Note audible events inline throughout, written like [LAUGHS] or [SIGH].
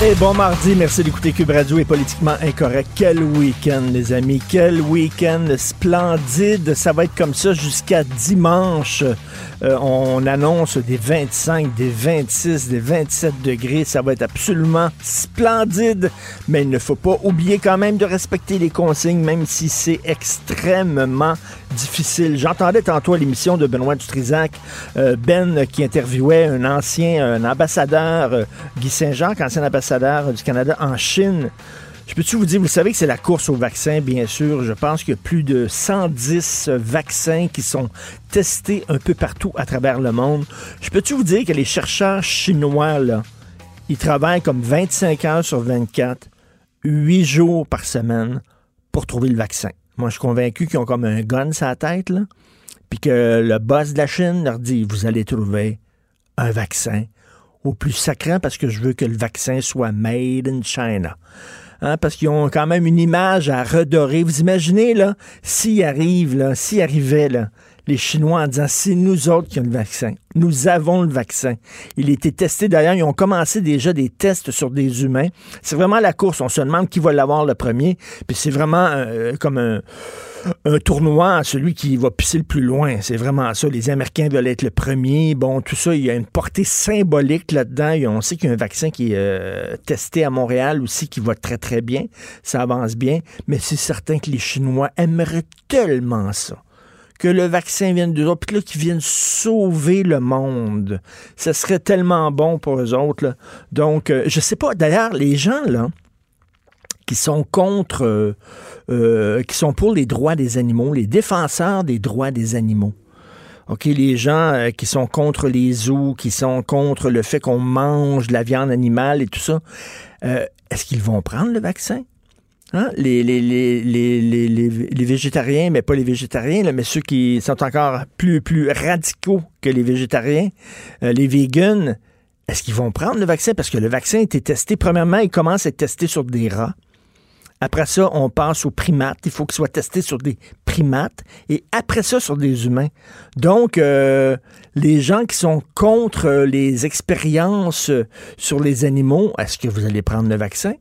Et bon mardi, merci d'écouter Cube Radio et politiquement incorrect. Quel week-end, les amis, quel week-end splendide. Ça va être comme ça jusqu'à dimanche. Euh, on annonce des 25, des 26, des 27 degrés. Ça va être absolument splendide. Mais il ne faut pas oublier quand même de respecter les consignes, même si c'est extrêmement difficile. J'entendais tantôt l'émission de Benoît Dutrisac, euh, Ben qui interviewait un ancien un ambassadeur, euh, Guy Saint-Jacques, ancien ambassadeur du Canada en Chine. Je peux-tu vous dire, vous savez que c'est la course au vaccin, bien sûr. Je pense qu'il y a plus de 110 vaccins qui sont testés un peu partout à travers le monde. Je peux-tu vous dire que les chercheurs chinois, là, ils travaillent comme 25 heures sur 24, 8 jours par semaine pour trouver le vaccin? Moi, je suis convaincu qu'ils ont comme un gun sur la tête, là, puis que le boss de la Chine leur dit, vous allez trouver un vaccin au plus sacrant parce que je veux que le vaccin soit made in China. Hein, parce qu'ils ont quand même une image à redorer. Vous imaginez, là, s'il arrive, là, s'il arrivait, là, les Chinois en disant c'est nous autres qui avons le vaccin. Nous avons le vaccin. Il a été testé d'ailleurs. Ils ont commencé déjà des tests sur des humains. C'est vraiment la course. On se demande qui va l'avoir le premier. Puis c'est vraiment euh, comme un, un tournoi, celui qui va pisser le plus loin. C'est vraiment ça. Les Américains veulent être le premier. Bon, tout ça, il y a une portée symbolique là-dedans. On sait qu'il y a un vaccin qui est euh, testé à Montréal aussi qui va très, très bien. Ça avance bien. Mais c'est certain que les Chinois aimeraient tellement ça que le vaccin vienne autres, puis là, qu'ils viennent sauver le monde. Ça serait tellement bon pour eux autres. Donc, euh, je sais pas. D'ailleurs, les gens, là, qui sont contre, euh, euh, pour les droits des animaux, les défenseurs des droits des animaux. OK, les gens euh, qui sont contre les zoos, qui sont contre le fait qu'on mange de la viande animale et tout ça, est-ce qu'ils vont prendre le vaccin? Hein? Les, végétariens, mais pas les végétariens, mais ceux qui sont encore plus, radicaux que les végétariens, les vegans, est-ce qu'ils vont prendre le vaccin? Parce que le vaccin a été testé, premièrement, il commence à être testé sur des rats. Après ça, on passe aux primates. Il faut qu'il soit testé sur des primates. Et après ça, sur des humains. Donc, euh, les gens qui sont contre les expériences sur les animaux, est-ce que vous allez prendre le vaccin?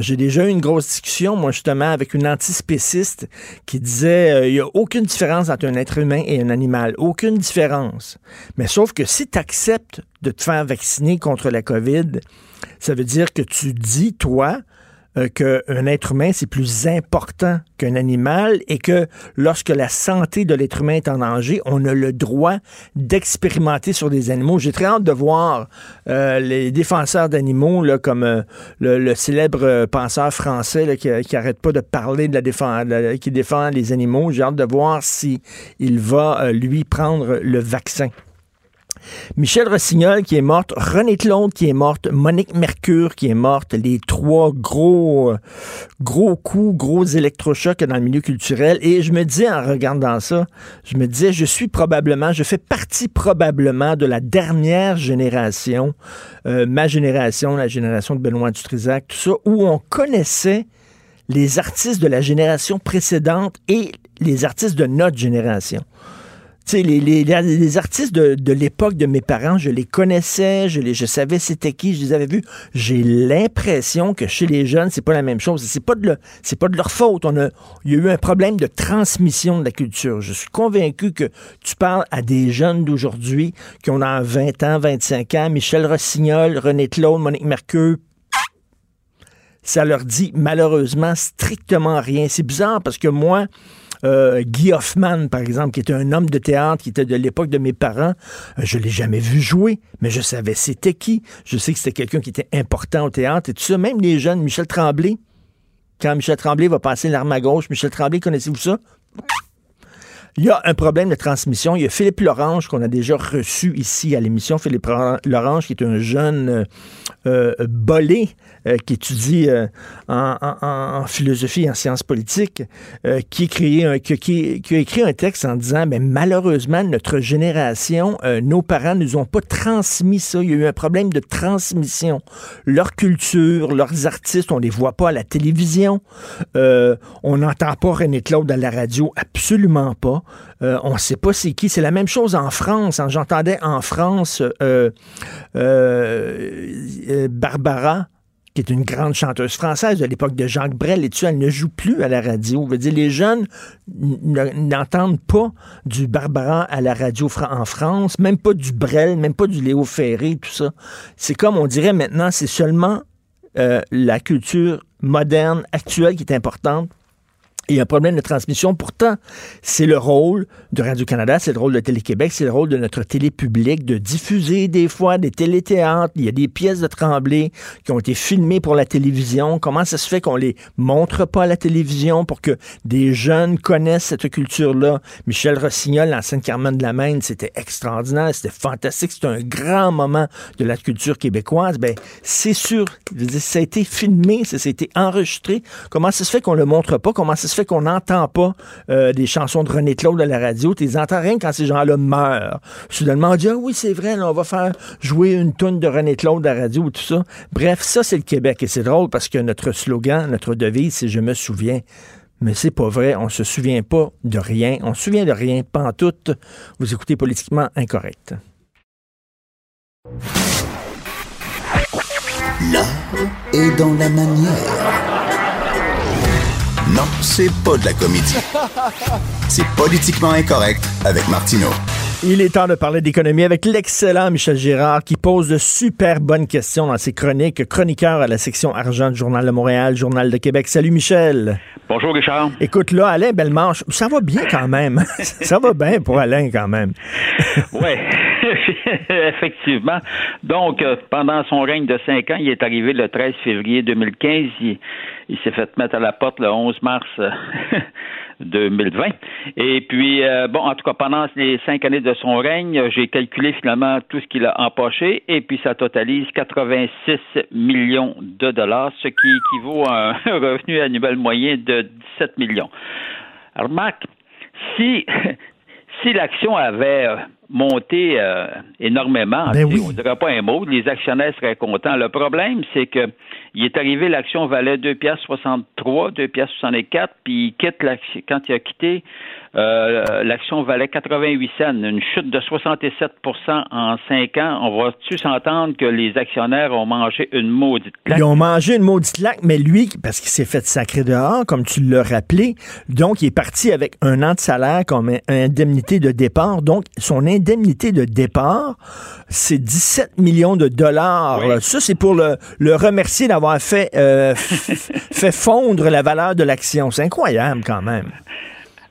J'ai déjà eu une grosse discussion, moi, justement, avec une antispéciste qui disait euh, il n'y a aucune différence entre un être humain et un animal. Aucune différence. Mais sauf que si tu acceptes de te faire vacciner contre la COVID, ça veut dire que tu dis, toi, euh, qu'un être humain, c'est plus important qu'un animal et que lorsque la santé de l'être humain est en danger, on a le droit d'expérimenter sur des animaux. J'ai très hâte de voir euh, les défenseurs d'animaux, comme euh, le, célèbre penseur français qui, qui arrête pas de parler de la défense, qui défend les animaux. J'ai hâte de voir si il va, lui, prendre le vaccin. Michel Rossignol qui est morte, René Claude qui est morte, Monique Mercure qui est morte, les trois gros gros coups, gros électrochocs dans le milieu culturel. Et je me dis en regardant ça, je me disais, je suis probablement, je fais partie probablement de la dernière génération, euh, ma génération, la génération de Benoît Dutrisac, tout ça, où on connaissait les artistes de la génération précédente et les artistes de notre génération les, les, les, artistes de, l'époque de mes parents, je les connaissais, je, les, savais c'était qui, je les avais vus. J'ai l'impression que chez les jeunes, c'est pas la même chose. C'est pas de pas de leur faute. On a, il y a eu un problème de transmission de la culture. Je suis convaincu que tu parles à des jeunes d'aujourd'hui qui ont 20 ans, 25 ans, Michel Rossignol, René Claude, Monique Mercure, ça leur dit malheureusement strictement rien. C'est bizarre parce que moi, euh, Guy Hoffman, par exemple, qui était un homme de théâtre, qui était de l'époque de mes parents, euh, je l'ai jamais vu jouer, mais je savais c'était qui. Je sais que c'était quelqu'un qui était important au théâtre et tout ça. Même les jeunes, Michel Tremblay, quand Michel Tremblay va passer l'arme à gauche, Michel Tremblay, connaissez-vous ça? Il y a un problème de transmission. Il y a Philippe Lorange qu'on a déjà reçu ici à l'émission. Philippe Lorange qui est un jeune euh, euh bolé euh, qui étudie euh, en, philosophie et en sciences politiques, qui, écrit un, qui, a écrit un texte en disant, mais malheureusement, notre génération, nos parents ne nous ont pas transmis ça. Il y a eu un problème de transmission. Leur culture, leurs artistes, on les voit pas à la télévision. on n'entend pas René Claude à la radio, absolument pas. Euh, on ne sait pas c'est qui. C'est la même chose en France. J'entendais en France euh, euh, Barbara qui est une grande chanteuse française de l'époque de Jacques Brel, et tu, elle ne joue plus à la radio. Les jeunes n'entendent pas du Barbara à la radio en France, même pas du Brel, même pas du Léo Ferré, tout ça. C'est comme on dirait maintenant, c'est seulement la culture moderne, actuelle qui est importante, il y a un problème de transmission. Pourtant, c'est le rôle de Radio-Canada, c'est le rôle de Télé-Québec, c'est le rôle de notre télé publique de diffuser des fois des téléthéâtres. Il y a des pièces de Tremblay qui ont été filmées pour la télévision. Comment ça se fait qu'on les montre pas à la télévision pour que des jeunes connaissent cette culture-là? Michel Rossignol, l'ancienne Carmen de la Maine, c'était extraordinaire, c'était fantastique, c'était un grand moment de la culture québécoise. Ben, c'est sûr, ça a été filmé, ça a été enregistré. Comment ça se fait qu'on le montre pas? Comment ça se qu'on n'entend pas euh, des chansons de René Claude à la radio. Tu les rien quand ces gens-là meurent. Soudainement, on dit, ah oui, c'est vrai, on va faire jouer une tonne de René Claude à la radio ou tout ça. Bref, ça, c'est le Québec. Et c'est drôle parce que notre slogan, notre devise, c'est Je me souviens. Mais c'est pas vrai. On se souvient pas de rien. On se souvient de rien. Pas en tout. Vous écoutez politiquement incorrect. L'art est dans la manière. Non, c'est pas de la comédie. C'est politiquement incorrect avec Martineau. Il est temps de parler d'économie avec l'excellent Michel Girard qui pose de super bonnes questions dans ses chroniques. Chroniqueur à la section argent du Journal de Montréal, Journal de Québec. Salut Michel. Bonjour Richard. Écoute là, Alain Bellemanche, ça va bien quand même. [LAUGHS] ça va bien pour Alain quand même. [LAUGHS] oui, [LAUGHS] effectivement. Donc, euh, pendant son règne de cinq ans, il est arrivé le 13 février 2015. Il, il s'est fait mettre à la porte le 11 mars 2020. Et puis, euh, bon, en tout cas, pendant les cinq années de son règne, j'ai calculé finalement tout ce qu'il a empoché et puis ça totalise 86 millions de dollars, ce qui équivaut à un [LAUGHS] revenu annuel moyen de 17 millions. Alors, Marc, si, [LAUGHS] si l'action avait euh, monté euh, énormément, ben on ne dirait pas un mot, les actionnaires seraient contents. Le problème, c'est que il est arrivé, l'action valait 2 pièces 63, 2 pièces 64, puis il quitte l'action. Quand il a quitté, euh, l'action valait 88 cents, une chute de 67% en 5 ans. On va-tu s'entendre que les actionnaires ont mangé une maudite claque? Ils ont mangé une maudite claque, mais lui, parce qu'il s'est fait sacrer dehors, comme tu l'as rappelé, donc il est parti avec un an de salaire comme indemnité de départ. Donc, son indemnité de départ, c'est 17 millions de dollars. Ça, c'est pour le, le remercier d'avoir fait, euh, [LAUGHS] fait fondre la valeur de l'action. C'est incroyable quand même.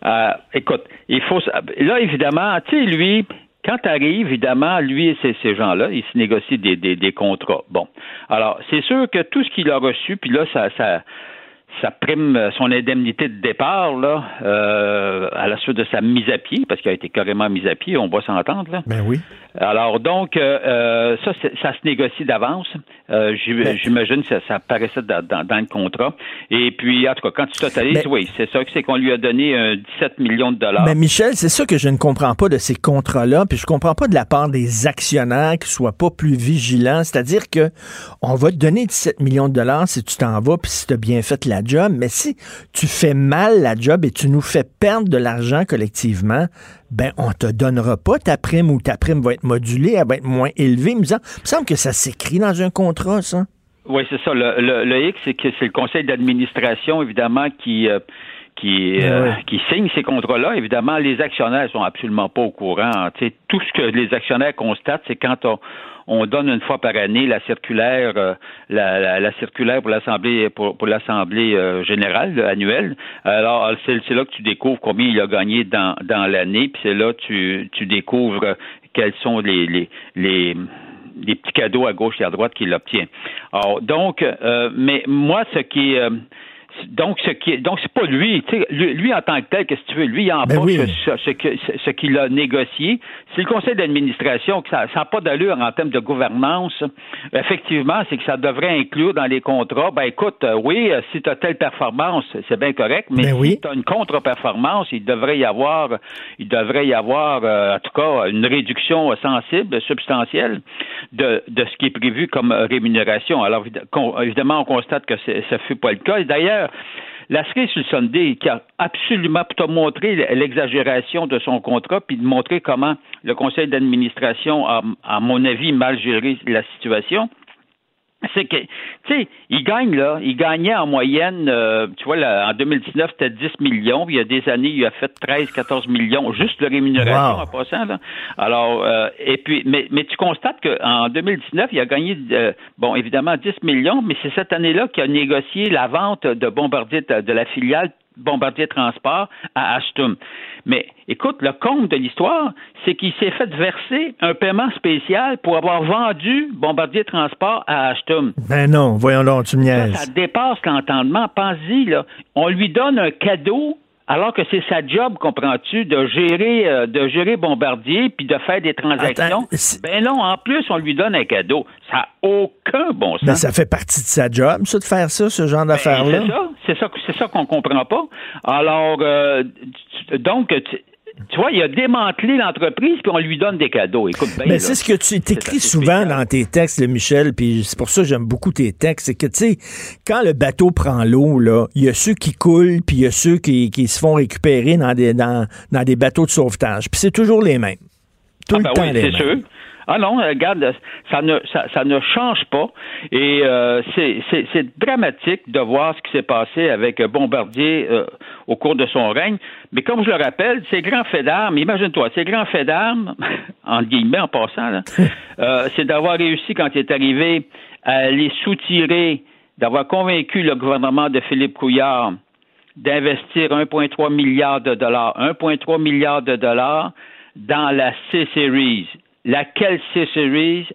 Euh, écoute, il faut. Là, évidemment, tu sais, lui, quand tu arrives, évidemment, lui et ces, gens-là, ils se négocient des, des, des contrats. Bon. Alors, c'est sûr que tout ce qu'il a reçu, puis là, ça, ça sa prime, son indemnité de départ, là, euh, à la suite de sa mise à pied, parce qu'il a été carrément mis à pied, on va s'entendre, là. Ben oui. Alors, donc, euh, euh ça, ça se négocie d'avance. Euh, ben. J'imagine que ça, ça apparaissait dans, dans, le contrat. Et puis, en tout cas, quand tu totalises, ben. oui, c'est ça, c'est qu'on lui a donné un 17 millions de dollars. Mais Michel, c'est ça que je ne comprends pas de ces contrats-là, puis je comprends pas de la part des actionnaires qui soient pas plus vigilants. C'est-à-dire que on va te donner 17 millions de dollars si tu t'en vas, puis si tu as bien fait la job, mais si tu fais mal la job et tu nous fais perdre de l'argent collectivement, ben on te donnera pas ta prime ou ta prime va être modulée, elle va être moins élevée. Il me semble que ça s'écrit dans un contrat, ça. Oui, c'est ça. Le, le, c'est que c'est le conseil d'administration, évidemment, qui euh, qui, euh, qui signe ces contrats-là. Évidemment, les actionnaires sont absolument pas au courant. tout ce que les actionnaires constatent, c'est quand on, on donne une fois par année la circulaire, euh, la, la, circulaire pour l'assemblée pour, pour l'assemblée euh, générale annuelle. Alors c'est, là que tu découvres combien il a gagné dans, dans l'année, puis c'est là que tu, tu découvres quels sont les, les, les les petits cadeaux à gauche et à droite qu'il obtient. Alors, donc, euh, mais moi, ce qui est donc, ce qui donc c'est pas lui, lui, lui, en tant que tel, qu'est-ce que tu veux, lui, il en ben ce, ce, qu'il a négocié. C'est le conseil d'administration que ça n'a pas d'allure en termes de gouvernance. Effectivement, c'est que ça devrait inclure dans les contrats, ben écoute, euh, oui, euh, si tu as telle performance, c'est bien correct, mais ben si tu as une contre-performance, il devrait y avoir, il devrait y avoir, euh, en tout cas, une réduction sensible, substantielle de, de ce qui est prévu comme rémunération. Alors, évidemment, on constate que ça fut pas le cas. D'ailleurs, la cerise sur le qui a absolument montré l'exagération de son contrat, puis de montrer comment le conseil d'administration a, à mon avis, mal géré la situation c'est que, tu sais, il gagne là, il gagnait en moyenne, euh, tu vois, là, en 2019, c'était 10 millions, puis il y a des années, il a fait 13, 14 millions, juste de rémunération en passant, là. Alors, euh, et puis, mais, mais tu constates qu'en 2019, il a gagné, euh, bon, évidemment, 10 millions, mais c'est cette année-là qu'il a négocié la vente de Bombardier de la filiale Bombardier Transport à Ashton. Mais écoute, le compte de l'histoire, c'est qu'il s'est fait verser un paiement spécial pour avoir vendu Bombardier Transport à Ashton. Ben non, voyons donc, tu me ça, ça dépasse l'entendement. Pense-y, là. On lui donne un cadeau alors que c'est sa job, comprends-tu, de gérer, euh, de gérer Bombardier puis de faire des transactions? ben non, en plus, on lui donne un cadeau. Ça n'a aucun bon sens. Ben ça fait partie de sa job, ça, de faire ça, ce genre ben, d'affaires-là. c'est ça, c'est ça, ça qu'on comprend pas. Alors, euh, donc, tu vois, il a démantelé l'entreprise puis on lui donne des cadeaux. Écoute Mais c'est ce que tu écris souvent dans tes textes, Michel, puis c'est pour ça que j'aime beaucoup tes textes, c'est que, tu sais, quand le bateau prend l'eau, là, il y a ceux qui coulent puis il y a ceux qui, qui, se font récupérer dans des, dans, dans des bateaux de sauvetage. Puis c'est toujours les mêmes. Tout ah le ben temps oui, les mêmes. Sûr. Ah non, regarde, ça ne, ça, ne change pas. Et euh, c'est dramatique de voir ce qui s'est passé avec Bombardier euh, au cours de son règne. Mais comme je le rappelle, ces grands faits d'armes, imagine-toi, ces grands faits d'armes, [LAUGHS] en guillemets en passant, [LAUGHS] euh, c'est d'avoir réussi quand il est arrivé à les soutirer, d'avoir convaincu le gouvernement de Philippe Couillard d'investir 1,3 milliard de dollars, 1,3 milliard de dollars dans la C-Series laquelle C-Series,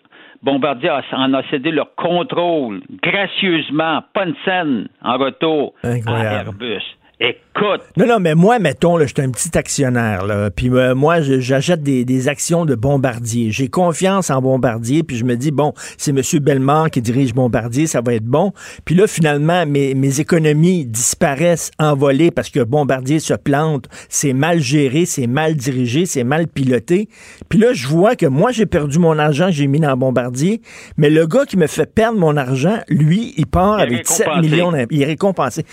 Bombardier en a cédé le contrôle gracieusement, pas une scène en retour à Airbus. Écoute. Non, non, mais moi, mettons, je suis un petit actionnaire, là, puis euh, moi, j'achète des, actions de Bombardier. J'ai confiance en Bombardier, puis je me dis, bon, c'est M. Bellemare qui dirige Bombardier, ça va être bon. Puis là, finalement, mes, mes économies disparaissent, envolées, parce que Bombardier se plante, c'est mal géré, c'est mal dirigé, c'est mal piloté. Puis là, je vois que moi, j'ai perdu mon argent que j'ai mis dans Bombardier, mais le gars qui me fait perdre mon argent, lui, il part avec 7 millions, il est récompensé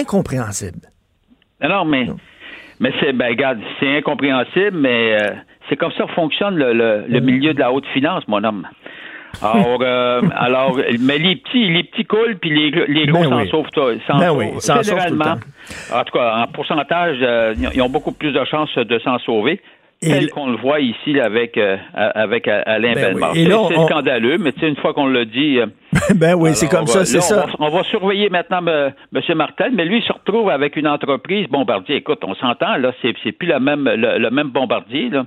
incompréhensible. Non, mais, mais c'est, ben, regarde, c'est incompréhensible, mais euh, c'est comme ça que fonctionne le, le, milieu de la haute finance, mon homme. Alors, [LAUGHS] euh, alors, mais les petits, les petits coulent, puis les, les gros ben s'en sauvent, s'en ben oui, généralement. En tout cas, en pourcentage, euh, ils ont beaucoup plus de chances de s'en sauver tel qu'on le voit ici avec, euh, avec Alain ben C'est scandaleux, mais une fois qu'on le dit. Euh, [LAUGHS] ben oui, c'est comme ça, c'est ça. On va, surveiller maintenant M. Martel, mais lui, il se retrouve avec une entreprise Bombardier. Écoute, on s'entend, là, c'est, plus le même, le, même Bombardier, là.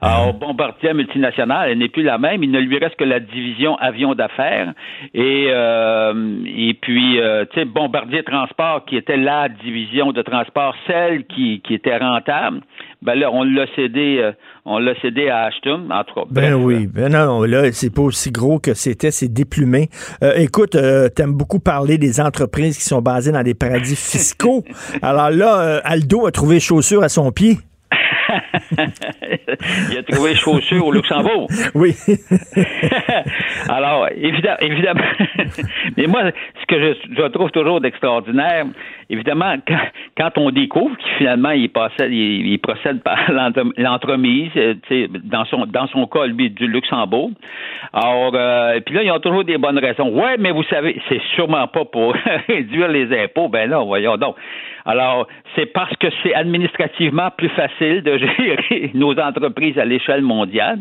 Alors, Bombardier multinational, elle n'est plus la même. Il ne lui reste que la division avion d'affaires. Et, euh, et puis, tu sais, Bombardier Transport, qui était la division de transport, celle qui, qui était rentable ben là, on l'a cédé, euh, on l'a cédé à Ashton, en tout cas. Ben oui, ben non, là, c'est pas aussi gros que c'était, c'est déplumé. Euh, écoute, euh, t'aimes beaucoup parler des entreprises qui sont basées dans des paradis fiscaux. [LAUGHS] Alors là, Aldo a trouvé chaussures à son pied. [LAUGHS] [LAUGHS] il a trouvé chaussures au Luxembourg. [LAUGHS] Oui. [LAUGHS] Alors, évidemment, évidemment. mais moi, ce que je, trouve toujours d'extraordinaire, évidemment, quand, on découvre qu'il finalement il, il, procède par l'entremise, euh, dans son dans son cas, lui, du Luxembourg. Alors, euh, puis là, ils ont toujours des bonnes raisons. Ouais, mais vous savez, c'est sûrement pas pour réduire les impôts. Ben non, voyons donc. Alors, c'est parce que c'est administrativement plus facile de gérer [LAUGHS] nos entreprises à l'échelle mondiale,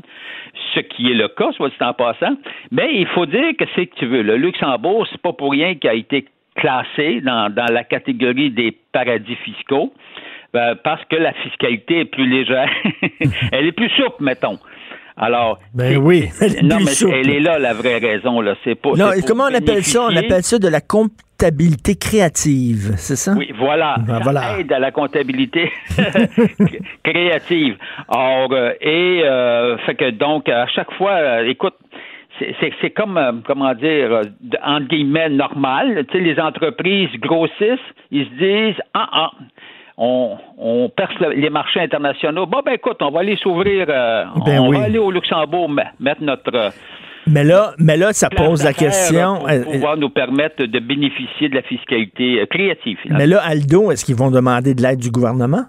ce qui est le cas, soit dit en passant. Mais il faut dire que c'est que tu veux. Le Luxembourg, c'est pas pour rien qu'il a été classé dans, la catégorie des paradis fiscaux, euh, parce que la fiscalité est plus légère. [LAUGHS] Elle est plus souple, mettons. Alors, ben oui, [LAUGHS] elle est non, mais elle est là la vraie raison là. C'est pas. Non, comment on appelle ça? On appelle ça de la comptabilité créative, c'est ça? Oui, voilà. Ben, voilà. aide à la comptabilité [LAUGHS] créative. Or, euh, et euh, fait que donc, à chaque fois, euh, écoute, c'est comme, euh, comment dire, entre guillemets, normal. Tu sais, les entreprises grossissent, ils se disent, ah, ah, on, on perce les marchés internationaux. Bon, ben écoute, on va aller s'ouvrir, euh, Ben on oui. va aller au Luxembourg me- mettre notre euh, Mais là, mais là, ça pose la question. pour euh, pouvoir nous permettre de bénéficier de la fiscalité euh, créative. finalement. mais là, Aldo, est-ce qu'ils vont demander de l'aide du gouvernement?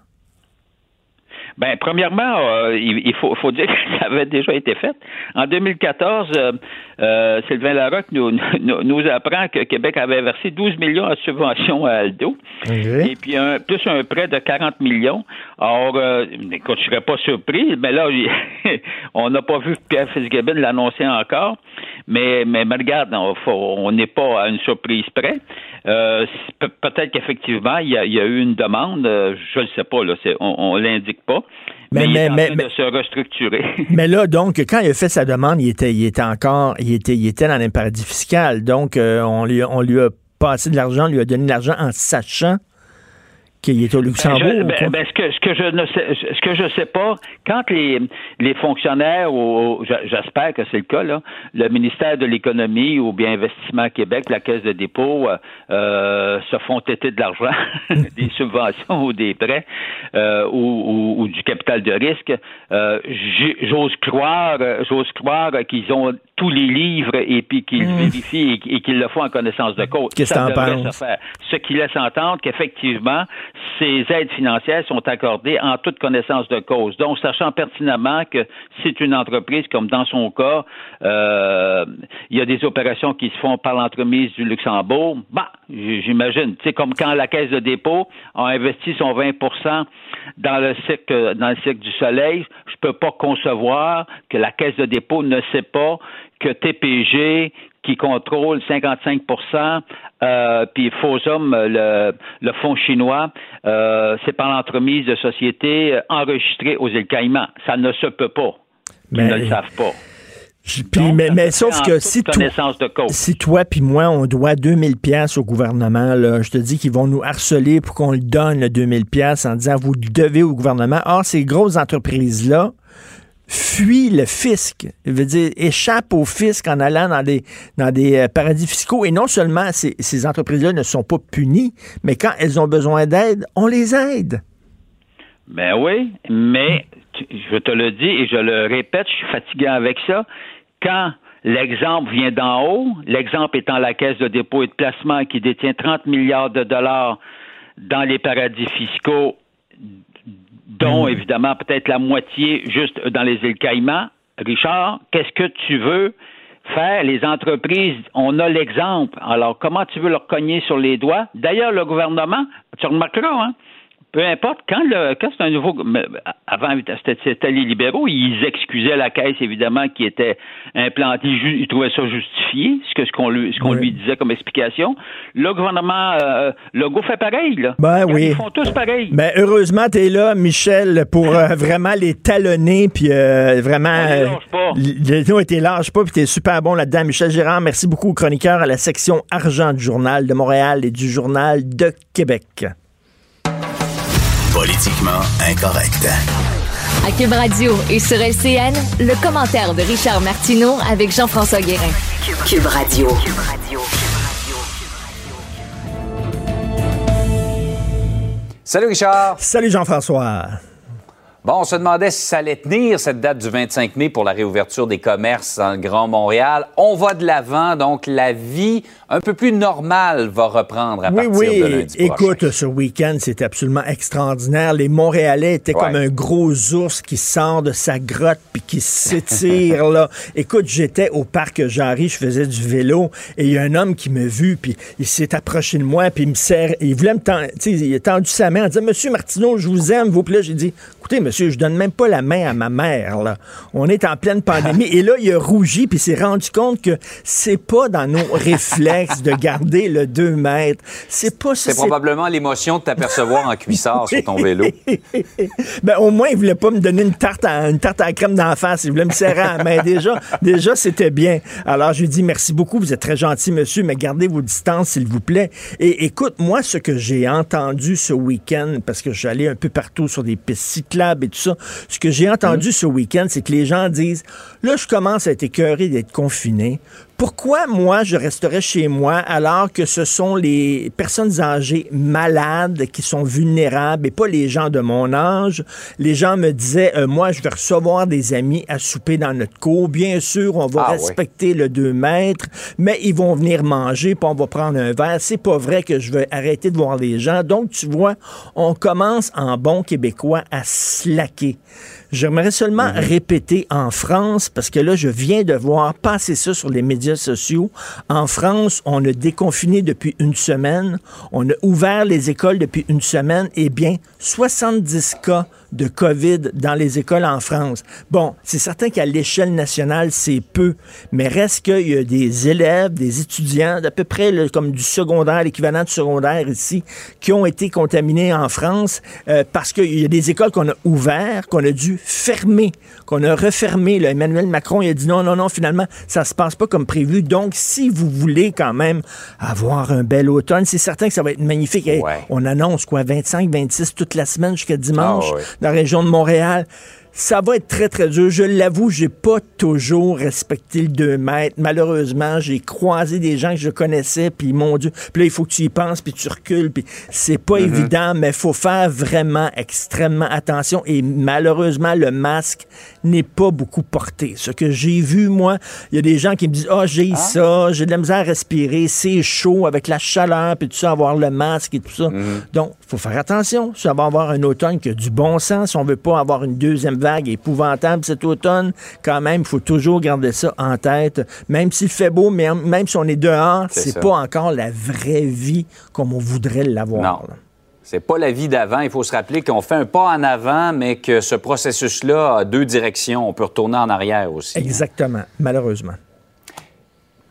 Ben, premièrement, euh, il, il faut, faut dire [LAUGHS] que ça avait déjà été fait. En 2014, euh, euh, Sylvain Larocque nous, nous, nous apprend que Québec avait versé 12 millions en subvention à Aldo. Et puis, un, plus un prêt de 40 millions. Or, euh, écoute, je serais pas surpris, mais là, [LAUGHS] on n'a pas vu Pierre Fitzgibbon l'annoncer encore. Mais, mais, mais regarde, on n'est pas à une surprise près. Euh, Peut-être qu'effectivement, il y, a, il y a eu une demande. je ne le sais pas, là, on, on l'indique pas. Mais- Mais, il est mais- en mais- train mais- de se restructurer. [LAUGHS] Mais là, donc, quand il a fait sa demande, il était, il était encore, il était, il était dans un paradis fiscal. Donc, euh, on, lui, on lui a passé de l'argent, on lui a donné de l'argent en sachant qu'il était au Luxembourg. Ben, je- ben, ben, ce que ce que je ne sais ce que je sais pas quand les les fonctionnaires ou j'- j'espère que c'est le cas là le ministère de l'économie ou bien Investissement Québec la caisse de dépôt euh, euh, se font têter de l'argent [LAUGHS] des subventions ou des prêts euh, ou, ou- ou du capital de risque euh, j'ose croire j'ose croire qu'ils ont tous les livres et puis qu'ils vérifient et, et qu'ils le font en connaissance de cause. Qu'est-ce que t'en faire. Ce qui laisse entendre qu'effectivement, ces aides financières sont accordées en toute connaissance de cause. Donc, sachant pertinemment que c'est une entreprise, comme dans son cas, euh, il y a des opérations qui se font par l'entremise du Luxembourg, bah, j'imagine. Tu sais, comme quand la Caisse de dépôt a investi son 20% dans le cycle, dans le cycle du soleil, je peux pas concevoir que la Caisse de dépôt ne sait pas que TPG, qui contrôle 55% euh, puis Fosum, le, le fonds chinois, euh, c'est par l'entremise de sociétés euh, enregistrées aux îles Caïmans. Ça ne se peut pas. Ils Mais- ne le savent pas. Je- puis, Donc, mais, mais sauf que si, toi- si toi puis moi, on doit 2000 pièces au gouvernement, là, je te dis qu'ils vont nous harceler pour qu'on le donne, le 2000 pièces en disant, vous le devez au gouvernement. Or, ces grosses entreprises-là, fuient le fisc, je veux dire, échappent au fisc en allant dans des, euh, paradis fiscaux. Et non seulement ces, entreprises-là ne sont pas punies, mais quand elles ont besoin d'aide, on les aide. Ben oui, mais je te le dis et je le répète, je suis fatigué avec ça. Quand l'exemple vient d'en haut, l'exemple étant la Caisse de dépôt et de placement qui détient 30 milliards de dollars dans les paradis fiscaux, dont évidemment peut-être la moitié juste dans les îles Caïmans. Richard, qu'est-ce que tu veux faire? Les entreprises, on a l'exemple. Alors, comment tu veux leur cogner sur les doigts? D'ailleurs, le gouvernement, tu remarqueras, hein? Peu importe, quand, le, quand c'est un nouveau. Avant, c'était les libéraux, ils excusaient la caisse, évidemment, qui était implantée. Ils trouvaient ça justifié, ce que ce qu'on lui, ce qu'on Oui. lui disait comme explication. Le gouvernement euh, Legault fait pareil, là. Ben oui. Ils font tous pareil. Ben, heureusement, tu es là, Michel, pour euh, vraiment les talonner, puis euh, vraiment... On les lâche pas. euh, le- ouais, t'es lâche pas, puis t'es super bon là-dedans. Michel Gérard, merci beaucoup, chroniqueur à la section argent du Journal de Montréal et du Journal de Québec. Politiquement incorrect. À Cube Radio et sur LCN, le commentaire de Richard Martineau avec Jean-François Guérin. Cube Radio. Salut Richard. Salut Jean-François. Bon, on se demandait si ça allait tenir cette date du 25 mai pour la réouverture des commerces dans le Grand Montréal. On va de l'avant, donc la vie un peu plus normale va reprendre à Oui, partir oui. de lundi Écoute, prochain. ce week-end, c'était absolument extraordinaire. Les Montréalais étaient Ouais. comme un gros ours qui sort de sa grotte puis qui s'étire, [LAUGHS] là. Écoute, j'étais au parc Jarry, je faisais du vélo et il y a un homme qui m'a vu puis il s'est approché de moi puis il me serre, il voulait me tendre, il a tendu sa main en disant, Monsieur Martineau, je vous aime, vous plaît. J'ai dit, écoutez, Monsieur monsieur, je donne même pas la main à ma mère, là. On est en pleine pandémie. [LAUGHS] Et là, il a rougi, puis s'est rendu compte que c'est pas dans nos réflexes [LAUGHS] de garder le 2 mètres. C'est pas C'est probablement l'émotion de t'apercevoir en cuissard sur ton vélo. [LAUGHS] ben, au moins, il voulait pas me donner une tarte à, une tarte à la crème d'en face. Il voulait me serrer à la main. Déjà, déjà c'était bien. Alors, je lui dis merci beaucoup. Vous êtes très gentil, monsieur, mais gardez vos distances, s'il vous plaît. Et écoute, moi, ce que j'ai entendu ce week-end, parce que j'allais un peu partout sur des pistes cyclables et tout ça, ce que j'ai entendu ce week-end, c'est que les gens disent, là, je commence à être écœuré d'être confiné. Pourquoi moi je resterais chez moi alors que ce sont les personnes âgées malades qui sont vulnérables et pas les gens de mon âge? Les gens me disaient, euh, moi je vais recevoir des amis à souper dans notre cour. Bien sûr, on va Ah, respecter le 2 mètres, mais ils vont venir manger, puis on va prendre un verre. C'est pas vrai que je vais arrêter de voir les gens. Donc, tu vois, on commence en bon québécois à slacker. J'aimerais seulement répéter en France, parce que là, je viens de voir passer ça sur les médias sociaux. En France, on a déconfiné depuis une semaine. On a ouvert les écoles depuis une semaine. Eh bien, 70 cas de COVID dans les écoles en France. Bon, c'est certain qu'à l'échelle nationale, c'est peu, mais reste qu'il y a des élèves, des étudiants, d'à peu près comme du secondaire, l'équivalent du secondaire ici, qui ont été contaminés en France euh, parce qu'il y a des écoles qu'on a ouvertes, qu'on a dû fermer, qu'on a refermé. Là. Emmanuel Macron, il a dit non, non, non, finalement, ça se passe pas comme prévu. Donc, si vous voulez quand même avoir un bel automne, c'est certain que ça va être magnifique. Hey, Ouais. On annonce quoi, 25, 26 toute la semaine jusqu'à dimanche? Ah ouais. Dans la région de Montréal. Ça va être très, très dur. Je l'avoue, j'ai pas toujours respecté le 2 mètres. Malheureusement, j'ai croisé des gens que je connaissais, puis mon Dieu, puis là, il faut que tu y penses, puis tu recules, puis c'est pas évident, mais il faut faire vraiment extrêmement attention. Et malheureusement, le masque n'est pas beaucoup porté. Ce que j'ai vu, moi, il y a des gens qui me disent, ah, j'ai ça, j'ai de la misère à respirer, c'est chaud avec la chaleur, puis tout ça, avoir le masque et tout ça. Donc, il faut faire attention. On va avoir un automne qui a du bon sens, si on veut pas avoir une deuxième vague épouvantable cet automne, quand même, il faut toujours garder ça en tête. Même s'il fait beau, mais même si on est dehors, C'est ça. pas encore la vraie vie comme on voudrait l'avoir. C'est pas la vie d'avant. Il faut se rappeler qu'on fait un pas en avant, mais que ce processus-là a deux directions. On peut retourner en arrière aussi. Exactement, malheureusement.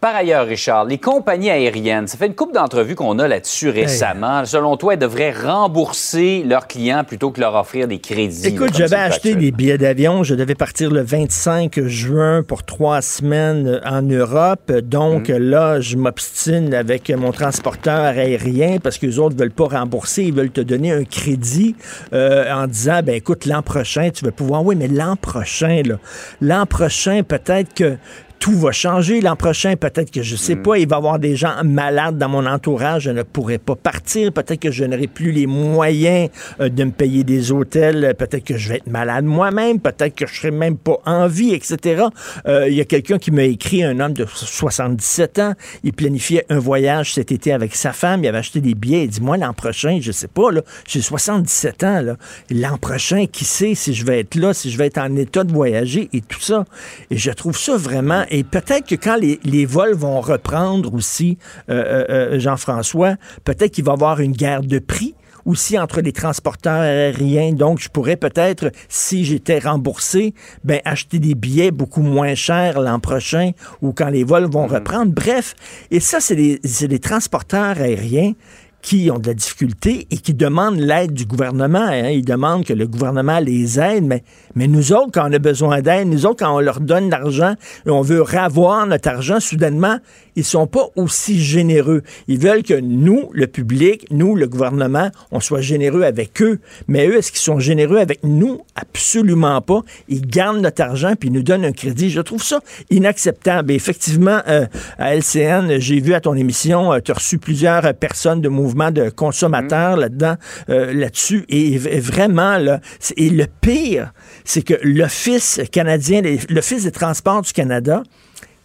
Par ailleurs, Richard, les compagnies aériennes, ça fait une couple d'entrevues qu'on a là-dessus récemment. Selon toi, elles devraient rembourser leurs clients plutôt que leur offrir des crédits. Écoute, j'avais acheté des billets d'avion. Je devais partir le 25 juin pour trois semaines en Europe. Donc Mhm. là, je m'obstine avec mon transporteur aérien parce que les autres veulent pas rembourser. Ils veulent te donner un crédit euh, en disant, ben écoute, l'an prochain, tu vas pouvoir. Oui, mais l'an prochain, là, l'an prochain, peut-être que tout va changer l'an prochain. Peut-être que je sais Mm. pas, il va y avoir des gens malades dans mon entourage. Je ne pourrai pas partir. Peut-être que je n'aurai plus les moyens euh, de me payer des hôtels. Peut-être que je vais être malade moi-même. Peut-être que je serai même pas en vie, etc. Euh, Il y a quelqu'un qui m'a écrit, un homme de 77 ans. Il planifiait un voyage cet été avec sa femme. Il avait acheté des billets. Il dit, moi, l'an prochain, je sais pas, là, j'ai 77 ans, là. L'an prochain, qui sait si je vais être là, si je vais être en état de voyager et tout ça. Et je trouve ça vraiment. Et peut-être que quand les, les vols vont reprendre aussi, euh, euh, euh, Jean-François, peut-être qu'il va y avoir une guerre de prix aussi entre les transporteurs aériens. Donc, je pourrais peut-être, si j'étais remboursé, ben, acheter des billets beaucoup moins chers l'an prochain ou quand les vols vont reprendre. Bref, et ça, c'est c'est des transporteurs aériens qui ont de la difficulté et qui demandent l'aide du gouvernement. hein. Ils demandent que le gouvernement les aide, mais, mais nous autres, quand on a besoin d'aide, nous autres, quand on leur donne l'argent et on veut ravoir notre argent, soudainement, ils sont pas aussi généreux. Ils veulent que nous, le public, nous, le gouvernement, on soit généreux avec eux. Mais eux, est-ce qu'ils sont généreux avec nous? Absolument pas. Ils gardent notre argent puis ils nous donnent un crédit. Je trouve ça inacceptable. Et effectivement, euh, à LCN, j'ai vu à ton émission, tu as reçu plusieurs euh, personnes de de consommateurs là-dedans, euh, là-dessus. Et vraiment, là, c'est- et le pire, c'est que l'Office canadien, l'Office des transports du Canada,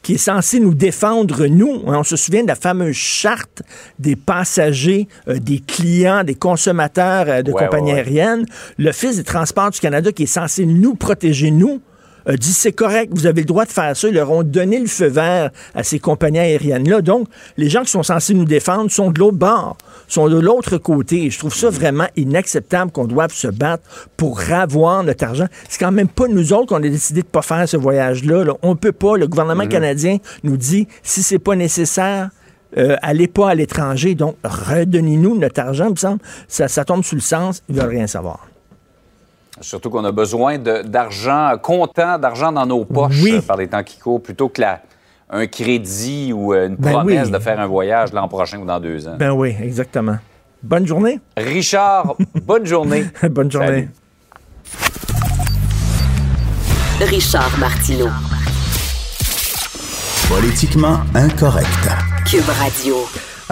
qui est censé nous défendre, nous. hein, On se souvient de la fameuse charte des passagers, euh, des clients, des consommateurs euh, de Ouais, compagnies ouais, ouais. aériennes. L'Office des transports du Canada, qui est censé nous protéger, nous, a dit c'est correct, vous avez le droit de faire ça. Ils leur ont donné le feu vert à ces compagnies aériennes-là. Donc, les gens qui sont censés nous défendre sont de l'autre bord, sont de l'autre côté. je trouve ça vraiment inacceptable qu'on doive se battre pour avoir notre argent. C'est quand même pas nous autres qu'on a décidé de pas faire ce voyage-là. Là. On peut pas. Le gouvernement mm-hmm. canadien nous dit si c'est pas nécessaire, euh, allez pas à l'étranger. Donc, redonnez-nous notre argent, il me semble. Ça, ça tombe sous le sens. Ils veulent rien savoir. Surtout qu'on a besoin d'argent comptant, d'argent dans nos poches euh, par les temps qui courent, plutôt que un crédit ou euh, une ben promesse de faire un voyage l'an prochain ou dans deux ans. Ben oui, exactement. Bonne journée. Richard, [LAUGHS] bonne journée. bonne journée. Richard Martineau. Politiquement incorrect. Cube Radio.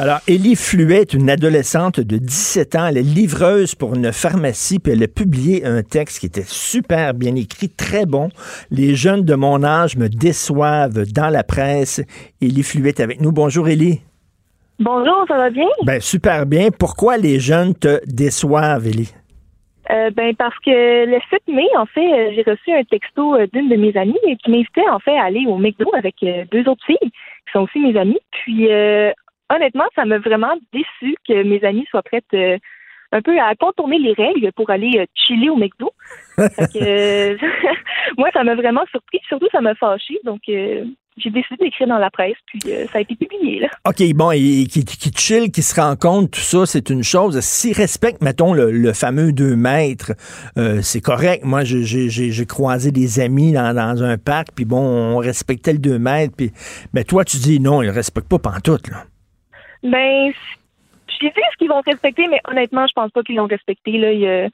Alors, Élie Fluet est une adolescente de 17 ans. Elle est livreuse pour une pharmacie, puis elle a publié un texte qui était super bien écrit, très bon. Les jeunes de mon âge me déçoivent dans la presse. Élie Fluet est avec nous. Bonjour, Élie. Bonjour, ça va bien? Ben, super bien. Pourquoi les jeunes te déçoivent, Élie? Euh, ben parce que le 7 mai, en fait, euh, j'ai reçu un texto euh, d'une de mes amies qui m'invitait en fait à aller au McDo avec deux autres filles qui sont aussi mes amies. Puis honnêtement, ça m'a vraiment déçu que mes amis soient prêtes euh, un peu à contourner les règles pour aller euh, chiller au McDo. que, [LAUGHS] moi, ça m'a vraiment surpris. Surtout, ça m'a fâché. Donc, euh, j'ai décidé d'écrire dans la presse, puis ça a été publié. Là. OK, bon, et, qui, qui chill, qui se rencontre, tout ça, c'est une chose. S'ils respectent, mettons, le, fameux deux mètres, c'est correct. Moi, j'ai croisé des amis dans, un parc, puis bon, on respectait le deux mètres, puis mais toi, tu dis non, ils ne respectent pas pantoute, là. Ben, je sais ce qu'ils vont respecter, mais honnêtement, je pense pas qu'ils l'ont respecté. Là.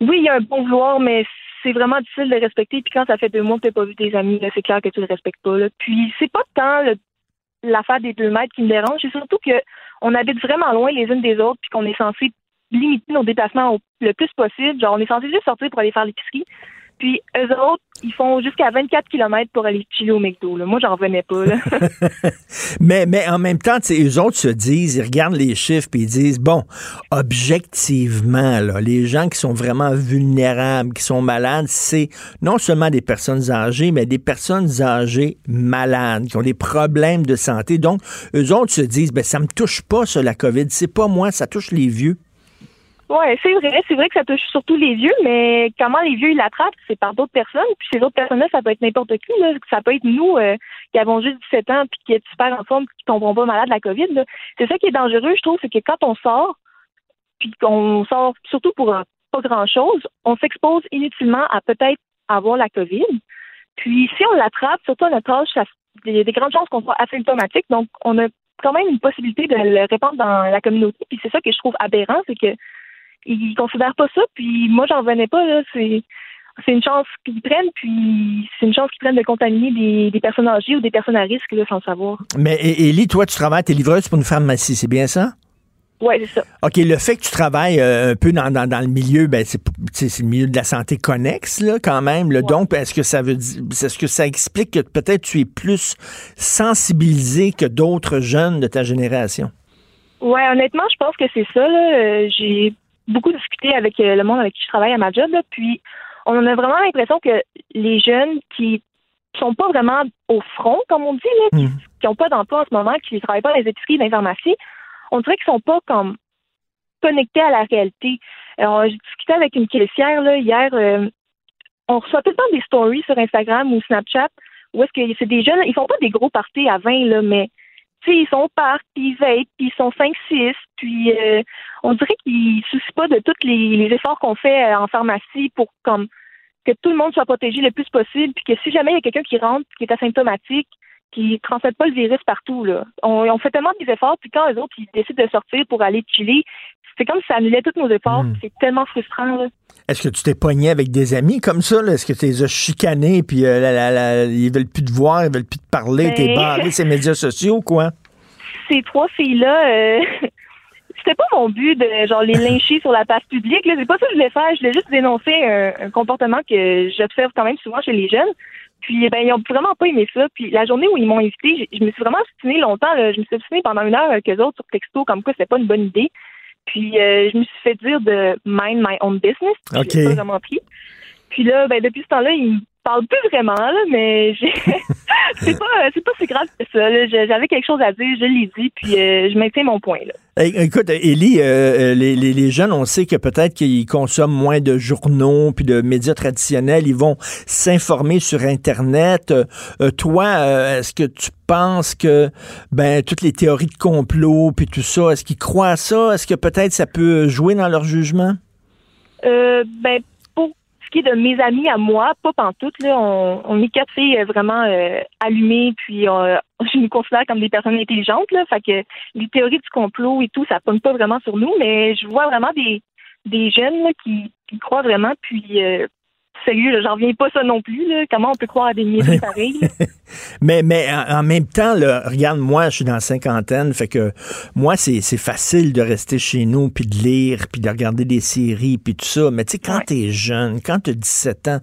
Oui, il y a un bon vouloir, mais c'est vraiment difficile de respecter. Puis quand ça fait deux mois que tu pas vu tes amis, c'est clair que tu le respectes pas. Puis c'est pas tant l'affaire des deux mètres qui me dérange, c'est surtout qu'on habite vraiment loin les unes des autres, puis qu'on est censé limiter nos déplacements le plus possible. Genre, on est censé juste sortir pour aller faire l'épicerie. Puis eux autres, ils font jusqu'à 24 km pour aller chiller au McDo. Là. Moi, j'en revenais pas. [LAUGHS] mais, mais en même temps, eux autres se disent, ils regardent les chiffres et ils disent, bon, objectivement, là, les gens qui sont vraiment vulnérables, qui sont malades, c'est non seulement des personnes âgées, mais des personnes âgées malades, qui ont des problèmes de santé. Donc, eux autres se disent, ben, ça me touche pas, ça, la COVID. C'est pas moi, ça touche les vieux. Oui, c'est vrai. C'est vrai que ça touche surtout les vieux, mais comment les vieux ils l'attrapent, c'est par d'autres personnes. Puis ces autres personnes-là, ça peut être n'importe qui. Là. Ça peut être nous euh, qui avons juste 17 ans puis qui est super en forme qui tomberont pas malade de la COVID. C'est ça qui est dangereux, je trouve, c'est que quand on sort, puis qu'on sort surtout pour pas grand-chose, on s'expose inutilement à peut-être avoir la COVID. Puis si on l'attrape, surtout à notre âge, il y a des grandes chances qu'on soit asymptomatique. Donc, on a quand même une possibilité de le répandre dans la communauté. Puis c'est ça que je trouve aberrant, c'est que ils considèrent pas ça. Puis moi, j'en revenais pas. Là. C'est, c'est une chance qu'ils prennent, puis c'est une chance qu'ils prennent de contaminer des, personnes âgées ou des personnes à risque là, sans savoir. Mais Élie, toi, tu travailles, t'es livreuse pour une pharmacie, c'est bien ça? Oui, c'est ça. OK, le fait que tu travailles euh, un peu dans, dans, le milieu, ben, c'est, c'est le milieu de la santé connexe, là, quand même. Le Donc, est-ce que ça veut dire, est-ce que ça explique que peut-être tu es plus sensibilisé que d'autres jeunes de ta génération? Oui, honnêtement, je pense que c'est ça. Là. Euh, j'ai beaucoup discuté avec euh, le monde avec qui je travaille à ma job, puis on a vraiment l'impression que les jeunes qui sont pas vraiment au front, comme on dit, là, qui n'ont hmm. pas d'emploi en ce moment, qui ne travaillent pas dans les épiceries, dans les pharmacies, on dirait qu'ils sont pas comme connectés à la réalité. Alors, j'ai discuté avec une caissière là, hier. Euh, on reçoit tout le temps des stories sur Instagram ou Snapchat où est-ce que c'est des jeunes, ils font pas des gros parties à 20, là, mais ils sont au parc, puis ils veillent, puis ils sont 5-6, puis euh, on dirait qu'ils ne soucient pas de tous les, efforts qu'on fait euh, en pharmacie pour comme que tout le monde soit protégé le plus possible, puis que si jamais il y a quelqu'un qui rentre, qui est asymptomatique, qui ne transmette pas le virus partout. Là. On, fait tellement des efforts, puis quand les autres ils décident de sortir pour aller chiller, c'est comme si ça annulait tous nos efforts. Hmm. C'est tellement frustrant. Est-ce que tu t'es pogné avec des amis comme ça? Est-ce que tu les as chicanés, puis euh, ils veulent plus te voir, ils veulent plus te parler, t'es ben, barré ces médias sociaux, quoi? Ces trois filles-là, euh, [LAUGHS] c'était pas mon but de genre les lyncher sur la place publique. C'est pas ça que je voulais faire. Je voulais juste dénoncer un, comportement que j'observe quand même souvent chez les jeunes. Puis ben ils ont vraiment pas aimé ça. Puis la journée où ils m'ont invité, je, me suis vraiment obstinée longtemps. Je me suis obstinée pendant une heure avec eux autres sur texto, comme quoi c'était pas une bonne idée. Puis euh, je me suis fait dire de mind my own business. Puis pas vraiment pris. Puis là, ben depuis ce temps-là, ils parle plus vraiment, là, mais [LAUGHS] c'est pas pas si grave que ça. J'avais quelque chose à dire, je l'ai dit, puis euh, je maintiens mon point. Là. É- Écoute, Élie, euh, les, les- les jeunes, on sait que peut-être qu'ils consomment moins de journaux puis de médias traditionnels. Ils vont s'informer sur Internet. Euh, euh, toi, euh, est-ce que tu penses que ben toutes les théories de complot puis tout ça, est-ce qu'ils croient à ça? Est-ce que peut-être ça peut jouer dans leur jugement? Euh, ben, de mes amis à moi, pas pantoute, là, on, est quatre filles euh, vraiment euh, puis euh, [LAUGHS] je nous considère comme des personnes intelligentes, là, que les théories du complot et tout, ça pogne pas vraiment sur nous, mais je vois vraiment des, des jeunes là, qui, qui croient vraiment, puis euh, sérieux, j'en reviens pas ça non plus, là, comment on peut croire à des niaiseries pareilles? [LAUGHS] Mais, mais en, même temps, là, regarde, moi, je suis dans la cinquantaine, fait que moi, c'est c'est facile de rester chez nous, puis de lire, puis de regarder des séries, puis tout ça. Mais tu sais, quand Ouais. t'es jeune, quand t'as 17 ans,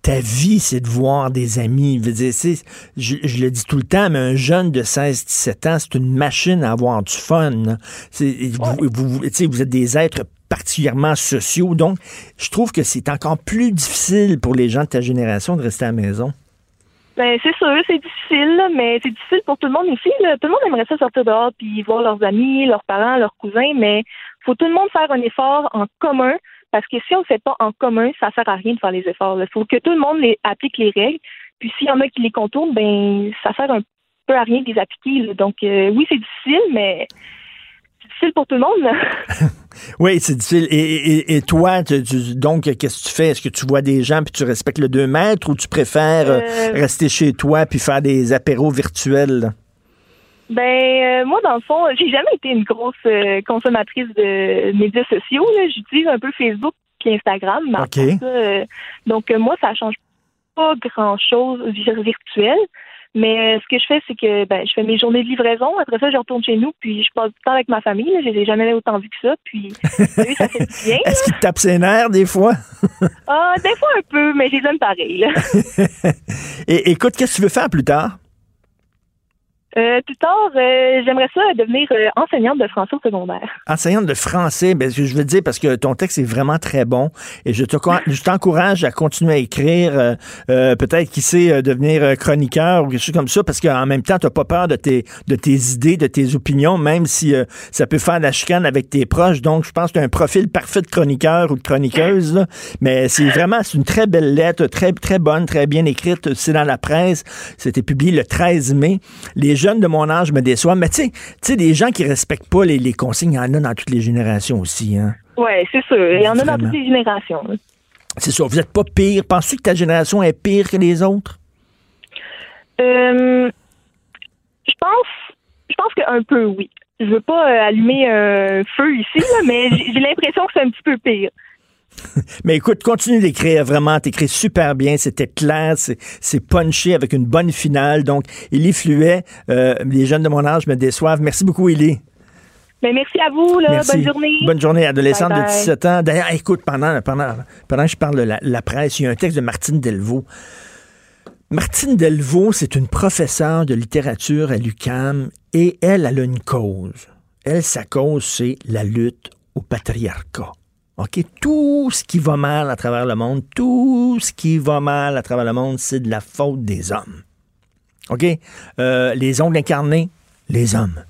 ta vie, c'est de voir des amis. Je, veux dire, c'est- je, je le dis tout le temps, mais un jeune de 16-17 ans, c'est une machine à avoir du fun. C'est- Vous, vous, tu sais, vous êtes des êtres particulièrement sociaux, donc je trouve que c'est encore plus difficile pour les gens de ta génération de rester à la maison. Ben, c'est sûr, c'est difficile, mais c'est difficile pour tout le monde aussi. Là. Tout le monde aimerait ça sortir dehors puis voir leurs amis, leurs parents, leurs cousins, mais faut tout le monde faire un effort en commun parce que si on ne le fait pas en commun, ça sert à rien de faire les efforts. Il faut que tout le monde les, applique les règles. Puis s'il y en a qui les contournent, ben ça sert un peu à rien de les appliquer. là. Donc euh, oui, c'est difficile, mais c'est difficile pour tout le monde. [LAUGHS] Oui, c'est difficile. Et, et- et toi, tu- donc, qu'est-ce que tu fais? Est-ce que tu vois des gens puis tu respectes le 2 mètres ou tu préfères euh, Euh, rester chez toi puis faire des apéros virtuels? Ben euh, moi dans le fond, j'ai jamais été une grosse euh, consommatrice de médias sociaux. J'utilise un peu Facebook puis Instagram. mais ça, donc moi ça change pas grand chose virtuel. Mais euh, ce que je fais, c'est que ben, je fais mes journées de livraison. Après ça, je retourne chez nous, puis je passe du temps avec ma famille. là. Je les ai jamais autant vu que ça. Puis [LAUGHS] oui, ça fait du bien. Est-ce qu'ils te tapent ses nerfs des fois? Ah, des fois un peu, mais je les aime pareil. [LAUGHS] Et écoute, qu'est-ce que tu veux faire plus tard? Euh, plus tard, euh, j'aimerais ça devenir euh, enseignante de français au secondaire. Enseignante de français, ben, je veux dire parce que ton texte est vraiment très bon et je te je t'encourage à continuer à écrire, euh, euh, peut-être qui sait euh, devenir chroniqueur ou quelque chose comme ça parce qu'en même temps tu pas peur de tes de tes idées, de tes opinions, même si euh, ça peut faire de la chicane avec tes proches. Donc je pense que tu as un profil parfait de chroniqueur ou de chroniqueuse, là. mais c'est vraiment c'est une très belle lettre, très très bonne, très bien écrite. C'est dans la presse, c'était publié le 13 mai. Les jeunes de mon âge me déçoivent, mais tu sais, tu sais, des gens qui respectent pas les, les consignes, il y en a dans toutes les générations aussi. Hein. Ouais, c'est sûr. Il y en a dans toutes les générations. C'est ça, vous êtes pas pire. Penses-tu que ta génération est pire que les autres? Euh, je pense, je pense qu'un peu oui. Je veux pas euh, allumer un feu ici, là, mais j'ai l'impression que c'est un petit peu pire. [LAUGHS] Mais écoute, continue d'écrire vraiment. T'écris super bien. C'était clair. C'est punché avec une bonne finale. Donc, Élie Fluet, euh, les jeunes de mon âge me déçoivent. Merci beaucoup, Élie. Mais merci à vous. Là, Merci. Bonne journée. Bonne journée, adolescente Bye de bye. 17 ans. D'ailleurs, écoute, pendant, pendant, pendant que je parle de la, la presse, il y a un texte de Martine Delvaux. Martine Delvaux, c'est une professeure de littérature à l'UCAM et elle, elle a une cause. Elle, sa cause, c'est la lutte au patriarcat. OK? Tout ce qui va mal à travers le monde, tout ce qui va mal à travers le monde, c'est de la faute des hommes. OK? Euh, les ongles incarnés, les hommes.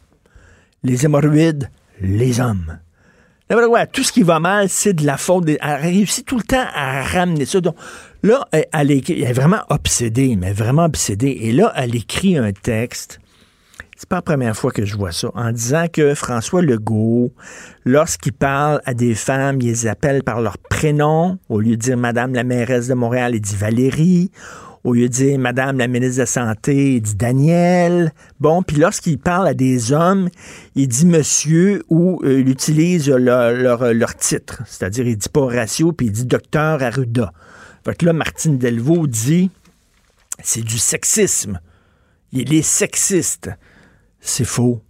Les hémorroïdes, les hommes. Quoi, tout ce qui va mal, c'est de la faute. Des... Elle réussit tout le temps à ramener ça. Donc, là, elle, elle est vraiment obsédée, mais vraiment obsédée. Et là, elle écrit un texte. C'est pas la première fois que je vois ça. En disant que François Legault, lorsqu'il parle à des femmes, il les appelle par leur prénom. Au lieu de dire Madame la mairesse de Montréal, il dit Valérie. Au lieu de dire Madame la ministre de la Santé, il dit Daniel. Bon, puis lorsqu'il parle à des hommes, il dit Monsieur ou euh, il utilise leur, leur, leur titre. C'est-à-dire, il dit pas Horatio, puis il dit Docteur Arruda. Fait que là, Martine Delvaux dit c'est du sexisme. Il est sexiste. C'est faux.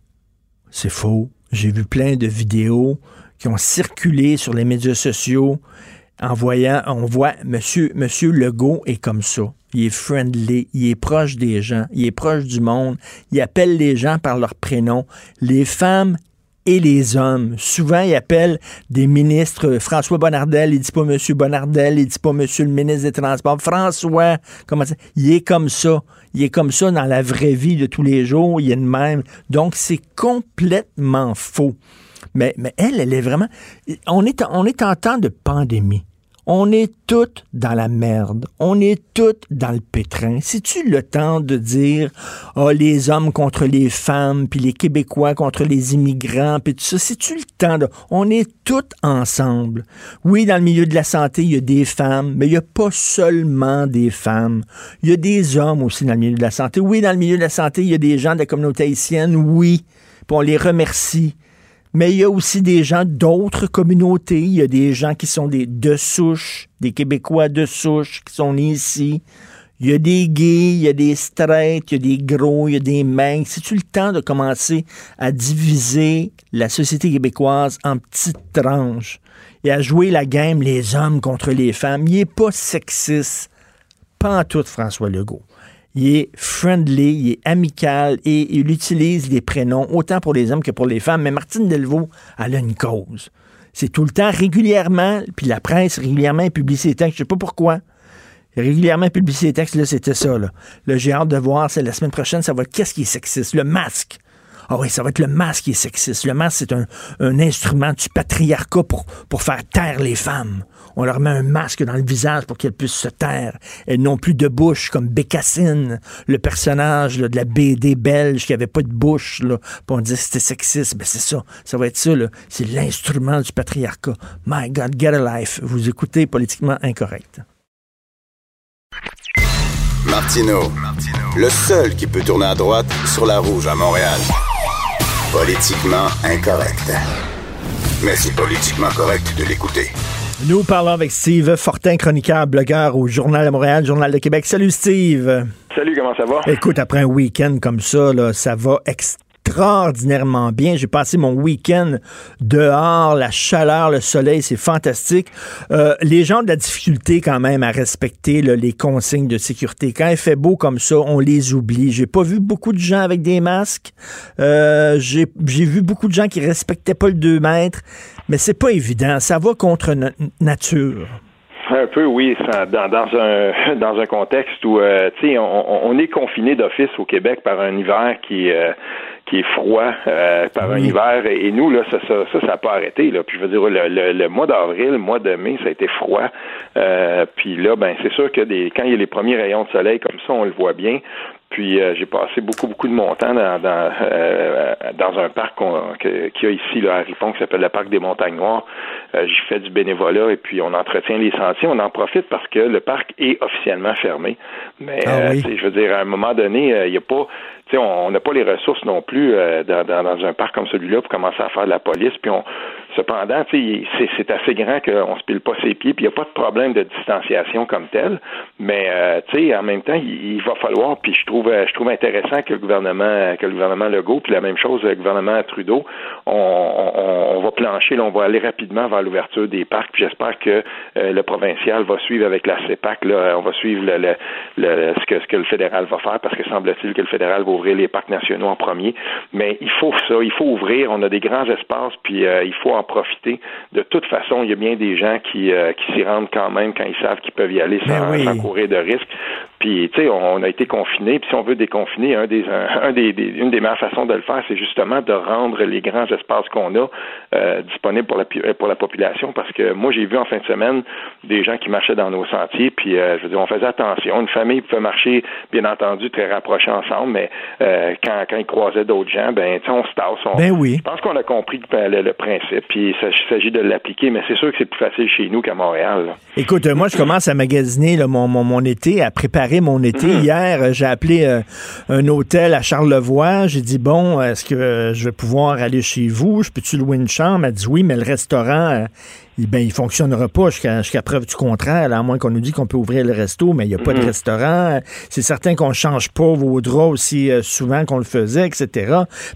C'est faux. J'ai vu plein de vidéos qui ont circulé sur les médias sociaux en voyant, on voit Monsieur, Monsieur Legault est comme ça. Il est friendly, il est proche des gens, il est proche du monde, il appelle les gens par leur prénom. Les femmes et les hommes. Souvent, ils appellent des ministres. François Bonnardel, il dit pas Monsieur Bonnardel, il dit pas Monsieur le ministre des Transports. François, comment ça? Il est comme ça. Il est comme ça dans la vraie vie de tous les jours. Il est de même. Donc, c'est complètement faux. Mais, mais elle, elle est vraiment. On est, on est en temps de pandémie. On est toutes dans la merde. On est toutes dans le pétrin. C'est-tu le temps de dire oh, les hommes contre les femmes, puis les Québécois contre les immigrants, puis tout ça? C'est-tu le temps de. On est toutes ensemble? Oui, dans le milieu de la santé, il y a des femmes, mais il n'y a pas seulement des femmes. Il y a des hommes aussi dans le milieu de la santé. Oui, dans le milieu de la santé, il y a des gens de la communauté haïtienne, oui. On les remercie mais il y a aussi des gens d'autres communautés. Il y a des gens qui sont des de souche, des Québécois de souche qui sont ici. Il y a des gays, il y a des straights, il y a des gros, il y a des minces. C'est-tu le temps de commencer à diviser la société québécoise en petites tranches et à jouer la game les hommes contre les femmes? Il n'est pas sexiste. Pas en tout, François Legault il est friendly, il est amical et il utilise les prénoms autant pour les hommes que pour les femmes. Mais Martine Delvaux, elle a une cause. C'est tout le temps, régulièrement, puis la presse régulièrement publie ses textes. Je sais pas pourquoi. Régulièrement publie ses textes, là, c'était ça. Là. Le j'ai hâte de voir, c'est la semaine prochaine, ça va qu'est-ce qui est sexiste? Le masque. Ah oui, ça va être le masque qui est sexiste. Le masque, c'est un, instrument du patriarcat pour, pour faire taire les femmes. On leur met un masque dans le visage pour qu'elles puissent se taire. Elles n'ont plus de bouche, comme Bécassine, le personnage de la BD belge qui avait pas de bouche. Là, on disait c'était sexiste. Ben c'est ça. Ça va être ça. C'est l'instrument du patriarcat. My God, get a life. Vous écoutez politiquement incorrect. Martino, le seul qui peut tourner à droite sur la rouge à Montréal. Politiquement incorrect. Mais c'est politiquement correct de l'écouter. Nous parlons avec Steve Fortin, chroniqueur, blogueur au Journal de Montréal, Journal de Québec. Salut Steve. Salut, comment ça va? Écoute, après un week-end comme ça, là, ça va extrêmement extraordinairement bien. J'ai passé mon week-end dehors, la chaleur, le soleil, c'est fantastique. Euh, les gens ont de la difficulté quand même à respecter les consignes de sécurité. Quand il fait beau comme ça, on les oublie. J'ai pas vu beaucoup de gens avec des masques. Euh, J'ai vu beaucoup de gens qui respectaient pas le 2 mètres, mais c'est pas évident. Ça va contre notre nature. Un peu, oui, dans, un [LAUGHS] dans un contexte où, euh, tu sais, on, on, est confiné d'office au Québec par un hiver qui euh, qui est froid euh, par un hiver. Et, nous, là, ça, ça, ça, n'a pas arrêté. Là. Puis je veux dire, le, le, mois d'avril, le mois de mai, ça a été froid. Euh, puis là, ben, c'est sûr que des, quand il y a les premiers rayons de soleil comme ça, on le voit bien. Puis euh, j'ai passé beaucoup, beaucoup de mon temps dans, dans, euh, dans un parc qu'il y a ici là, à Ripon qui s'appelle le parc des Montagnes Noires. Euh, j'y fais du bénévolat et puis on entretient les sentiers. On en profite parce que le parc est officiellement fermé. Mais ah je veux dire, à un moment donné, il n'y a pas on n'a pas les ressources non plus dans, dans, un parc comme celui-là pour commencer à faire de la police. Puis on, cependant, c'est assez grand qu'on se pile pas ses pieds, puis il n'y a pas de problème de distanciation comme tel. Mais en même temps, il, va falloir, puis je trouve euh, je trouve intéressant que le gouvernement, que le gouvernement Legault, puis la même chose le gouvernement Trudeau, on, va plancher, on va aller rapidement vers l'ouverture des parcs. J'espère que euh, le provincial va suivre avec la CEPAC. On va suivre ce, que, ce que le fédéral va faire, parce que semble-t-il que le fédéral va ouvrir les parcs nationaux en premier. Mais il faut ça, il faut ouvrir. On a des grands espaces, puis euh, il faut en profiter. De toute façon, il y a bien des gens qui, qui s'y rendent quand même quand ils savent qu'ils peuvent y aller sans, ben sans courir de risques. Puis, tu sais, on a été confinés, puis si on veut déconfiner, un des, un, des, une des meilleures façons de le faire, c'est justement de rendre les grands espaces qu'on a euh, disponibles pour la, pour la population, parce que moi, j'ai vu en fin de semaine des gens qui marchaient dans nos sentiers, puis, euh, je veux dire, on faisait attention. Une famille pouvait marcher, bien entendu, très rapprochés ensemble, mais euh, quand, quand ils croisaient d'autres gens, ben, tu sais, on se tasse. On, ben oui. Je pense qu'on a compris le, le, principe, puis il s'agit de l'appliquer, mais c'est sûr que c'est plus facile chez nous qu'à Montréal. Écoute, moi, je commence à magasiner là, mon, mon, mon été, à préparer mon été. Mhm. Hier, euh, j'ai appelé euh, un hôtel à Charlevoix. J'ai dit, bon, est-ce que euh, je vais pouvoir aller chez vous? Je peux-tu louer une chambre? Elle dit oui, mais le restaurant, il, ben, il fonctionnera pas jusqu'à preuve du contraire, à moins qu'on nous dise qu'on peut ouvrir le resto, mais il n'y a pas de mhm. restaurant. C'est certain qu'on change pas vos draps aussi souvent qu'on le faisait, etc.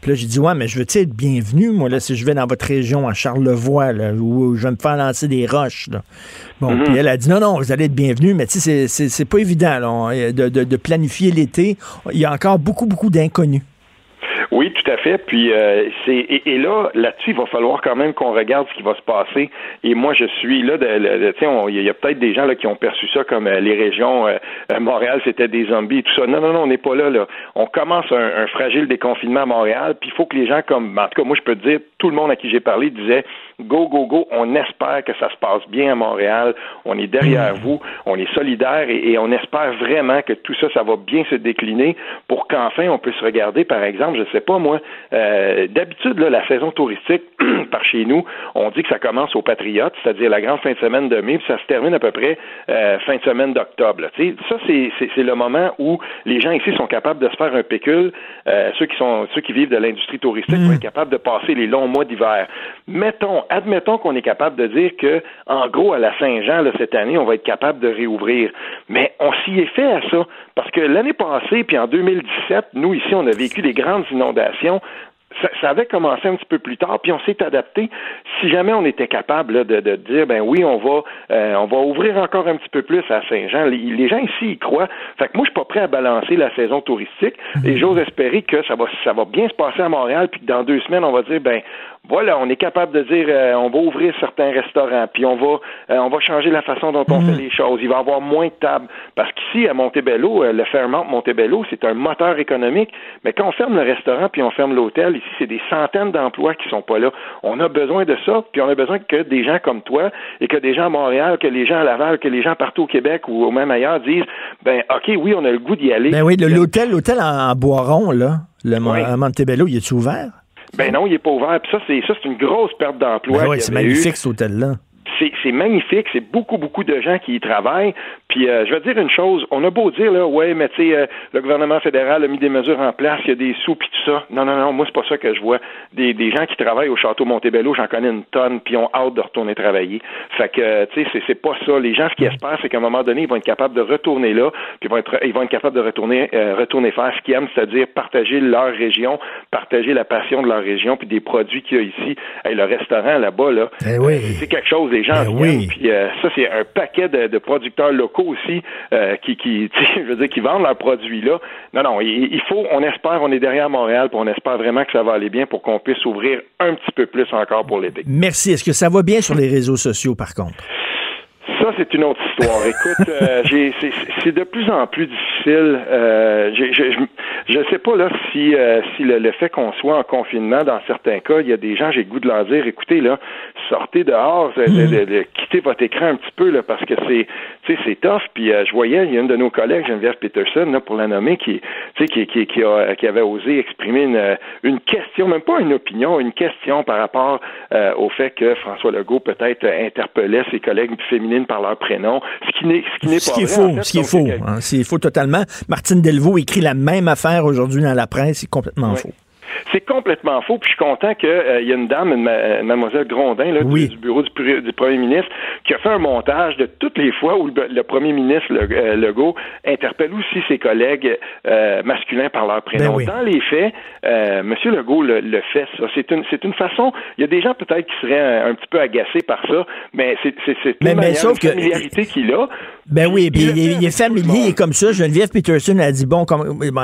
Puis là, j'ai dit, ouais, mais je veux être bienvenu, moi, là, si je vais dans votre région, à Charlevoix, là, où je vais me faire lancer des roches. Bon, mhm. puis elle a dit, non, non, vous allez être bienvenu, mais tu sais, c'est pas évident de, de, de planifier l'été. Il y a encore beaucoup, beaucoup d'inconnus. Puis euh, c'est et, là, là-dessus, il va falloir quand même qu'on regarde ce qui va se passer. Et moi, je suis là. Il y a, peut-être des gens là qui ont perçu ça comme euh, les régions euh, Montréal, c'était des zombies et tout ça. Non, non, non, on n'est pas là. Là, on commence un, fragile déconfinement à Montréal. Puis il faut que les gens, comme en tout cas, moi, je peux te dire, tout le monde à qui j'ai parlé disait go, go, go. On espère que ça se passe bien à Montréal. On est derrière mmh. vous. On est solidaire et, et on espère vraiment que tout ça, ça va bien se décliner pour qu'enfin on puisse regarder, par exemple, je sais pas moi, euh, d'habitude, la saison touristique [CLEARS THROAT] par chez nous, on dit que ça commence aux Patriotes, c'est-à-dire la grande fin de semaine de mai, puis ça se termine à peu près euh, fin de semaine d'octobre. Ça, c'est le moment où les gens ici sont capables de se faire un pécule. Euh, ceux qui sont ceux qui vivent de l'industrie touristique vont être capables de passer les longs mois d'hiver. Mettons, admettons qu'on est capable de dire que, en gros, à la Saint-Jean, cette année, on va être capable de réouvrir. Mais on s'y est fait à ça. Parce que l'année passée, puis en 2017, nous, ici, on a vécu des grandes inondations ça, avait commencé un petit peu plus tard, puis on s'est adapté. Si jamais on était capable de, de, dire, ben oui, on va, euh, on va ouvrir encore un petit peu plus à Saint-Jean. Les, gens ici y croient. Fait que moi, je suis pas prêt à balancer la saison touristique, et j'ose espérer que ça va, ça va bien se passer à Montréal, puis que dans deux semaines, on va dire, ben voilà, on est capable de dire euh, on va ouvrir certains restaurants, puis on va euh, on va changer la façon dont on fait les choses. Il va y avoir moins de tables. Parce qu'ici, à Montebello, euh, le Fairmont Montebello, c'est un moteur économique. Mais quand on ferme le restaurant puis on ferme l'hôtel, ici, c'est des centaines d'emplois qui sont pas là. On a besoin de ça, puis on a besoin que des gens comme toi et que des gens à Montréal, que les gens à Laval, que les gens partout au Québec ou même ailleurs disent ben OK, oui, on a le goût d'y aller. Ben oui, l'hôtel, l'hôtel en, Boiron, là, le Montebello, il est ouvert? Ben non, il n'est pas ouvert. Puis ça, c'est ça, c'est une grosse perte d'emploi. Ben oui, c'est magnifique, cet hôtel-là c'est magnifique, c'est beaucoup, beaucoup de gens qui y travaillent. Puis euh, je vais dire une chose, on a beau dire là, ouais, mais tu sais, euh, le gouvernement fédéral a mis des mesures en place, il y a des sous puis tout ça. Non, non, non, moi c'est pas ça que je vois. Des, des gens qui travaillent au château Montebello, j'en connais une tonne, puis ont hâte de retourner travailler. Fait que tu sais, c'est pas ça. Les gens ce qu'ils espèrent, c'est qu'à un moment donné, ils vont être capables de retourner là, puis ils vont être, ils vont être capables de retourner, euh, retourner faire ce qu'ils aiment, c'est-à-dire partager leur région, partager la passion de leur région, puis des produits qu'il y a ici. Hey, le restaurant là-bas là, eh oui. c'est quelque chose. Les gens eh puis euh, ça, c'est un paquet de, producteurs locaux aussi euh, qui, qui [LAUGHS] je veux dire, qui vendent leurs produits là. Non, non, il, faut, on espère, on est derrière Montréal, puis on espère vraiment que ça va aller bien pour qu'on puisse ouvrir un petit peu plus encore pour l'été. Merci. Est-ce que ça va bien sur les réseaux sociaux, par contre? Ça, c'est une autre histoire. [LAUGHS] Écoute, euh, c'est de plus en plus difficile. Euh, je ne sais pas là si, euh, si le, fait qu'on soit en confinement, dans certains cas, il y a des gens, j'ai le goût de leur dire, écoutez, là, sortez dehors, mm. quittez votre écran un petit peu, là, parce que c'est c'est tough. Puis je voyais, il y a une de nos collègues, Geneviève Peterson, là, pour la nommer, qui, qui, qui, qui, a, qui avait osé exprimer une, une question, même pas une opinion, une question par rapport au fait que François Legault peut-être interpellait ses collègues par leur prénom, ce qui n'est ce qui n'est pas faux, ce qui est faux, hein, c'est faux totalement. Martine Delvaux écrit la même affaire aujourd'hui dans la presse, c'est complètement faux. C'est complètement faux. Puis je suis content qu'il euh, y a une dame, une, euh, mademoiselle Grondin, là, du, bureau du, premier ministre, qui a fait un montage de toutes les fois où le, premier ministre le, euh, Legault interpelle aussi ses collègues masculins par leur prénom. Ben Dans les faits, M. Legault le, fait. Ça, c'est une, une façon. Il y a des gens peut-être qui seraient un, petit peu agacés par ça, mais c'est, une, mais, sauf familiarité qu'il a. Ben oui, puis il, est familier, il est comme ça. Geneviève Peterson a dit bon,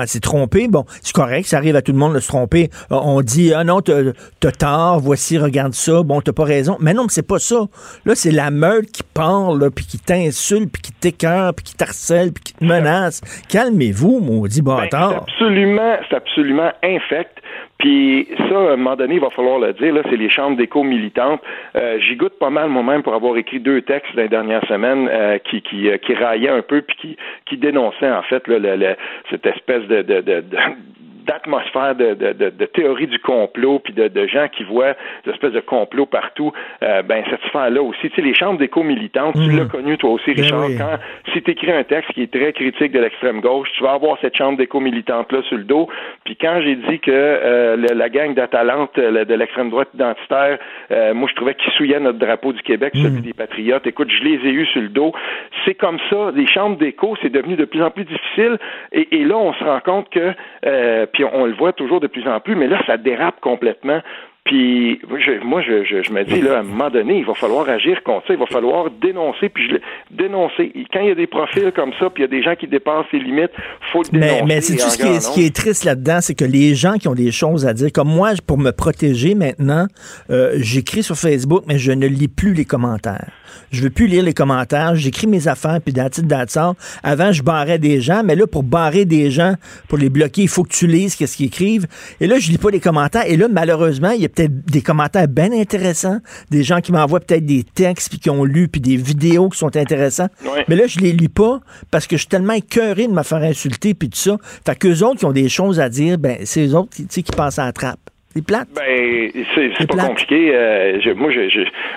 c'est trompé. Bon, c'est correct, ça arrive à tout le monde de se tromper. Euh, on dit ah non, t'as tort, voici, regarde ça, bon, t'as pas raison. Mais non, mais c'est pas ça. Là, c'est la meute qui parle, puis qui t'insulte, puis qui t'écœure, puis qui t'harcèle, puis qui te menace. Calmez-vous, maudit ben, bâtard. c'est absolument, c'est absolument infect. Puis ça, à un moment donné, il va falloir le dire, là, c'est les chambres d'écho militantes. Euh, J'y goûte pas mal moi-même pour avoir écrit deux textes dans les dernières semaines euh, qui, qui, euh, qui raillaient un peu puis qui, qui dénonçaient en fait là, le, cette espèce de, de, de, d'atmosphère de, de, de, de, théorie du complot, puis de, de gens qui voient des espèces de complots partout, euh, ben cette sphère-là aussi. Tu sais, les chambres d'écho militantes, tu l'as mhm. connu toi aussi, ben Richard, quand si tu écris un texte qui est très critique de l'extrême gauche, tu vas avoir cette chambre d'écho militante-là sur le dos. Puis quand j'ai dit que euh, la gang d'Atalante de l'extrême droite identitaire, euh, moi je trouvais qu'ils souillaient notre drapeau du Québec, celui mhm. des patriotes, écoute, je les ai eus sur le dos. C'est comme ça, les chambres d'écho, c'est devenu de plus en plus difficile. Et, et là, on se rend compte que puis on, le voit toujours de plus en plus, mais là, ça dérape complètement. Puis moi, je, je, me dis, là, à un moment donné, il va falloir agir contre ça, il va falloir dénoncer, puis je dénoncer. Quand il y a des profils comme ça, puis il y a des gens qui dépassent les limites, faut le dénoncer. Mais, c'est tout ce qui, est, ce qui est triste là-dedans, c'est que les gens qui ont des choses à dire, comme moi, pour me protéger maintenant, euh, j'écris sur Facebook, mais je ne lis plus les commentaires. Je veux plus lire les commentaires. J'écris mes affaires, puis titre d'attente. Avant, je barrais des gens, mais là, pour barrer des gens, pour les bloquer, il faut que tu lises qu'est-ce qu'ils écrivent. Et là, je lis pas les commentaires. Et là, malheureusement, il y a peut-être des commentaires bien intéressants, des gens qui m'envoient peut-être des textes, puis qui ont lu, puis des vidéos qui sont intéressants. Mais là, je les lis pas parce que je suis tellement écœuré de me faire insulter, puis tout ça. Fait qu'eux autres qui ont des choses à dire, ben, c'est eux autres qui, qui passent à la trappe. C'est plate. Ben, c'est pas compliqué. Euh, je, moi,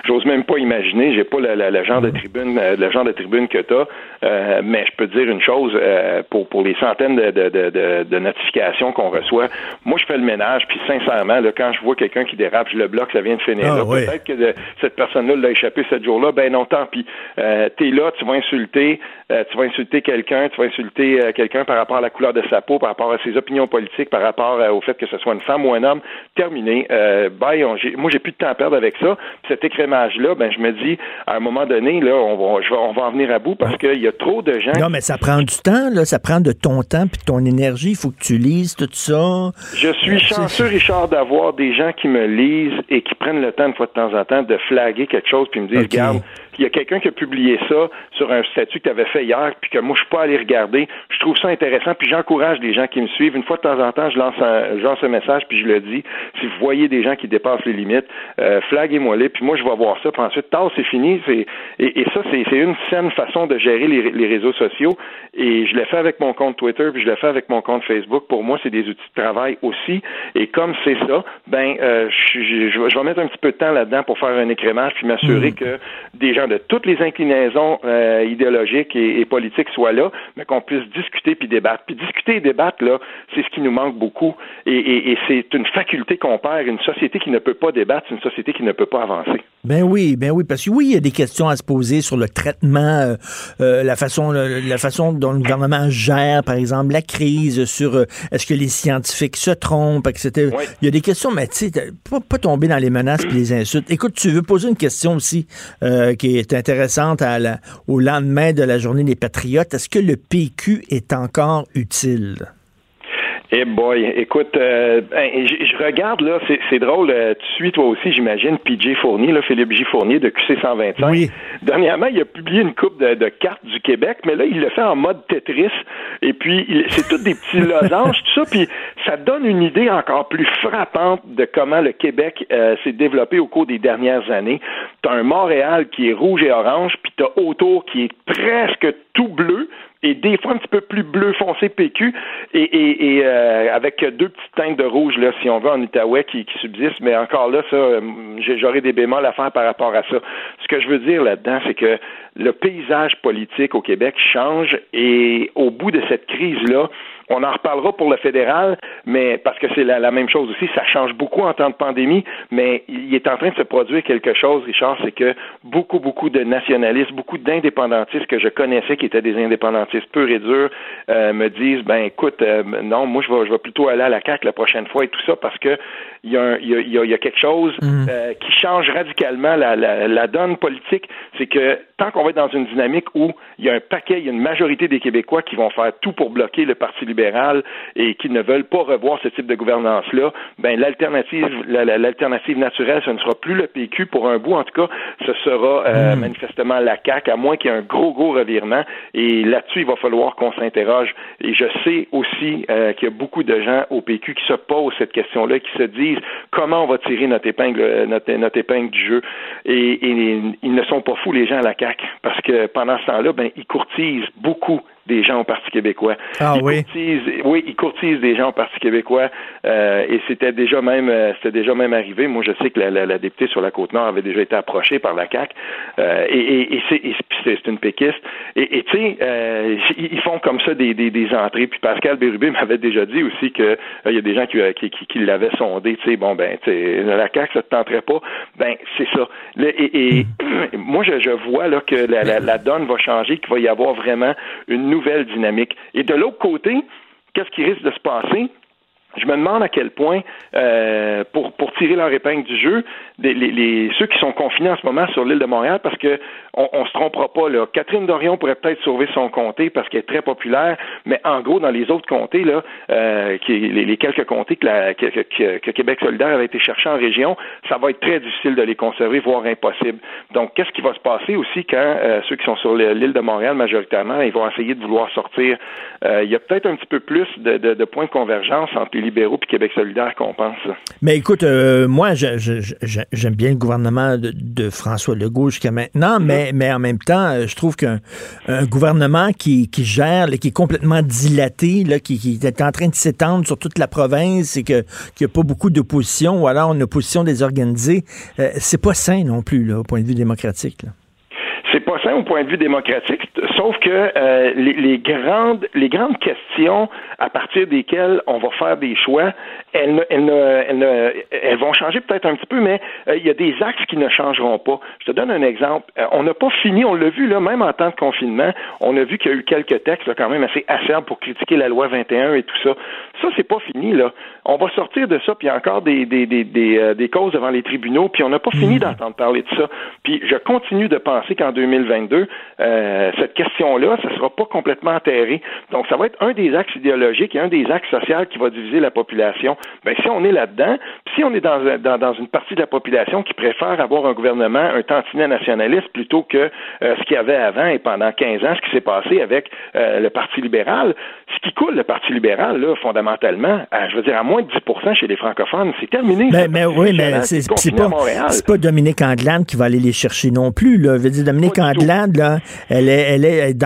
j'ose même pas imaginer. J'ai pas le, genre de tribune, euh, le genre de tribune que t'as. Euh, mais je peux te dire une chose euh, pour pour les centaines de, de, de, de notifications qu'on reçoit. Moi, je fais le ménage. Puis sincèrement, là, quand je vois quelqu'un qui dérape, je le bloque. Ça vient de finir. Ah, Peut-être que cette personne-là l'a échappé ce jour-là. Ben non, tant pis. Euh, T'es là, tu vas insulter. tu vas insulter quelqu'un. Tu vas insulter quelqu'un par rapport à la couleur de sa peau, par rapport à ses opinions politiques, par rapport au fait que ce soit une femme ou un homme terminé. Euh, bye, moi, j'ai plus de temps à perdre avec ça. cet écrémage-là, ben, je me dis, à un moment donné, là, on va, on va en venir à bout parce qu'il y a trop de gens. Non, mais ça prend du temps, là. Ça prend de ton temps puis de ton énergie. Il faut que tu lises tout ça. Je suis chanceux, Richard, d'avoir des gens qui me lisent et qui prennent le temps, une fois de temps en temps, de flaguer quelque chose puis me disent, regarde, il y a quelqu'un qui a publié ça sur un statut que tu avais fait hier, puis que moi, je suis pas allé regarder. Je trouve ça intéressant, puis j'encourage les gens qui me suivent. Une fois de temps en temps, je lance un, je lance un message, puis je le dis. Si vous voyez des gens qui dépassent les limites, euh, flaguez-moi les, puis moi, je vais voir ça. Puis ensuite, tard, c'est fini. Et, et, ça, c'est une saine façon de gérer les, les réseaux sociaux. Et je l'ai fait avec mon compte Twitter, puis je l'ai fait avec mon compte Facebook. Pour moi, c'est des outils de travail aussi. Et comme c'est ça, ben, euh, je, je, je, vais mettre un petit peu de temps là-dedans pour faire un écrémage, puis m'assurer mmh. que des gens de toutes les inclinaisons euh, idéologiques et, politiques soient là, mais qu'on puisse discuter puis débattre. Puis discuter et débattre, là, c'est ce qui nous manque beaucoup. Et, c'est une faculté qu'on perd. Une société qui ne peut pas débattre, c'est une société qui ne peut pas avancer. Ben oui, ben oui, parce que oui, il y a des questions à se poser sur le traitement, euh, euh, la façon, la façon dont le gouvernement gère, par exemple, la crise, sur est-ce que les scientifiques se trompent, etc. Il y a des questions, mais tu sais, pas, pas tomber dans les menaces et les insultes. Écoute, tu veux poser une question aussi qui est intéressante à au lendemain de la journée des Patriotes. Est-ce que le PQ est encore utile? Eh boy, écoute, euh, je, regarde là, c'est drôle, euh, tu suis toi aussi, j'imagine, PJ Fournier, là, Philippe J. Fournier de QC 125. Oui. Dernièrement, il a publié une coupe de, cartes du Québec, mais là, il le fait en mode Tetris, et puis c'est toutes des petits [LAUGHS] losanges, tout ça, puis ça donne une idée encore plus frappante de comment le Québec euh, s'est développé au cours des dernières années. T'as un Montréal qui est rouge et orange, puis t'as autour qui est presque tout bleu, et des fois un petit peu plus bleu foncé PQ et, euh, avec deux petites teintes de rouge là si on veut en Outaouais qui, qui subsistent. Mais encore là ça euh, j'aurais des bémols à faire par rapport à ça. Ce que je veux dire là-dedans c'est que le paysage politique au Québec change et au bout de cette crise là on en reparlera pour le fédéral, mais parce que c'est la, même chose aussi, ça change beaucoup en temps de pandémie, mais il est en train de se produire quelque chose, Richard, c'est que beaucoup, beaucoup de nationalistes, beaucoup d'indépendantistes que je connaissais qui étaient des indépendantistes purs et durs euh, me disent ben écoute, euh, non, moi je vais je vais plutôt aller à la CAQ la prochaine fois et tout ça parce que il y a, il y a, quelque chose mm. euh, qui change radicalement la, la, la donne politique, c'est que tant qu'on va être dans une dynamique où il y a un paquet, il y a une majorité des Québécois qui vont faire tout pour bloquer le Parti libéral et qui ne veulent pas revoir ce type de gouvernance-là, ben l'alternative, l'alternative naturelle, ce ne sera plus le PQ pour un bout, en tout cas, ce sera euh, hmm. manifestement la CAQ, à moins qu'il y ait un gros, gros revirement. Et là-dessus, il va falloir qu'on s'interroge. Et je sais aussi euh, qu'il y a beaucoup de gens au PQ qui se posent cette question-là, qui se disent comment on va tirer notre épingle, notre, notre épingle du jeu? Et, et, ils ne sont pas fous, les gens à la CAQ, parce que pendant ce temps-là, ben, ils courtisent beaucoup des gens au Parti québécois. Ah oui? oui, ils courtisent des gens au Parti québécois euh, et c'était déjà même euh, c'était déjà même arrivé. Moi, je sais que la, la, la, députée sur la côte nord avait déjà été approchée par la CAC euh, et, et, et c'est une péquiste. Et tu sais, euh, ils font comme ça des, des, des, entrées. Puis Pascal Bérubé [LAUGHS] m'avait déjà dit aussi que euh, il y a des gens qui, qui, qui, qui l'avaient sondé. Tu sais, bon ben, la CAC ça te tenterait pas? Ben c'est ça. et, et [CLEARS THROAT] moi, je, je vois là que la, la, la donne va changer, qu'il va y avoir vraiment une Et de l'autre côté, qu'est-ce qui risque de se passer? Je me demande à quel point, euh, pour, pour tirer leur épingle du jeu, les, les, ceux qui sont confinés en ce moment sur l'île de Montréal, parce que on, on se trompera pas, là. Catherine Dorion pourrait peut-être sauver son comté parce qu'elle est très populaire, mais en gros, dans les autres comtés, là, euh, qui, les, quelques comtés que, la, que, que, Québec solidaire avait été chercher en région, ça va être très difficile de les conserver, voire impossible. Donc, qu'est-ce qui va se passer aussi quand euh, ceux qui sont sur l'île de Montréal, majoritairement, ils vont essayer de vouloir sortir? Euh, il y a peut-être un petit peu plus de, de, de points de convergence entre les libéraux et Québec solidaire qu'on pense. Mais écoute, euh, moi, j'aime bien le gouvernement de, François Legault jusqu'à maintenant, mais, mais en même temps, euh, je trouve qu'un gouvernement qui, qui gère, qui est complètement dilaté, là, qui, qui, est en train de s'étendre sur toute la province et qu'il n'y a pas beaucoup d'opposition ou alors une opposition désorganisée, euh, c'est pas sain non plus, là, au point de vue démocratique. Là sain au point de vue démocratique, sauf que euh, les, les, grandes les grandes questions à partir desquelles on va faire des choix, elles, ne, elles, ne, elles, ne, elles vont changer peut-être un petit peu, mais euh, il y a des axes qui ne changeront pas. Je te donne un exemple. Euh, on n'a pas fini, on l'a vu là, même en temps de confinement, on a vu qu'il y a eu quelques textes là, quand même assez acerbes pour critiquer la loi 21 et tout ça. Ça, c'est pas fini là. On va sortir de ça, puis il y a encore des des, des, des, des causes devant les tribunaux, puis on n'a pas fini mmh. d'entendre parler de ça. Puis je continue de penser qu'en 2022, euh, cette question-là, ça ne sera pas complètement enterré. Donc, ça va être un des axes idéologiques et un des axes sociaux qui va diviser la population. Ben, si on est là-dedans, si on est dans, dans, dans, une partie de la population qui préfère avoir un gouvernement, un tantinet nationaliste, plutôt que euh, ce qu'il y avait avant et pendant 15 ans, ce qui s'est passé avec euh, le Parti libéral, ce qui coule le Parti libéral, là, fondamentalement, je veux dire, à moins de 10% chez les francophones, c'est terminé. Mais, mais oui, mais c'est pas, pas Dominique Anglade qui va aller les chercher non plus. Là. Je veux dire, Dominique Anglade, elle est,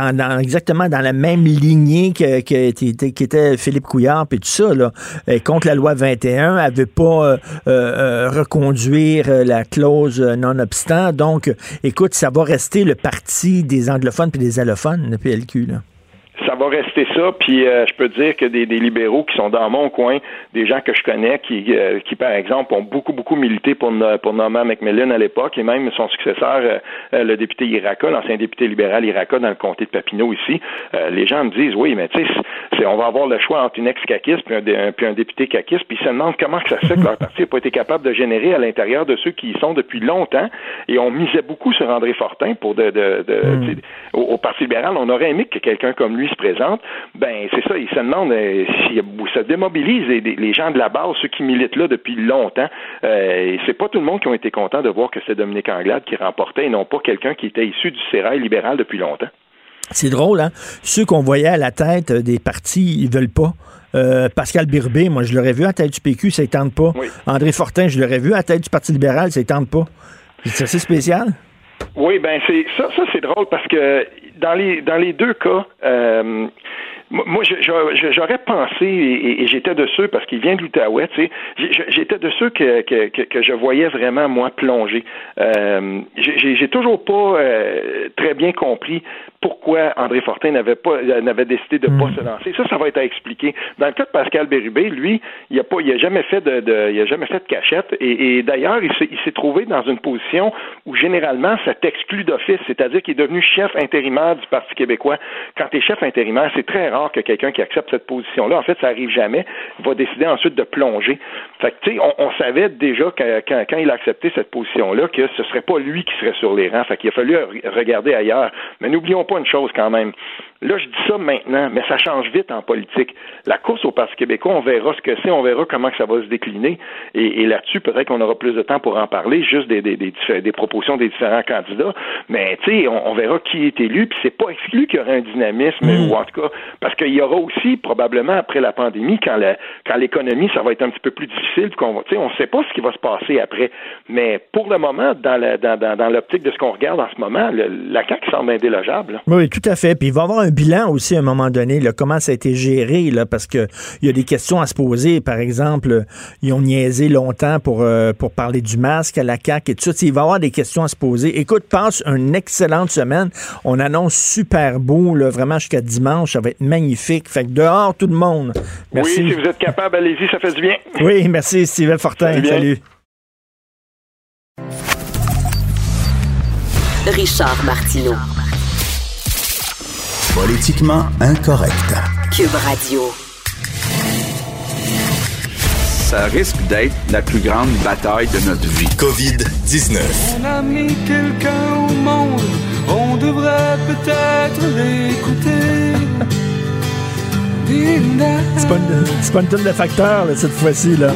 exactement dans la même lignée que, était Philippe Couillard et tout ça. Contre la loi 21, elle veut pas euh, euh, euh, reconduire la clause non-obstant. Donc, écoute, ça va rester le parti des anglophones et des allophones, le PLQ. Là ça va rester ça. Puis euh, je peux dire que des, libéraux qui sont dans mon coin, des gens que je connais, qui, euh, qui par exemple ont beaucoup beaucoup milité pour pour Norman McMillan à l'époque, et même son successeur, euh, le député Iraka, l'ancien député libéral Iraka dans le comté de Papineau ici. les gens me disent oui, mais tu sais, on va avoir le choix entre une ex-caquiste puis un, puis un député caquiste, puis ils se demandent comment que ça se fait que leur parti n'a pas été capable de générer à l'intérieur de ceux qui y sont depuis longtemps. Et on misait beaucoup sur André Fortin pour de, de, hmm. au, au, Parti libéral. On aurait aimé que quelqu'un comme lui se présente, ben c'est ça, ils se demandent euh, si ça démobilise les, gens de la base, ceux qui militent là depuis longtemps. Euh, et c'est pas tout le monde qui ont été contents de voir que c'est Dominique Anglade qui remportait et non pas quelqu'un qui était issu du sérail libéral depuis longtemps. C'est drôle, hein? Ceux qu'on voyait à la tête des partis, ils veulent pas. Euh, Pascal Birbé, moi, je l'aurais vu à la tête du PQ, ça ne tente pas. André Fortin, je l'aurais vu à la tête du Parti libéral, ça ne tente pas. C'est assez spécial? Oui, ben c'est ça, ça c'est drôle parce que dans les dans les deux cas, euh, moi, j'aurais pensé, et, j'étais de ceux, parce qu'il vient de l'Outaouais, tu sais, j'étais de ceux que, que, que, je voyais vraiment, moi, plonger. Euh, j'ai toujours pas euh, très bien compris pourquoi André Fortin n'avait pas n'avait décidé de ne pas hmm. se lancer. Ça, ça va être à expliquer. Dans le cas de Pascal Bérubé, lui, il a pas, il a jamais fait de, de il a jamais fait de cachette. Et, et d'ailleurs, il s'est trouvé dans une position où généralement ça t'exclut d'office, c'est-à-dire qu'il est devenu chef intérimaire du Parti québécois. Quand tu es chef intérimaire, c'est très rare que quelqu'un qui accepte cette position-là, en fait, ça arrive jamais, va décider ensuite de plonger. Fait que, tu sais, on, savait déjà quand, quand, il a accepté cette position-là que ce serait pas lui qui serait sur les rangs. Fait qu'il a fallu regarder ailleurs. Mais n'oublions pas une chose quand même. Là, je dis ça maintenant, mais ça change vite en politique. La course au Parti québécois, on verra ce que c'est, on verra comment que ça va se décliner. Et, là-dessus, peut-être qu'on aura plus de temps pour en parler, juste des, des, des, propositions des différents candidats. Mais tu sais, on, verra qui est élu, puis c'est pas exclu qu'il y aura un dynamisme, mm. ou en tout cas, parce qu'il y aura aussi probablement après la pandémie, quand la, quand l'économie, ça va être un petit peu plus difficile, qu'on va, on ne sait pas ce qui va se passer après. Mais pour le moment, dans, la, dans, dans, dans l'optique de ce qu'on regarde en ce moment, la CAQ semble indélogeable. Oui, tout à fait. Puis il va y avoir un bilan aussi à un moment donné, là, comment ça a été géré, là, parce qu'il y a des questions à se poser. Par exemple, ils ont niaisé longtemps pour, euh, pour parler du masque à la CAQ et tout ça. Il va y avoir des questions à se poser. Écoute, passe une excellente semaine. On annonce super beau, là, vraiment jusqu'à dimanche. Ça va être magnifique. Fait que dehors, tout le monde. Merci. Oui, si vous êtes capable, allez-y, ça fait du bien. Oui, merci, Steven Fortin. Salut. Richard Martineau. Politiquement incorrect. Cube Radio. ça risque d'être la plus grande bataille de notre vie. COVID-19. On a mis quelqu'un au monde, on devrait peut-être l'écouter. C'est pas, une, c'est pas une tonne de facteurs, là, cette fois-ci. là.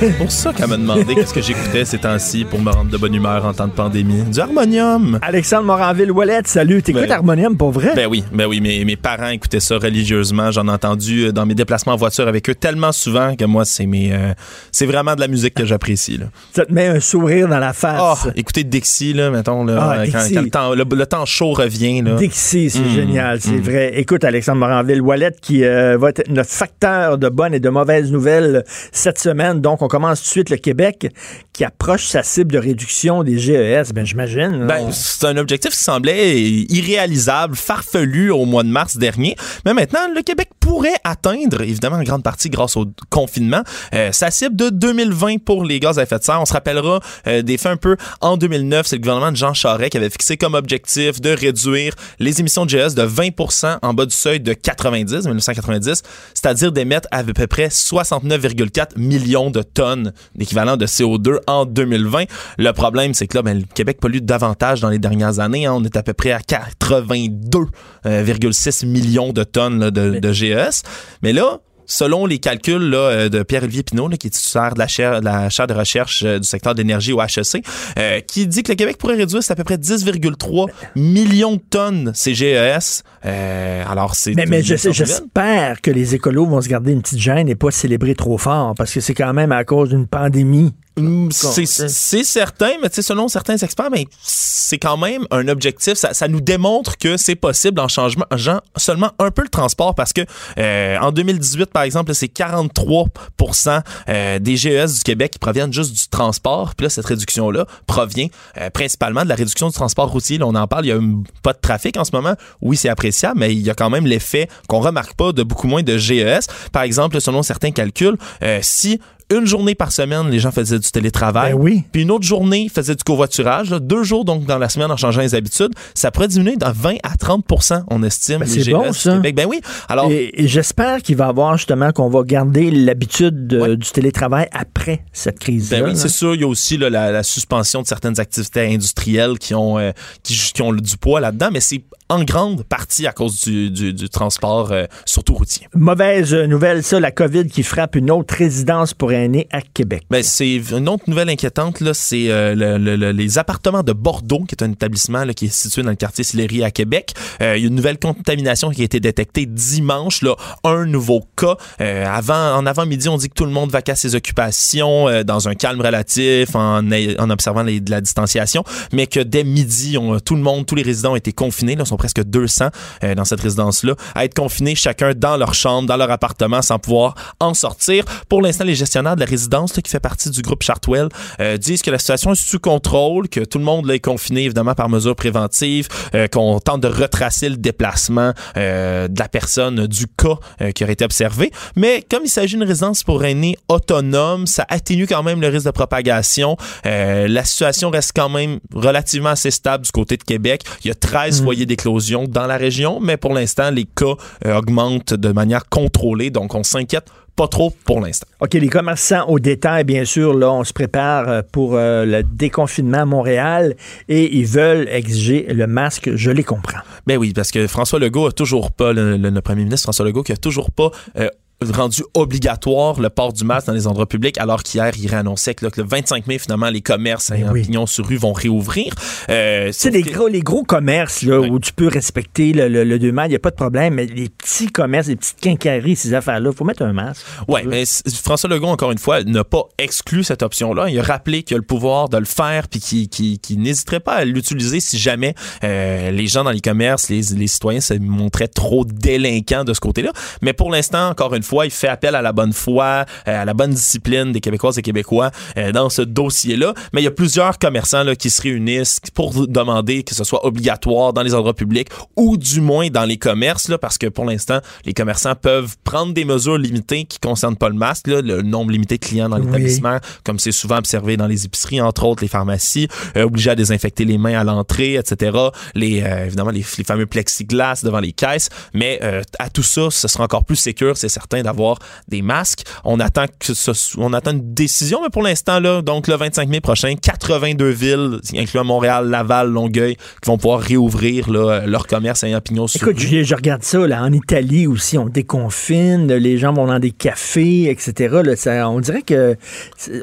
C'est pour ça qu'elle m'a demandé qu'est-ce que j'écoutais ces temps-ci pour me rendre de bonne humeur en temps de pandémie. Du harmonium. Alexandre Moranville-Wallet, salut. T'écoutes Ben- Harmonium pour vrai? Ben oui, ben oui, mes, mes parents écoutaient ça religieusement. J'en ai entendu euh, dans mes déplacements en voiture avec eux tellement souvent que moi, c'est mes, euh, c'est vraiment de la musique que j'apprécie. Ça te met un sourire dans la face. Ah, écoutez Dixie, là, mettons, là, Ah, euh, quand, Dixie. quand le, temps, le, le temps chaud revient. Là. Dixie, c'est Mm, génial, c'est mm. vrai. Écoute, Alexandre Moranville-Wallet, qui euh, va être notre facteur de bonnes et de mauvaises nouvelles cette semaine. Donc, on commence tout de suite le Québec qui approche sa cible de réduction des GES. Ben, j'imagine. Ben, c'est un objectif qui semblait irréalisable, farfelu au mois de mars dernier. Mais maintenant, le Québec pourrait atteindre, évidemment en grande partie grâce au confinement, euh, sa cible de 2020 pour les gaz à effet de serre. On se rappellera euh, des faits un peu en 2009. C'est le gouvernement de Jean Charest qui avait fixé comme objectif de réduire les émissions de GES de 20% en bas du seuil de 90, 1990, c'est-à-dire d'émettre à peu près 69,4 millions de tonnes d'équivalent de CO2 en 2020. Le problème, c'est que là, ben, le Québec pollue davantage dans les dernières années. hein. On est à peu près à 82,6 millions de tonnes là, de, de GES. Mais là, selon les calculs là, euh, de Pierre-Olivier Pinault, là, qui est titulaire de la chaire de, la chaire de recherche euh, du secteur de l'énergie au HEC, euh, qui dit que le Québec pourrait réduire à peu près 10,3 millions de tonnes ces GES. Euh, alors, c'est Mais, mais j'espère que les écolos vont se garder une petite gêne et pas célébrer trop fort parce que c'est quand même à cause d'une pandémie. Mm, C'est certain, mais tu sais, selon certains experts, ben, c'est quand même un objectif. Ça, ça nous démontre que c'est possible en changement, changeant seulement un peu le transport parce que euh, en 2018, par exemple, c'est 43% euh, des GES du Québec qui proviennent juste du transport. Puis là, cette réduction-là provient euh, principalement de la réduction du transport routier. Là, on en parle, il y a pas de trafic en ce moment. Oui, c'est appréciable, mais il y a quand même l'effet qu'on remarque pas de beaucoup moins de GES. Par exemple, selon certains calculs, euh, si une journée par semaine, les gens faisaient du télétravail. Ben oui. Puis une autre journée, ils faisaient du covoiturage. là. Deux jours donc dans la semaine en changeant les habitudes. Ça pourrait diminuer de 20 à 30% on estime. Ben, c'est GES bon, ça. Québec. Ben oui. Alors, Et, et j'espère qu'il va y avoir justement qu'on va garder l'habitude Ouais. du télétravail après cette crise-là. Ben oui, là. c'est sûr. Il y a aussi là, la, la suspension de certaines activités industrielles qui ont, euh, qui, qui ont du poids là-dedans, mais c'est en grande partie à cause du, du- du transport, euh, surtout routier. Mauvaise nouvelle, ça, la COVID qui frappe une autre résidence pour aînés à Québec. Ben, c'est une autre nouvelle inquiétante, là, c'est euh, le- le- le- les appartements de Bordeaux, qui est un établissement là, qui est situé dans le quartier Sillery à Québec. Euh, il y a une nouvelle contamination qui a été détectée dimanche, là, un nouveau cas. Euh, avant, en avant-midi, on dit que tout le monde va à ses occupations euh, dans un calme relatif, en, en observant les- de la distanciation, mais que dès midi, on- tout le monde, tous les résidents ont été confinés. Là, sont presque 200 euh, dans cette résidence-là, à être confinés chacun dans leur chambre, dans leur appartement, sans pouvoir en sortir. Pour l'instant, les gestionnaires de la résidence, là, qui fait partie du groupe Chartwell, euh, disent que la situation est sous contrôle, que tout le monde là, est confiné, évidemment, par mesure préventive, euh, qu'on tente de retracer le déplacement euh, de la personne, du cas euh, qui aurait été observé. Mais comme il s'agit d'une résidence pour aînés autonome, ça atténue quand même le risque de propagation. Euh, la situation reste quand même relativement assez stable du côté de Québec. Il y a 13 foyers d'éclosion dans la région, mais pour l'instant, les cas euh, augmentent de manière contrôlée, donc on s'inquiète pas trop pour l'instant. OK, les commerçants au détail, bien sûr, là, on se prépare euh, pour euh, le déconfinement à Montréal et ils veulent exiger le masque, je les comprends. Ben oui, parce que François Legault a toujours pas, le, le- le premier ministre François Legault, qui a toujours pas euh, rendu obligatoire le port du masque dans les endroits publics, alors qu'hier, il réannonçait que, là, que le 25 mai, finalement, les commerces et oui. pignon sur rue vont réouvrir. Euh, sauf les que- gros, les gros commerces là, où tu peux respecter le, le, le 2 mètres, il n'y a pas de problème, mais les petits commerces, les petites quincailleries, ces affaires-là, il faut mettre un masque. Ouais, mais François Legault, encore une fois, n'a pas exclu cette option-là. Il a rappelé qu'il a le pouvoir de le faire puis qu'il n'hésiterait pas à l'utiliser si jamais euh, les gens dans les commerces, les, les citoyens se montraient trop délinquants de ce côté-là. Mais pour l'instant, encore une fois, il fait appel à la bonne foi, euh, à la bonne discipline des Québécoises et Québécois euh, dans ce dossier-là. Mais il y a plusieurs commerçants là, qui se réunissent pour demander que ce soit obligatoire dans les endroits publics ou du moins dans les commerces, là, parce que pour l'instant, les commerçants peuvent prendre des mesures limitées qui concernent pas le masque, là, le nombre limité de clients dans Oui. l'établissement, comme c'est souvent observé dans les épiceries, entre autres les pharmacies, euh, obligés à désinfecter les mains à l'entrée, etc. Les, euh, évidemment, les, les fameux plexiglas devant les caisses. Mais euh, à tout ça, ce sera encore plus sécure, c'est certain, d'avoir des masques. On attend que ce, on attend une décision, mais pour l'instant, là, donc le 25 mai prochain, 82 villes, incluant Montréal, Laval, Longueuil, qui vont pouvoir réouvrir là, leur commerce à pignon sur Écoute, je, je, regarde ça, là, en Italie aussi, on déconfine, les gens vont dans des cafés, etc. Là, ça, on dirait que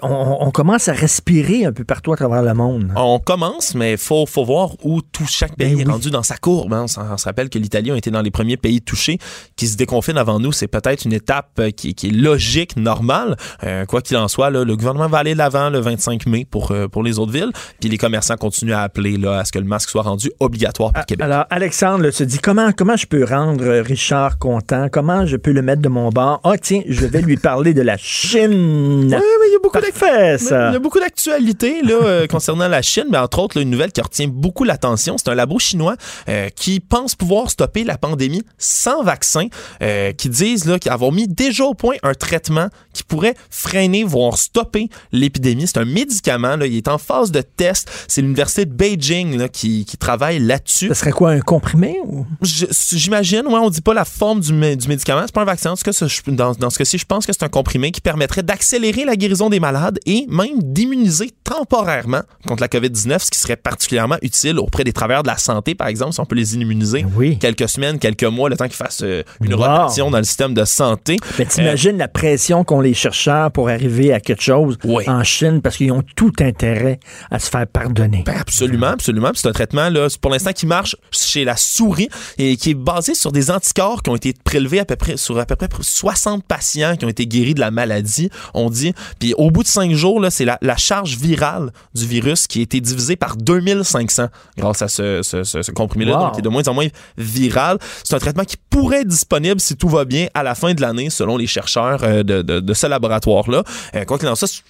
on, on, commence à respirer un peu partout à travers le monde. On commence, mais il faut, faut voir où tout chaque pays ben est rendu dans sa courbe. Hein. On, se rappelle que l'Italie a été dans les premiers pays touchés qui se déconfinent avant nous. C'est peut-être une étape euh, qui, qui, est logique, normale. Euh, quoi qu'il en soit, là, le gouvernement va aller de l'avant le 25 mai pour, euh, pour les autres villes. Puis les commerçants continuent à appeler là, à ce que le masque soit rendu obligatoire pour Québec. Alors, Alexandre se dit comment, comment je peux rendre Richard content? Comment je peux le mettre de mon bord? Ah, tiens, je vais lui parler de la Chine. Oui, mais il y a beaucoup Il y a beaucoup d'actualités là, [LAUGHS] concernant la Chine, mais entre autres, là, une nouvelle qui retient beaucoup l'attention. C'est un labo chinois qui pense pouvoir stopper la pandémie sans vaccin, qui disent là, avoir mis déjà au point un traitement qui pourrait freiner, voire stopper l'épidémie. C'est un médicament, là, il est en phase de test. C'est l'université de Beijing là, qui, qui, travaille là-dessus. Ce serait quoi, un comprimé? Ou? J'imagine, ouais, on dit pas la forme du, du médicament, c'est pas un vaccin. En tout cas, dans, dans ce cas-ci, je pense que c'est un comprimé qui permettrait d'accélérer la guérison des malades et même d'immuniser temporairement contre la COVID-19, ce qui serait particulièrement utile auprès des travailleurs de la santé, par exemple, si on peut les immuniser oui. quelques semaines, quelques mois, le temps qu'ils fassent euh, une wow. rotation dans le système de santé. Mais t'imagines euh, la pression qu'ont les chercheurs pour arriver à quelque chose oui. en Chine parce qu'ils ont tout intérêt à se faire pardonner. Ben absolument, absolument. C'est un traitement là, pour l'instant qui marche chez la souris et qui est basé sur des anticorps qui ont été prélevés à peu près sur à peu près 60 patients qui ont été guéris de la maladie, on dit. Puis au bout de cinq jours, là, c'est la, la, charge virale du virus qui a été divisée par 2500 grâce à ce, ce, ce, ce comprimé-là, wow. donc qui est de moins en moins viral. C'est un traitement qui pourrait être disponible si tout va bien à la fin de l'année, selon les chercheurs euh, de, de, de, ce laboratoire-là. Euh, quoi qu'il en soit,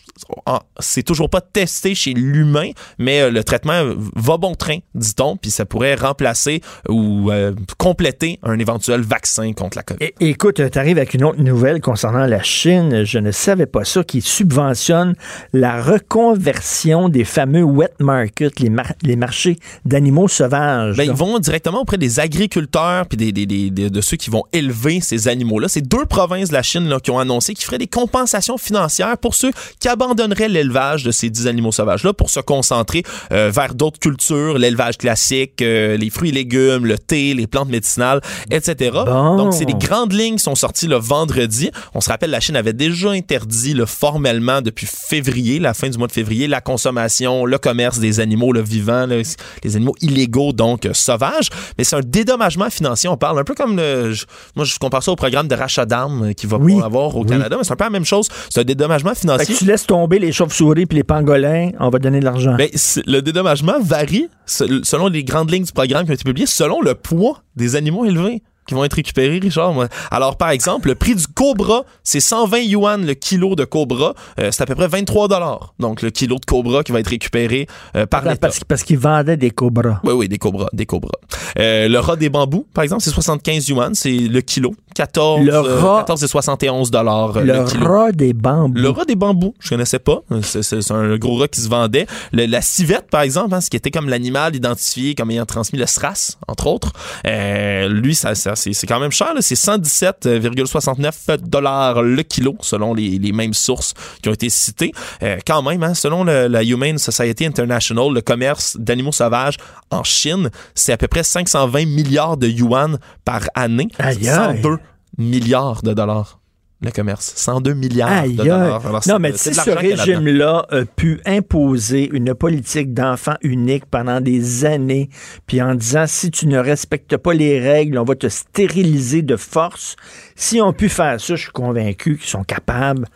c'est toujours pas testé chez l'humain, mais euh, le traitement va bon train, dit-on, puis ça pourrait remplacer ou euh, compléter un éventuel vaccin contre la COVID. Écoute, tu arrives avec une autre nouvelle concernant la Chine. Je ne savais pas ça, qui subventionne la reconversion des fameux wet markets, les, mar les marchés d'animaux sauvages. Ben, ils vont directement auprès des agriculteurs puis des, des, des, de ceux qui vont élever ces animaux-là. C'est deux provinces de la Chine là, qui ont annoncé qu'ils feraient des compensations financières pour ceux qui abandonneraient l'élevage de ces dix animaux sauvages-là pour se concentrer euh, vers d'autres cultures, l'élevage classique, euh, les fruits et légumes, le thé, les plantes médicinales, etc. Bon. Donc, c'est des grandes lignes qui sont sorties le vendredi. On se rappelle, la Chine avait déjà interdit le formellement depuis février, la fin du mois de février, la consommation, le commerce des animaux le vivants, le, les animaux illégaux, donc euh, sauvages. Mais c'est un dédommagement financier. On parle un peu comme le... Je, moi, je compare ça au programme de rachat d'armes qui va oui. avoir au oui. Canada, mais c'est un peu la même chose. C'est un dédommagement financier. Fait que tu laisses tomber les chauves-souris puis les pangolins, on va donner de l'argent. Ben, le dédommagement varie selon les grandes lignes du programme qui ont été publiées, selon le poids des animaux élevés qui vont être récupérés, Richard. Moi. Alors, par exemple, le prix du cobra, c'est 120 yuan le kilo de cobra. Euh, c'est à peu près 23 dollars. Donc, le kilo de cobra qui va être récupéré euh, par l'État. Parce, parce qu'ils vendaient des cobras. Oui, oui, des cobras, des cobras. Euh, le rat des bambous, par exemple, c'est 75 yuan, c'est le kilo. 14, le rat, 14 et 71 dollars le, le kilo. rat des bambous. Le rat des bambous, je connaissais pas. C'est un gros rat qui se vendait. Le, la civette, par exemple, hein, ce qui était comme l'animal identifié comme ayant transmis le SRAS, entre autres. Euh, lui, ça, ça c'est quand même cher. C'est 117,69 dollars le kilo, selon les, les, mêmes sources qui ont été citées. Euh, quand même, hein, selon le, la Humane Society International, le commerce d'animaux sauvages en Chine, c'est à peu près 520 milliards de yuan par année. Aïe, 102 milliards de dollars le commerce. 102 milliards Aïe, de dollars. Alors, non, mais si ce régime-là a pu imposer une politique d'enfant unique pendant des années, puis en disant si tu ne respectes pas les règles, on va te stériliser de force, si on pu faire ça, je suis convaincu qu'ils sont capables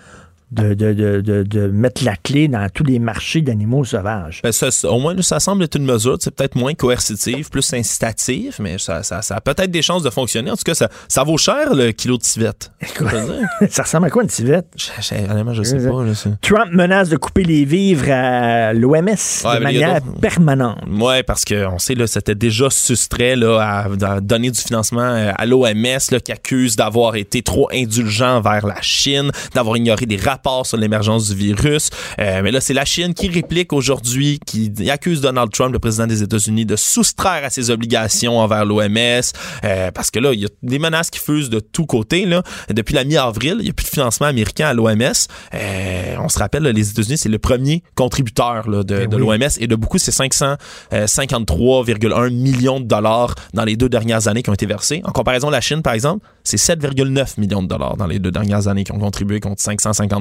de, de, de, de, mettre la clé dans tous les marchés d'animaux sauvages. Ben ça, au moins, ça semble être une mesure, c'est peut-être moins coercitive, plus incitative, mais ça, ça, ça a peut-être des chances de fonctionner. En tout cas, ça, ça vaut cher le kilo de civette. [LAUGHS] ça ressemble à quoi une civette? Je, je sais pas. Je sais. Trump menace de couper les vivres à l'OMS ouais, de manière permanente. Oui, parce qu'on sait, là, c'était déjà sustrait là, à, à, donner du financement à l'OMS qui accuse d'avoir été trop indulgent vers la Chine, d'avoir ignoré des rapports rapports sur l'émergence du virus. Euh, mais là, c'est la Chine qui réplique aujourd'hui, qui accuse Donald Trump, le président des États-Unis, de soustraire à ses obligations envers l'OMS, euh, parce que là, il y a des menaces qui fusent de tous côtés. Là. Depuis la mi-avril, il n'y a plus de financement américain à l'OMS. Euh, on se rappelle, les États-Unis, c'est le premier contributeur là, de, Ben de oui. l'OMS et de beaucoup, c'est 553,1 millions de dollars dans les deux dernières années qui ont été versés. En comparaison, la Chine, par exemple, c'est 7,9 millions de dollars dans les deux dernières années qui ont contribué contre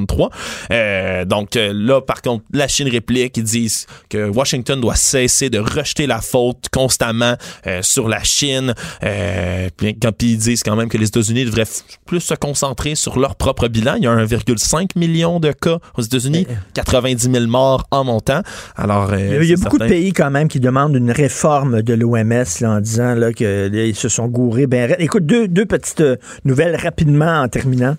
553. Euh, donc euh, là, par contre, la Chine réplique, ils disent que Washington doit cesser de rejeter la faute constamment euh, sur la Chine. Euh, puis, ils disent quand même que les États-Unis devraient plus se concentrer sur leur propre bilan. Il y a 1,5 million de cas aux États-Unis, 90 000 morts en montant. Alors, euh, Il y a, beaucoup de pays quand même qui demandent une réforme de l'OMS en disant là, que là, ils se sont gourés. Ben, écoute, deux, deux petites nouvelles rapidement en terminant.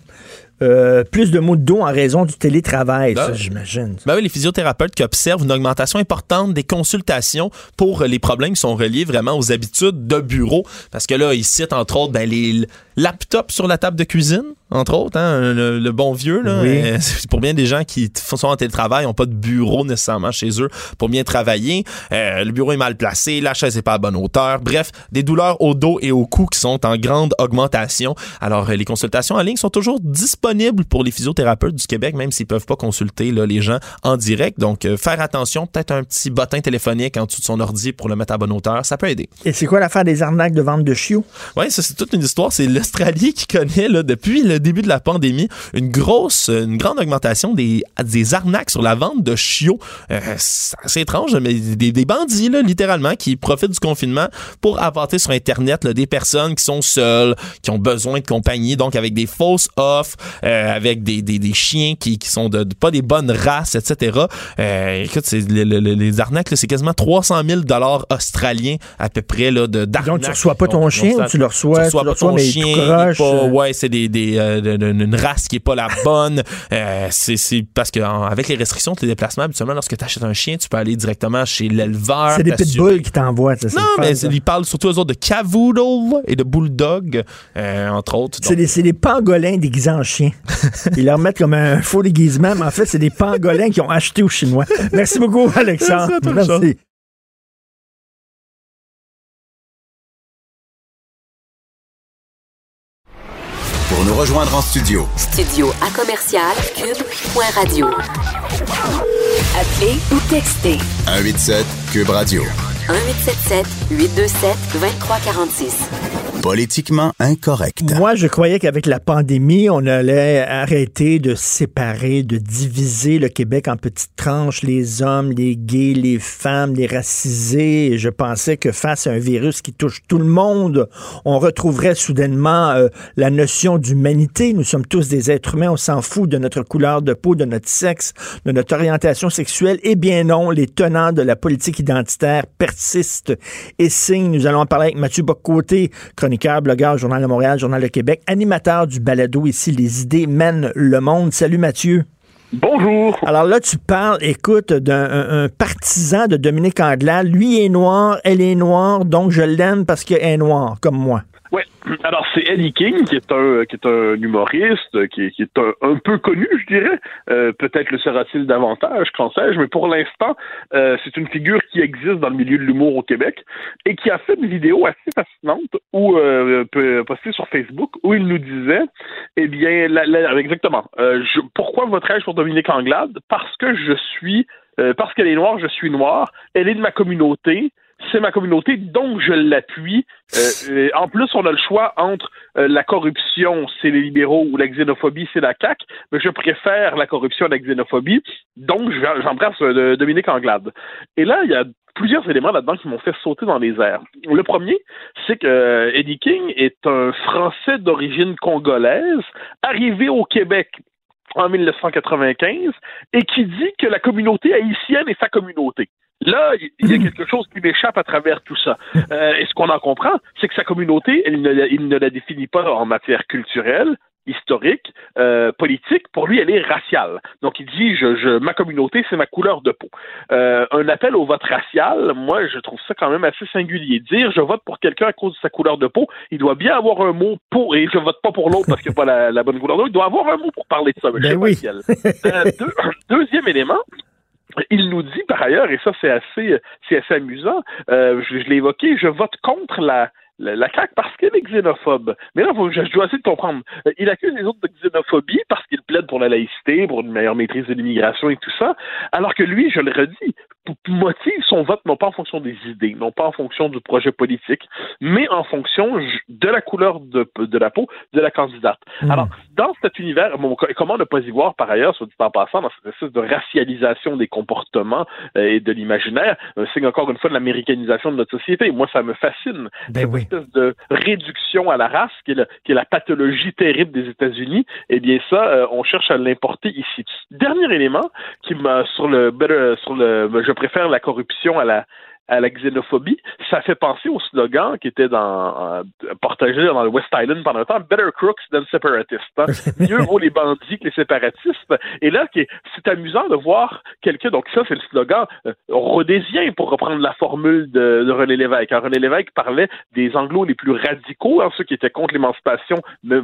Euh, plus de mots de dos en raison du télétravail, ça, j'imagine. Ben oui, les physiothérapeutes qui observent une augmentation importante des consultations pour les problèmes qui sont reliés vraiment aux habitudes de bureau. Parce que là, ils citent entre autres ben, les laptops sur la table de cuisine, entre autres, hein, le, le bon vieux. Là, Oui. Euh, [LAUGHS] pour bien des gens qui sont en télétravail, n'ont pas de bureau nécessairement chez eux pour bien travailler. Euh, le bureau est mal placé, la chaise n'est pas à bonne hauteur. Bref, des douleurs au dos et au cou qui sont en grande augmentation. Alors, euh, les consultations en ligne sont toujours disponibles pour les physiothérapeutes du Québec, même s'ils peuvent pas consulter là, les gens en direct. Donc, euh, faire attention, peut-être un petit bottin téléphonique en dessous de son ordi pour le mettre à bonne hauteur, ça peut aider. Et c'est quoi l'affaire des arnaques de vente de chiots? Oui, ça c'est toute une histoire. C'est l'Australie qui connaît là, depuis le début de la pandémie une grosse, une grande augmentation des, des arnaques sur la vente de chiots. Euh, c'est étrange, mais des, des bandits là, littéralement qui profitent du confinement pour apporter sur Internet là, des personnes qui sont seules, qui ont besoin de compagnie, donc avec des fausses offres, euh, avec des, des, des chiens qui, qui sont de, de- pas des bonnes races, etc. Euh, écoute, c'est, le- le- le- les arnaques, là, c'est quasiment 300 000 dollars australiens à peu près là, de, d'arnaques. Donc, tu reçois pas ton chien ou tu le reçois, tu reçois tu pas ton mais chien, pas- ouais, c'est des, des, euh, de- de- une race qui est pas la bonne. [LAUGHS] Euh, c'est, c'est parce que en- avec les restrictions de tes déplacements, habituellement, lorsque tu achètes un chien, tu peux aller directement chez l'éleveur. C'est des pitbulls qui t'envoient. Non, fun, mais ils parlent surtout aux autres de cavoodle et de bulldog, euh, entre autres. C'est des, c'est des pangolins déguisés en chien. [LAUGHS] Ils leur mettent comme un faux déguisement, mais en fait, c'est des pangolins qui ont acheté aux Chinois. Merci beaucoup, Alexandre. Merci rejoindre en studio, Studio à commercial cube.radio. Appelez ou textez 187 Cube Radio. 1877 827 2346. Politiquement incorrect. Moi, je croyais qu'avec la pandémie, on allait arrêter de séparer, de diviser le Québec en petites tranches, les hommes, les gays, les femmes, les racisés. Et je pensais que face à un virus qui touche tout le monde, on retrouverait soudainement euh, la notion d'humanité. Nous sommes tous des êtres humains, on s'en fout de notre couleur de peau, de notre sexe, de notre orientation sexuelle. Eh bien non, les tenants de la politique identitaire et signent. Nous allons en parler avec Mathieu Boccoté, chroniqueur, blogueur, Journal de Montréal, Journal de Québec, animateur du balado ici, Les idées mènent le monde. Salut Mathieu. Bonjour. Alors là, tu parles, écoute, d'un un- un partisan de Dominique Anglade. Lui est noir, elle est noire, donc je l'aime parce qu'elle est noire, comme moi. Ouais. Alors c'est Eddie King qui est un qui est un humoriste qui est, qui est un, un peu connu, je dirais. Euh, Peut-être le sera-t-il davantage, qu'en sais-je. Mais pour l'instant, euh, c'est une figure qui existe dans le milieu de l'humour au Québec et qui a fait une vidéo assez fascinante où euh, peut- postée sur Facebook où il nous disait, eh bien, la- la- exactement. euh, je- pourquoi voterais-je pour Dominique Anglade? Parce que je suis euh, parce qu'elle est noire, je suis noir. Elle est de ma communauté. C'est ma communauté, donc je l'appuie. Euh, en plus, on a le choix entre euh, la corruption, c'est les libéraux, ou la xénophobie, c'est la CAQ. Mais je préfère la corruption à la xénophobie, donc je- j'embrasse euh, Dominique Anglade. Et là, il y a plusieurs éléments là-dedans qui m'ont fait sauter dans les airs. Le premier, c'est que Eddie King est un Français d'origine congolaise, arrivé au Québec en 1995 et qui dit que la communauté haïtienne est sa communauté. Là, il y a quelque chose qui m'échappe à travers tout ça. Euh, et ce qu'on en comprend, c'est que sa communauté, il ne, la- il ne la définit pas en matière culturelle, historique, euh, politique, pour lui, elle est raciale. Donc, il dit, je, je ma communauté, c'est ma couleur de peau. Euh, un appel au vote racial, moi, je trouve ça quand même assez singulier. Dire, je vote pour quelqu'un à cause de sa couleur de peau, il doit bien avoir un mot pour, et je vote pas pour l'autre parce qu'il n'a pas la, la, bonne couleur de peau, il doit avoir un mot pour parler de ça. Ben oui. deux, deuxième élément, il nous dit par ailleurs, et ça c'est assez, c'est assez amusant, euh, je, je l'ai évoqué, je vote contre la, la, la CAQ parce qu'elle est xénophobe. Mais là, faut, je, je, dois essayer de comprendre. Euh, il accuse les autres de xénophobie parce qu'il plaide pour la laïcité, pour une meilleure maîtrise de l'immigration et tout ça, alors que lui, je le redis, motive son vote non pas en fonction des idées, non pas en fonction du projet politique, mais en fonction de la couleur de, de la peau de la candidate. Mmh. Alors, dans cet univers, bon, comment ne pas y voir par ailleurs, soit dit en passant, dans cette espèce de racialisation des comportements euh, et de l'imaginaire, un signe encore une fois de l'américanisation de notre société. Moi, ça me fascine. Ben oui de réduction à la race, qui est, la pathologie terrible des États-Unis, eh bien ça, euh, on cherche à l'importer ici. Dernier élément qui m'a sur le sur le je préfère la corruption à la à la xénophobie, ça fait penser au slogan qui était dans, euh, partagé dans le West Island pendant un temps, Better crooks than separatists. Hein? [LAUGHS] Mieux vaut les bandits que les séparatistes. Et là, c'est amusant de voir quelqu'un, donc ça c'est le slogan euh, rhodésien pour reprendre la formule de, de René Lévesque. Alors, René Lévesque parlait des anglos les plus radicaux, hein, ceux qui étaient contre l'émancipation,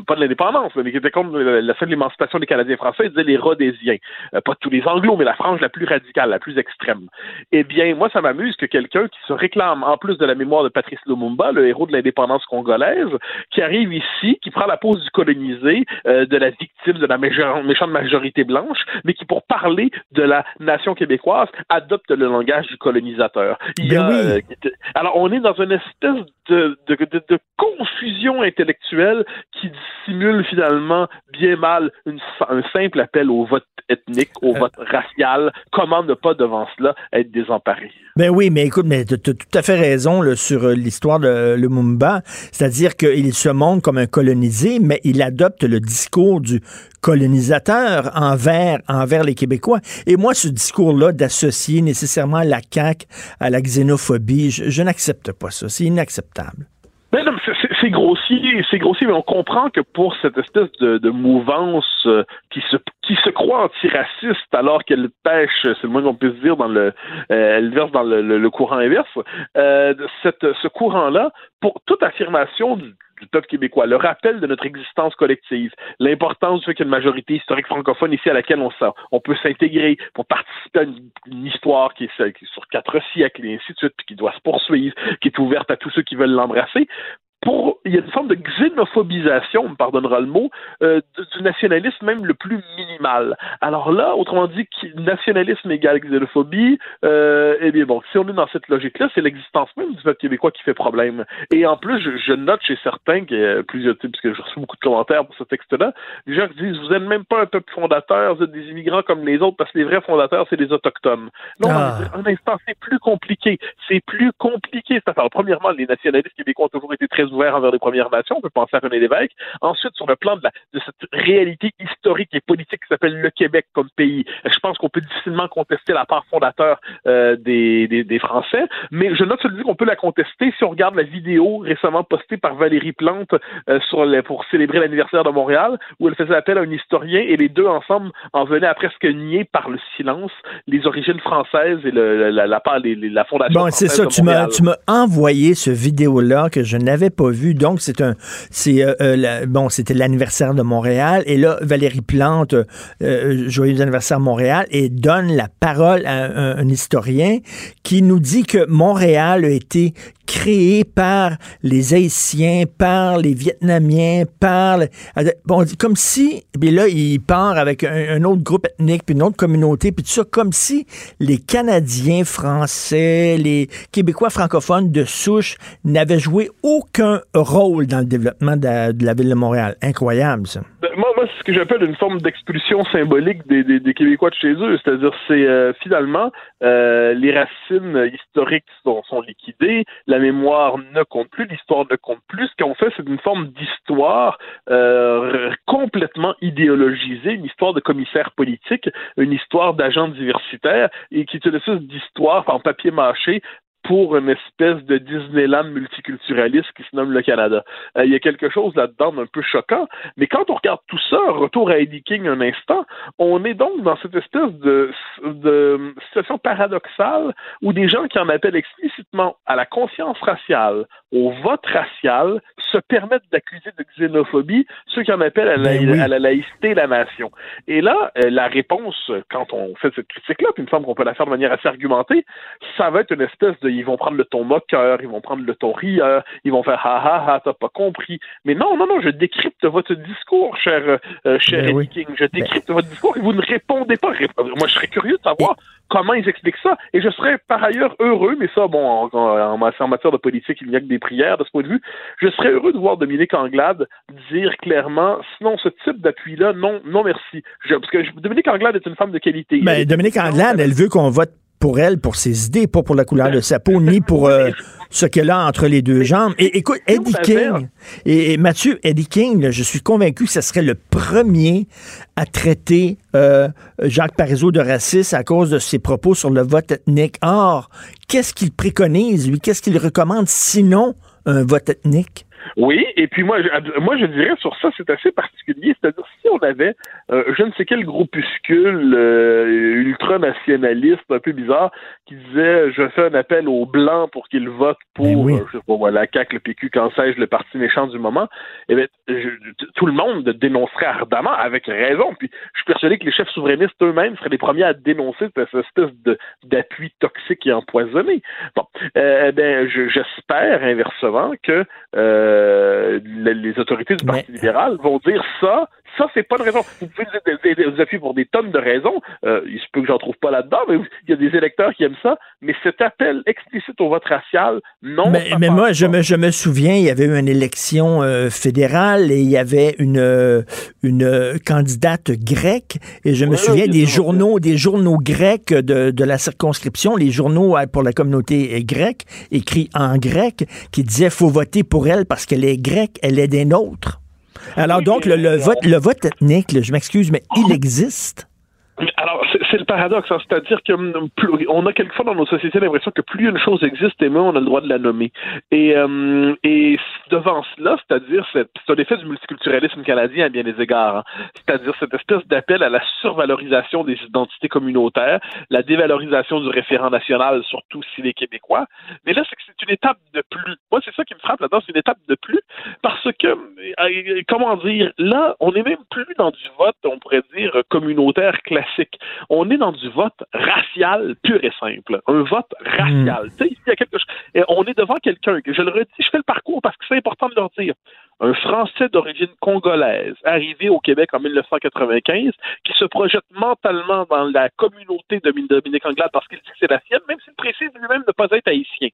pas de l'indépendance, mais qui étaient contre la fin de l'émancipation des Canadiens français, ils disaient les rhodésiens. Euh, pas tous les anglos, mais la frange la plus radicale, la plus extrême. Eh bien, moi, ça m'amuse que quelqu'un qui se réclame, en plus de la mémoire de Patrice Lumumba, le héros de l'indépendance congolaise, qui arrive ici, qui prend la pose du colonisé, euh, de la victime de la méchante majorité blanche, mais qui, pour parler de la nation québécoise, adopte le langage du colonisateur. Il ben a, oui. euh, alors, on est dans une espèce de, de, de, de, confusion intellectuelle qui dissimule finalement bien mal une, un simple appel au vote ethnique, au euh. vote racial. Comment ne pas, devant cela, être désemparé? Ben oui, mais écoute, mais tu as tout à fait raison là, sur l'histoire de Lumumba. C'est-à-dire qu'il se montre comme un colonisé, mais il adopte le discours du colonisateur envers, envers les Québécois. Et moi, ce discours-là d'associer nécessairement la CAQ à la xénophobie, je, je n'accepte pas ça. C'est inacceptable. C'est grossier, c'est grossier, mais on comprend que pour cette espèce de, mouvance euh, qui se qui se croit antiraciste alors qu'elle pêche, c'est le moins qu'on puisse dire, dans le, euh, elle verse dans le, courant inverse. Euh, ce courant-là, pour toute affirmation du, peuple québécois, le rappel de notre existence collective, l'importance du fait qu'il y a une majorité historique francophone ici à laquelle on, on peut s'intégrer pour participer à une, histoire qui est, qui est, sur quatre siècles et ainsi de suite, puis qui doit se poursuivre, qui est ouverte à tous ceux qui veulent l'embrasser. Pour, il y a une forme de xénophobisation, on me pardonnera le mot, euh, du nationalisme même le plus minimal. Alors là, autrement dit, nationalisme égale xénophobie, euh, eh bien bon, si on est dans cette logique-là, c'est l'existence même du peuple québécois qui fait problème. Et en plus, je, je note chez certains, qui, euh, plusieurs types, parce que je reçois beaucoup de commentaires pour ce texte-là, des gens qui disent, vous n'êtes même pas un peuple fondateur, vous êtes des immigrants comme les autres, parce que les vrais fondateurs, c'est les autochtones. Non, ah. un instant, c'est plus compliqué. C'est plus compliqué, cette affaire. Premièrement, les nationalistes québécois ont toujours été très envers les Premières Nations. On peut penser à René Lévesque. Ensuite, sur le plan de, la, de cette réalité historique et politique qui s'appelle le Québec comme pays, je pense qu'on peut difficilement contester la part fondateur euh, des, des, des, Français. Mais je note celui qu'on peut la contester si on regarde la vidéo récemment postée par Valérie Plante euh, sur les, pour célébrer l'anniversaire de Montréal, où elle faisait appel à un historien et les deux ensemble en venaient à presque nier par le silence les origines françaises et le, la, la, la, la fondation. Bon, c'est ça. Tu m'as envoyé ce vidéo-là que je n'avais pas Donc, c'est un, c'est euh, euh, bon, c'était l'anniversaire de Montréal. Et là, Valérie Plante, euh, joyeux anniversaire Montréal, et donne la parole à un, un, historien qui nous dit que Montréal a été créé par les Haïtiens, par les Vietnamiens, par... Bon, comme si, puis là, il part avec un, autre groupe ethnique, puis une autre communauté, puis tout ça, comme si les Canadiens français, les Québécois francophones de souche n'avaient joué aucun rôle dans le développement de la, ville de Montréal. Incroyable, ça. Moi, moi c'est ce que j'appelle une forme d'expulsion symbolique des, Québécois de chez eux. C'est-à-dire, c'est euh, finalement euh, les racines historiques sont, sont liquidées, la mémoire ne compte plus, l'histoire ne compte plus. Ce qu'on fait, c'est une forme d'histoire euh, complètement idéologisée, une histoire de commissaire politique, une histoire d'agent diversitaire, et qui est une espèce d'histoire en papier mâché pour une espèce de Disneyland multiculturaliste qui se nomme le Canada. Euh, il y a quelque chose là-dedans d'un peu choquant, mais quand on regarde tout ça, retour à Eddie King un instant, on est donc dans cette espèce de, de situation paradoxale où des gens qui en appellent explicitement à la conscience raciale, au vote racial, se permettent d'accuser de xénophobie ceux qui en appellent à la, Ben à la laïcité la nation. Et là, euh, la réponse, quand on fait cette critique-là, puis il me semble qu'on peut la faire de manière assez argumentée, ça va être une espèce de, ils vont prendre le ton moqueur, ils vont prendre le ton rieur, ils vont faire ha ha ha, t'as pas compris. Mais non, non, non, je décrypte votre discours, cher, euh, euh, cher Ben oui. King. Je décrypte votre discours et vous ne répondez pas. Moi, je serais curieux de savoir comment ils expliquent ça. Et je serais par ailleurs heureux, mais ça, bon, en, en- en matière de politique, il n'y a que des prières de ce point de vue. Je serais heureux de voir Dominique Anglade dire clairement, sinon ce type d'appui-là, non, non merci. Je- parce que Dominique Anglade est une femme de qualité. Ben, Elle- Dominique Anglade, elle veut qu'on vote pour elle, pour ses idées, pas pour la couleur de sa peau, ni pour euh, ce qu'elle a entre les deux jambes. Et écoute, Eddie King, et, et Mathieu, Eddie King, là, je suis convaincu que ce serait le premier à traiter euh, Jacques Parizeau de raciste à cause de ses propos sur le vote ethnique. Or, qu'est-ce qu'il préconise, lui? Qu'est-ce qu'il recommande sinon un vote ethnique? Oui, et puis moi, je, moi je dirais sur ça, c'est assez particulier. C'est-à-dire si on avait euh, je ne sais quel groupuscule euh, ultranationaliste un peu bizarre qui disait je fais un appel aux blancs pour qu'ils votent pour oui. euh, je sais pas la CAQ, le PQ, quand sais-je, le parti méchant du moment, eh bien, je- tout le monde dénoncerait ardemment, avec raison. Puis je suis persuadé que les chefs souverainistes eux-mêmes seraient les premiers à dénoncer cette espèce d'appui toxique et empoisonné. Bon, ben, je- j'espère inversement que euh, les, les autorités du Parti libéral vont dire ça. Ça, c'est pas une raison. Vous pouvez vous, appuyer pour des tonnes de raisons. Euh, il se peut que j'en trouve pas là-dedans, mais il y a des électeurs qui aiment ça. Mais cet appel explicite au vote racial, non. Mais, moi, je me, je me souviens, il y avait eu une élection euh, fédérale et il y avait une, euh, une euh, candidate grecque. Et je me Ouais, souviens des journaux, des journaux grecs de, de la circonscription, les journaux pour la communauté grecque, écrits en grec, qui disaient faut voter pour elle parce qu'elle est grecque, elle est des nôtres. Alors donc, le, le vote, le vote ethnique, je m'excuse, mais il existe? C'est le paradoxe, hein, c'est-à-dire que hum, a quelquefois dans nos sociétés l'impression que plus une chose existe, et moins on a le droit de la nommer. Et, et devant cela, c'est-à-dire, c'est un effet du multiculturalisme canadien à bien des égards, hein. c'est-à-dire cette espèce d'appel à la survalorisation des identités communautaires, la dévalorisation du référent national, surtout s'il est québécois. Mais là, c'est une étape de plus. Moi, c'est ça qui me frappe là-dedans, c'est une étape de plus, parce que, euh, comment dire, là, on n'est même plus dans du vote, on pourrait dire, communautaire classique. On est dans du vote racial pur et simple. Un vote racial. Tu sais, il y a quelque chose. et on est devant quelqu'un, que je le redis, je fais le parcours parce que c'est important de leur dire. Un Français d'origine congolaise arrivé au Québec en 1995 qui se projette mentalement dans la communauté de Dominique Anglade parce qu'il dit que c'est la sienne, même s'il précise lui-même ne pas être haïtien.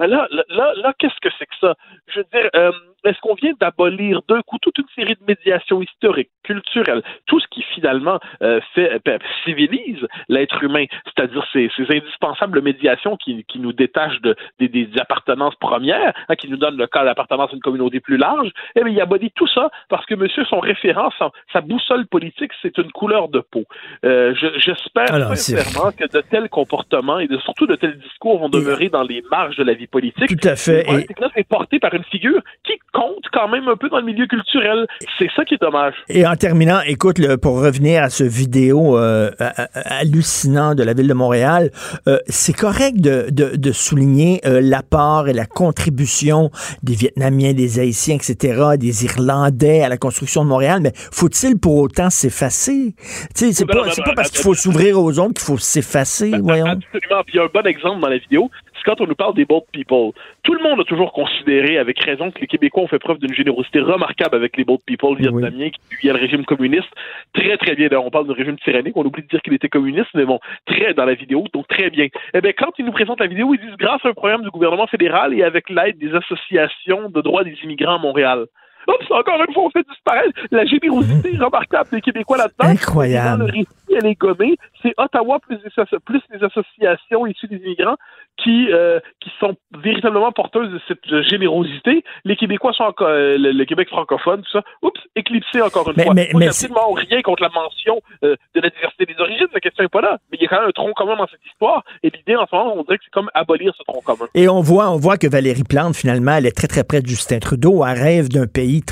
Ben Là, là, là, qu'est-ce que c'est que ça? Je veux dire, euh, est-ce qu'on vient d'abolir d'un coup toute une série de médiations historiques, culturelles, tout ce qui finalement euh, fait euh, civilise l'être humain, c'est-à-dire ces, ces indispensables médiations qui, qui nous détachent de, des, des appartenances premières, hein, qui nous donnent le cas d'appartenance à une communauté plus large, eh bien, il abolit tout ça parce que monsieur, son référent, sa, sa boussole politique, c'est une couleur de peau. Euh, je- J'espère sincèrement que de tels comportements et de, surtout de tels discours vont demeurer dans les marges de la vie politique. Tout à fait. Et- c'est porté par une figure qui compte quand même un peu dans le milieu culturel. C'est ça qui est dommage. Et en terminant, écoute, le- pour revenir à ce vidéo euh, hallucinant de la ville de Montréal, euh, c'est correct de, de- de souligner euh, l'apport et la contribution des Vietnamiens, des Haïtiens, etc., des Irlandais à la construction de Montréal, mais faut-il pour autant s'effacer? Tu sais, c'est Ben pas, ben pas parce ben, qu'il faut s'ouvrir aux autres qu'il faut s'effacer, voyons. Absolument. Puis il y a un bon exemple dans la vidéo, quand on nous parle des boat people. Tout le monde a toujours considéré, avec raison, que les Québécois ont fait preuve d'une générosité remarquable avec les boat people vietnamiens qui fuyaient le régime communiste. Très, très bien. D'ailleurs, on parle d'un régime tyrannique. On oublie de dire qu'il était communiste, mais bon, très dans la vidéo, donc très bien. Eh bien, quand ils nous présentent la vidéo, ils disent grâce à un programme du gouvernement fédéral et avec l'aide des associations de droits des immigrants à Montréal. Oups, encore une fois, on fait disparaître la générosité remarquable des Québécois là-dedans. Incroyable. Elle est gommée. C'est Ottawa plus les, plus les associations issues des immigrants qui, euh, qui sont véritablement porteuses de cette générosité. Les Québécois sont encore, euh, le, Québec francophone, tout ça, oups, éclipsé encore une fois. Mais, mais absolument rien contre la mention euh, de la diversité des origines, la question n'est pas là. Mais il y a quand même un tronc commun dans cette histoire. Et l'idée, en ce moment, on dirait que c'est comme abolir ce tronc commun. Et on voit, on voit que Valérie Plante, finalement, elle est très, très près de Justin Trudeau. Elle rêve d'un pays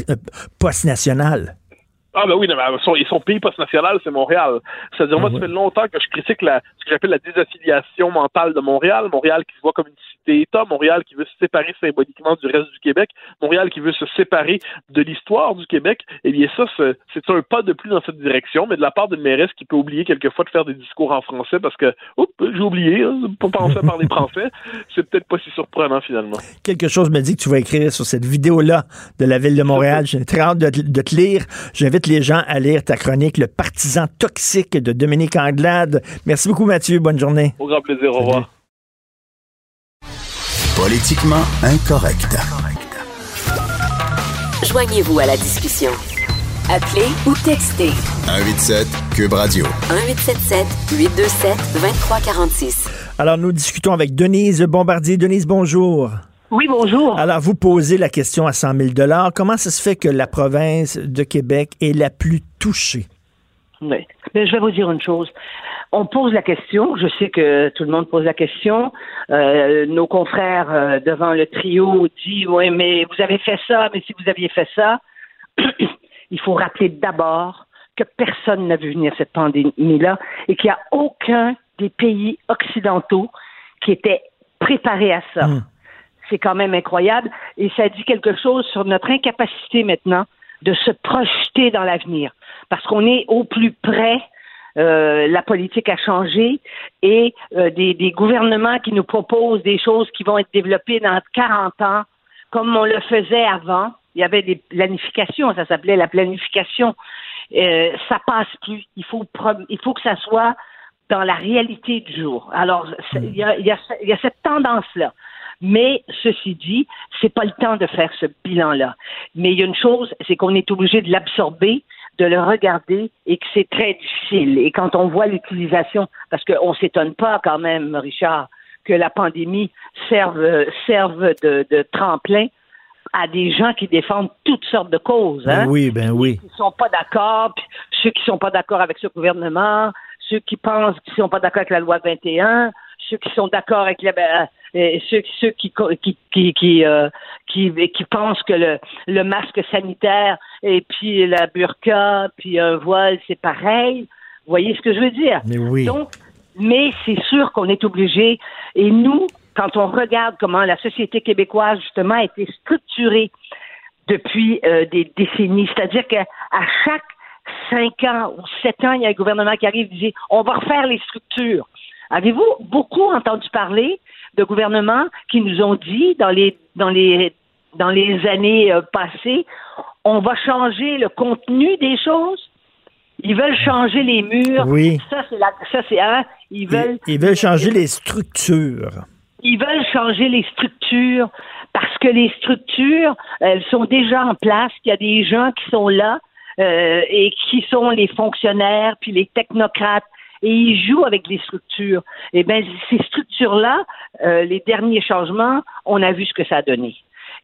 post-national. Ah ben oui, mais son, son pays post-national, c'est Montréal. C'est-à-dire, moi, ça fait longtemps que je critique la, ce que j'appelle la désaffiliation mentale de Montréal. Montréal qui se voit comme une cité-État, Montréal qui veut se séparer symboliquement du reste du Québec, Montréal qui veut se séparer de l'histoire du Québec. Eh bien, ça, c'est un pas de plus dans cette direction, mais de la part d'une mairesse qui peut oublier quelquefois de faire des discours en français parce que, oups, j'ai oublié, hein, pour penser à parler [LAUGHS] français, c'est peut-être pas si surprenant finalement. Quelque chose me dit que tu vas écrire sur cette vidéo-là de la ville de Montréal. J'ai très hâte de, de te lire. J'invite les gens à lire ta chronique Le partisan toxique de Dominique Anglade. Merci beaucoup, Mathieu. Bonne journée. Au grand plaisir. Au revoir. Politiquement incorrect. Joignez-vous à la discussion. Appelez ou textez. 187 Cube Radio. 1877 827 2346. Alors, nous discutons avec Denise Bombardier. Denise, bonjour. Oui, bonjour. Alors, vous posez la question à 100 000 Comment ça se fait que la province de Québec est la plus touchée? Oui. Mais je vais vous dire une chose. On pose la question. Je sais que tout le monde pose la question. Euh, nos confrères euh, devant le trio disent Oui, mais vous avez fait ça, mais si vous aviez fait ça, [CLEARS THROAT] il faut rappeler d'abord que personne n'a vu venir cette pandémie-là et qu'il n'y a aucun des pays occidentaux qui était préparé à ça. Hmm c'est quand même incroyable. Et ça dit quelque chose sur notre incapacité maintenant de se projeter dans l'avenir. Parce qu'on est au plus près, euh, la politique a changé et euh, des, des, gouvernements qui nous proposent des choses qui vont être développées dans 40 ans, comme on le faisait avant. Il y avait des planifications, ça s'appelait la planification. Euh, ça passe plus. Il faut, il faut que ça soit dans la réalité du jour. Alors, il y a, y a, y a cette tendance-là. Mais ceci dit, c'est pas le temps de faire ce bilan-là. Mais il y a une chose, c'est qu'on est obligé de l'absorber, de le regarder et que c'est très difficile. Et quand on voit l'utilisation, parce qu'on s'étonne pas quand même, Richard, que la pandémie serve, serve de, de tremplin à des gens qui défendent toutes sortes de causes. Hein? Ben oui, ben oui. Ceux qui sont pas d'accord, ceux qui sont pas d'accord avec ce gouvernement, ceux qui pensent qu'ils sont pas d'accord avec la loi 21, ceux qui sont d'accord avec la, ceux, ceux qui qui qui qui, euh, qui, qui pensent que le, le masque sanitaire et puis la burqa puis un voile c'est pareil. Vous voyez ce que je veux dire? Mais oui. Donc, mais c'est sûr qu'on est obligé. Et nous, quand on regarde comment la société québécoise justement a été structurée depuis euh, des décennies, c'est-à-dire qu'à chaque cinq ans ou sept ans, il y a un gouvernement qui arrive et dit on va refaire les structures. Avez-vous beaucoup entendu parler de gouvernements qui nous ont dit dans les dans les dans les années euh, passées, on va changer le contenu des choses? Ils veulent changer les murs. Oui. Ça c'est la, ça c'est un. Ils veulent. Ils, veulent changer les structures. Ils veulent changer les structures parce que les structures, elles sont déjà en place. Il y a des gens qui sont là euh, et qui sont les fonctionnaires puis les technocrates et ils jouent avec les structures. Et eh bien, ces structures-là, euh, les derniers changements, on a vu ce que ça a donné.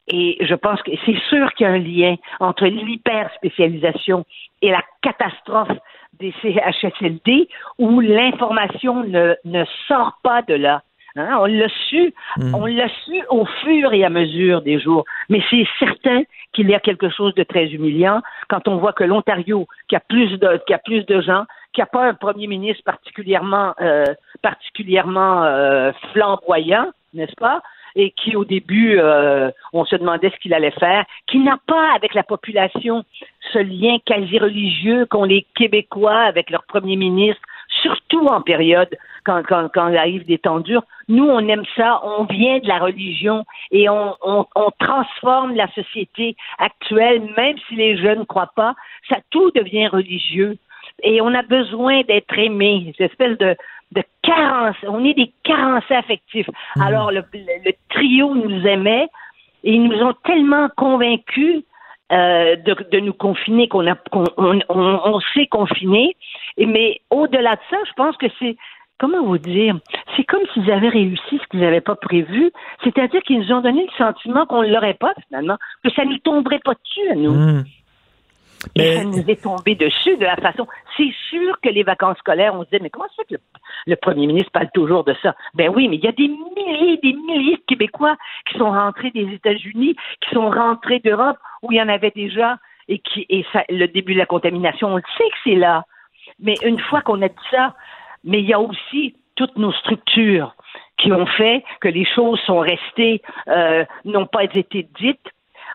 Et je pense que c'est sûr qu'il y a un lien entre l'hyper-spécialisation et la catastrophe des CHSLD où l'information ne, ne sort pas de là. Hein? On l'a su, mm. on l'a su au fur et à mesure des jours. Mais c'est certain qu'il y a quelque chose de très humiliant quand on voit que l'Ontario, qui a plus de, qui a plus de gens, qui n'a pas un premier ministre particulièrement, euh, particulièrement euh, flamboyant, n'est-ce pas? Et qui, au début, euh, on se demandait ce qu'il allait faire, qui n'a pas avec la population ce lien quasi religieux qu'ont les Québécois avec leur premier ministre, surtout en période quand, quand, quand arrive des temps durs. Nous, on aime ça, on vient de la religion et on, on, on transforme la société actuelle, même si les jeunes ne croient pas, ça tout devient religieux et on a besoin d'être aimé, cette espèce de, de carence. On est des carences affectifs. Mhm. Alors, le, trio nous aimait et ils nous ont tellement convaincus euh, de, de, nous confiner qu'on a qu'on on, on, s'est confiné mais au-delà de ça, je pense que c'est comment vous dire, c'est comme s'ils avaient réussi ce qu'ils n'avaient pas prévu, c'est-à-dire qu'ils nous ont donné le sentiment qu'on ne l'aurait pas finalement, que ça ne nous tomberait pas dessus à nous. Et ça nous est tombé dessus de la façon. C'est sûr que les vacances scolaires, on se disait, mais comment ça fait que le, le premier ministre parle toujours de ça? Ben oui, mais il y a des milliers, des milliers de Québécois qui sont rentrés des États-Unis, qui sont rentrés d'Europe, où il y en avait déjà, et qui, et ça, le début de la contamination, on le sait que c'est là. Mais une fois qu'on a dit ça, mais il y a aussi toutes nos structures qui ont fait que les choses sont restées, euh, n'ont pas été dites.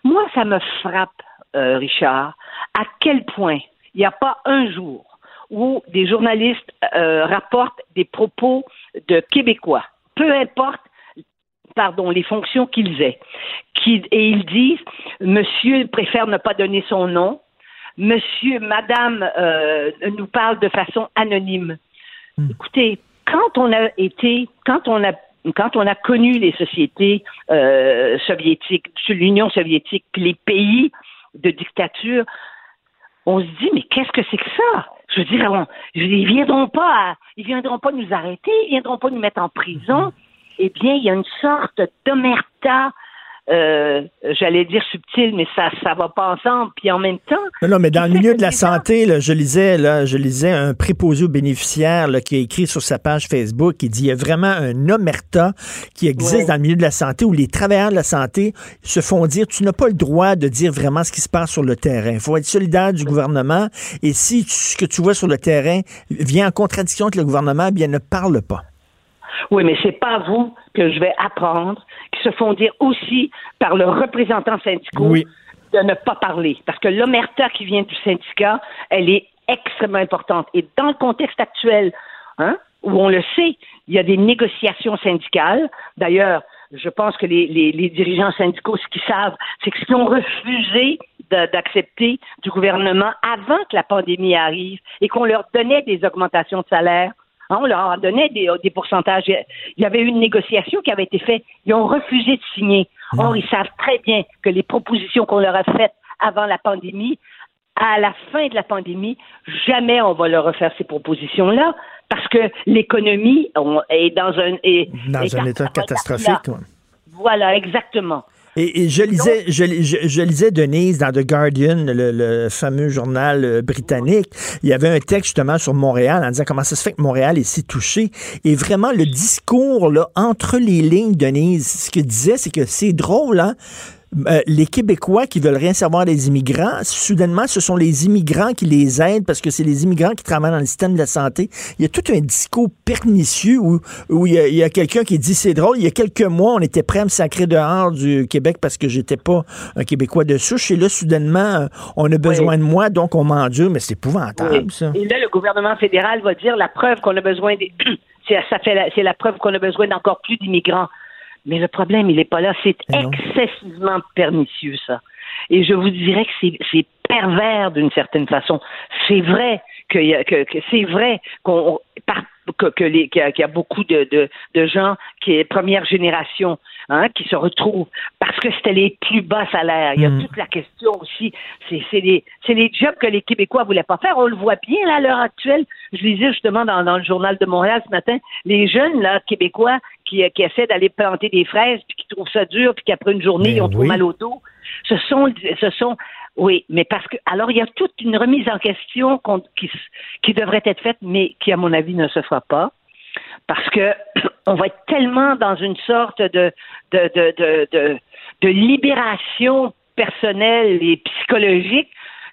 Moi, ça me frappe, euh, Richard, à quel point il n'y a pas un jour où des journalistes euh, rapportent des propos de Québécois, peu importe pardon, les fonctions qu'ils aient. Qui, et ils disent, monsieur préfère ne pas donner son nom, monsieur, madame euh, nous parle de façon anonyme. Écoutez, quand on a été, quand on a quand on a connu les sociétés euh, soviétiques, l'Union soviétique, puis les pays de dictature, on se dit mais qu'est-ce que c'est que ça? Je veux dire, on, ils viendront pas, à- ils viendront pas nous arrêter, ils viendront pas nous mettre en prison. Eh bien, il y a une sorte d'omerta, euh, j'allais dire subtile, mais ça ça va pas ensemble. Puis en même temps, Non, non, mais dans le milieu de la santé, là, je lisais, là, je lisais un préposé aux bénéficiaires là, qui a écrit sur sa page Facebook, qui dit il y a vraiment un omerta qui existe Ouais. dans le milieu de la santé où les travailleurs de la santé se font dire tu n'as pas le droit de dire vraiment ce qui se passe sur le terrain. Il faut être solidaire du gouvernement et si tu- ce que tu vois sur le terrain vient en contradiction avec le gouvernement, eh bien ne parle pas. Oui, mais c'est pas vous que je vais apprendre, qui se font dire aussi par le représentant syndical Oui. de ne pas parler. Parce que l'omerta qui vient du syndicat, elle est extrêmement importante. Et dans le contexte actuel, hein, où on le sait, il y a des négociations syndicales. D'ailleurs, je pense que les, les- les dirigeants syndicaux, ce qu'ils savent, c'est qu'ils ont refusé d'accepter du gouvernement avant que la pandémie arrive et qu'on leur donnait des augmentations de salaire. On leur donnait des, des pourcentages. Il y avait eu une négociation qui avait été faite. Ils ont refusé de signer. Or, ils savent très bien que les propositions qu'on leur a faites avant la pandémie, à la fin de la pandémie, jamais on va leur refaire ces propositions-là parce que l'économie on- est dans un est- Dans est un état catastrophique. Voilà, exactement. Et, et je lisais, je, je- je lisais Denise dans The Guardian, le, le fameux journal euh, britannique. Il y avait un texte justement sur Montréal en disant comment ça se fait que Montréal est si touché. Et vraiment le discours là entre les lignes, Denise, ce qu'il disait, c'est que c'est drôle, hein. Euh, les Québécois qui veulent rien savoir des immigrants, soudainement, ce sont les immigrants qui les aident parce que c'est les immigrants qui travaillent dans le système de la santé. Il y a tout un discours pernicieux où, où il y a, quelqu'un qui dit c'est drôle. Il y a quelques mois, on était prêt à me sacrer dehors du Québec parce que j'étais pas un Québécois de souche. Et là, soudainement, euh, on a besoin de moi, donc on m'endure. Mais c'est épouvantable, Oui. ça. Et là, le gouvernement fédéral va dire la preuve qu'on a besoin des. [CLEARS THROAT] c'est, ça fait la, c'est la preuve qu'on a besoin d'encore plus d'immigrants. Mais le problème, il n'est pas là. C'est excessivement pernicieux, ça. Et je vous dirais que c'est, pervers d'une certaine façon. C'est vrai que, c'est vrai qu'on par- que, que les, qu'il y, a, qu'il y a beaucoup de, de, de gens qui est première génération hein, qui se retrouvent parce que c'était les plus bas salaires. Il y a Mm. toute la question aussi. C'est, c'est, les, c'est les jobs que les Québécois voulaient pas faire. On le voit bien là, à l'heure actuelle. Je lisais justement dans, dans le journal de Montréal ce matin, les jeunes là, Québécois qui, qui essaient d'aller planter des fraises puis qui trouvent ça dur puis qu'après une journée, Mais ils ont trop oui. mal au dos. Ce sont, ce sont, oui, mais parce que, alors il y a toute une remise en question qu'on- qui, qui devrait être faite, mais qui, à mon avis, ne se fera pas. Parce que [CLEARS THROAT] on va être tellement dans une sorte de, de, de, de, de, de libération personnelle et psychologique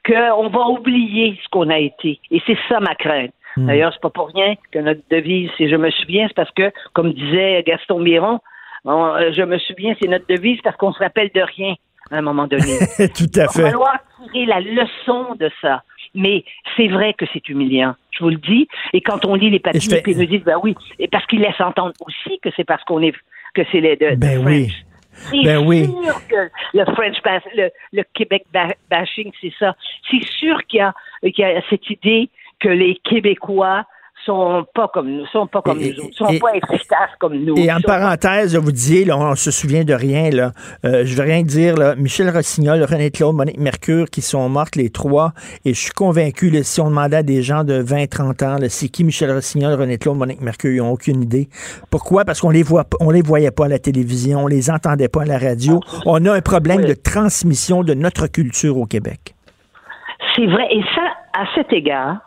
qu'on va oublier ce qu'on a été. Et c'est ça ma crainte. Hmm. D'ailleurs, c'est pas pour rien que notre devise, c'est je me souviens, c'est parce que, comme disait Gaston Miron, on- euh, je me souviens, c'est notre devise parce qu'on se rappelle de rien à un moment donné. [LAUGHS] Tout à Il va fait. falloir tirer la leçon de ça. Mais c'est vrai que c'est humiliant, je vous le dis. Et quand on lit les papiers, ils nous disent, ben oui, et parce qu'ils laissent entendre aussi que c'est parce qu'on est, que c'est les de, Ben French. oui. C'est Ben oui. sûr que le French le, le Québec ba- bashing, c'est ça. C'est sûr qu'il y a, qu'il y a cette idée que les Québécois sont pas comme nous, sont pas comme Et- nous autres, sont et- pas efficaces comme nous. Et en parenthèse, vous disiez, là, on se souvient de rien, là. Euh, je veux rien dire, là. Michel Rossignol, René Claude, Monique Mercure, qui sont mortes les trois. Et je suis convaincu, là, si on demandait à des gens de 20, 30 ans, c'est qui Michel Rossignol, René Claude, Monique Mercure, ils n'ont aucune idée. Pourquoi? Parce qu'on les voit, pas- on les voyait pas à la télévision, on les entendait pas à la radio. On a un problème de transmission de notre culture au Québec. C'est vrai. Et ça, à cet égard,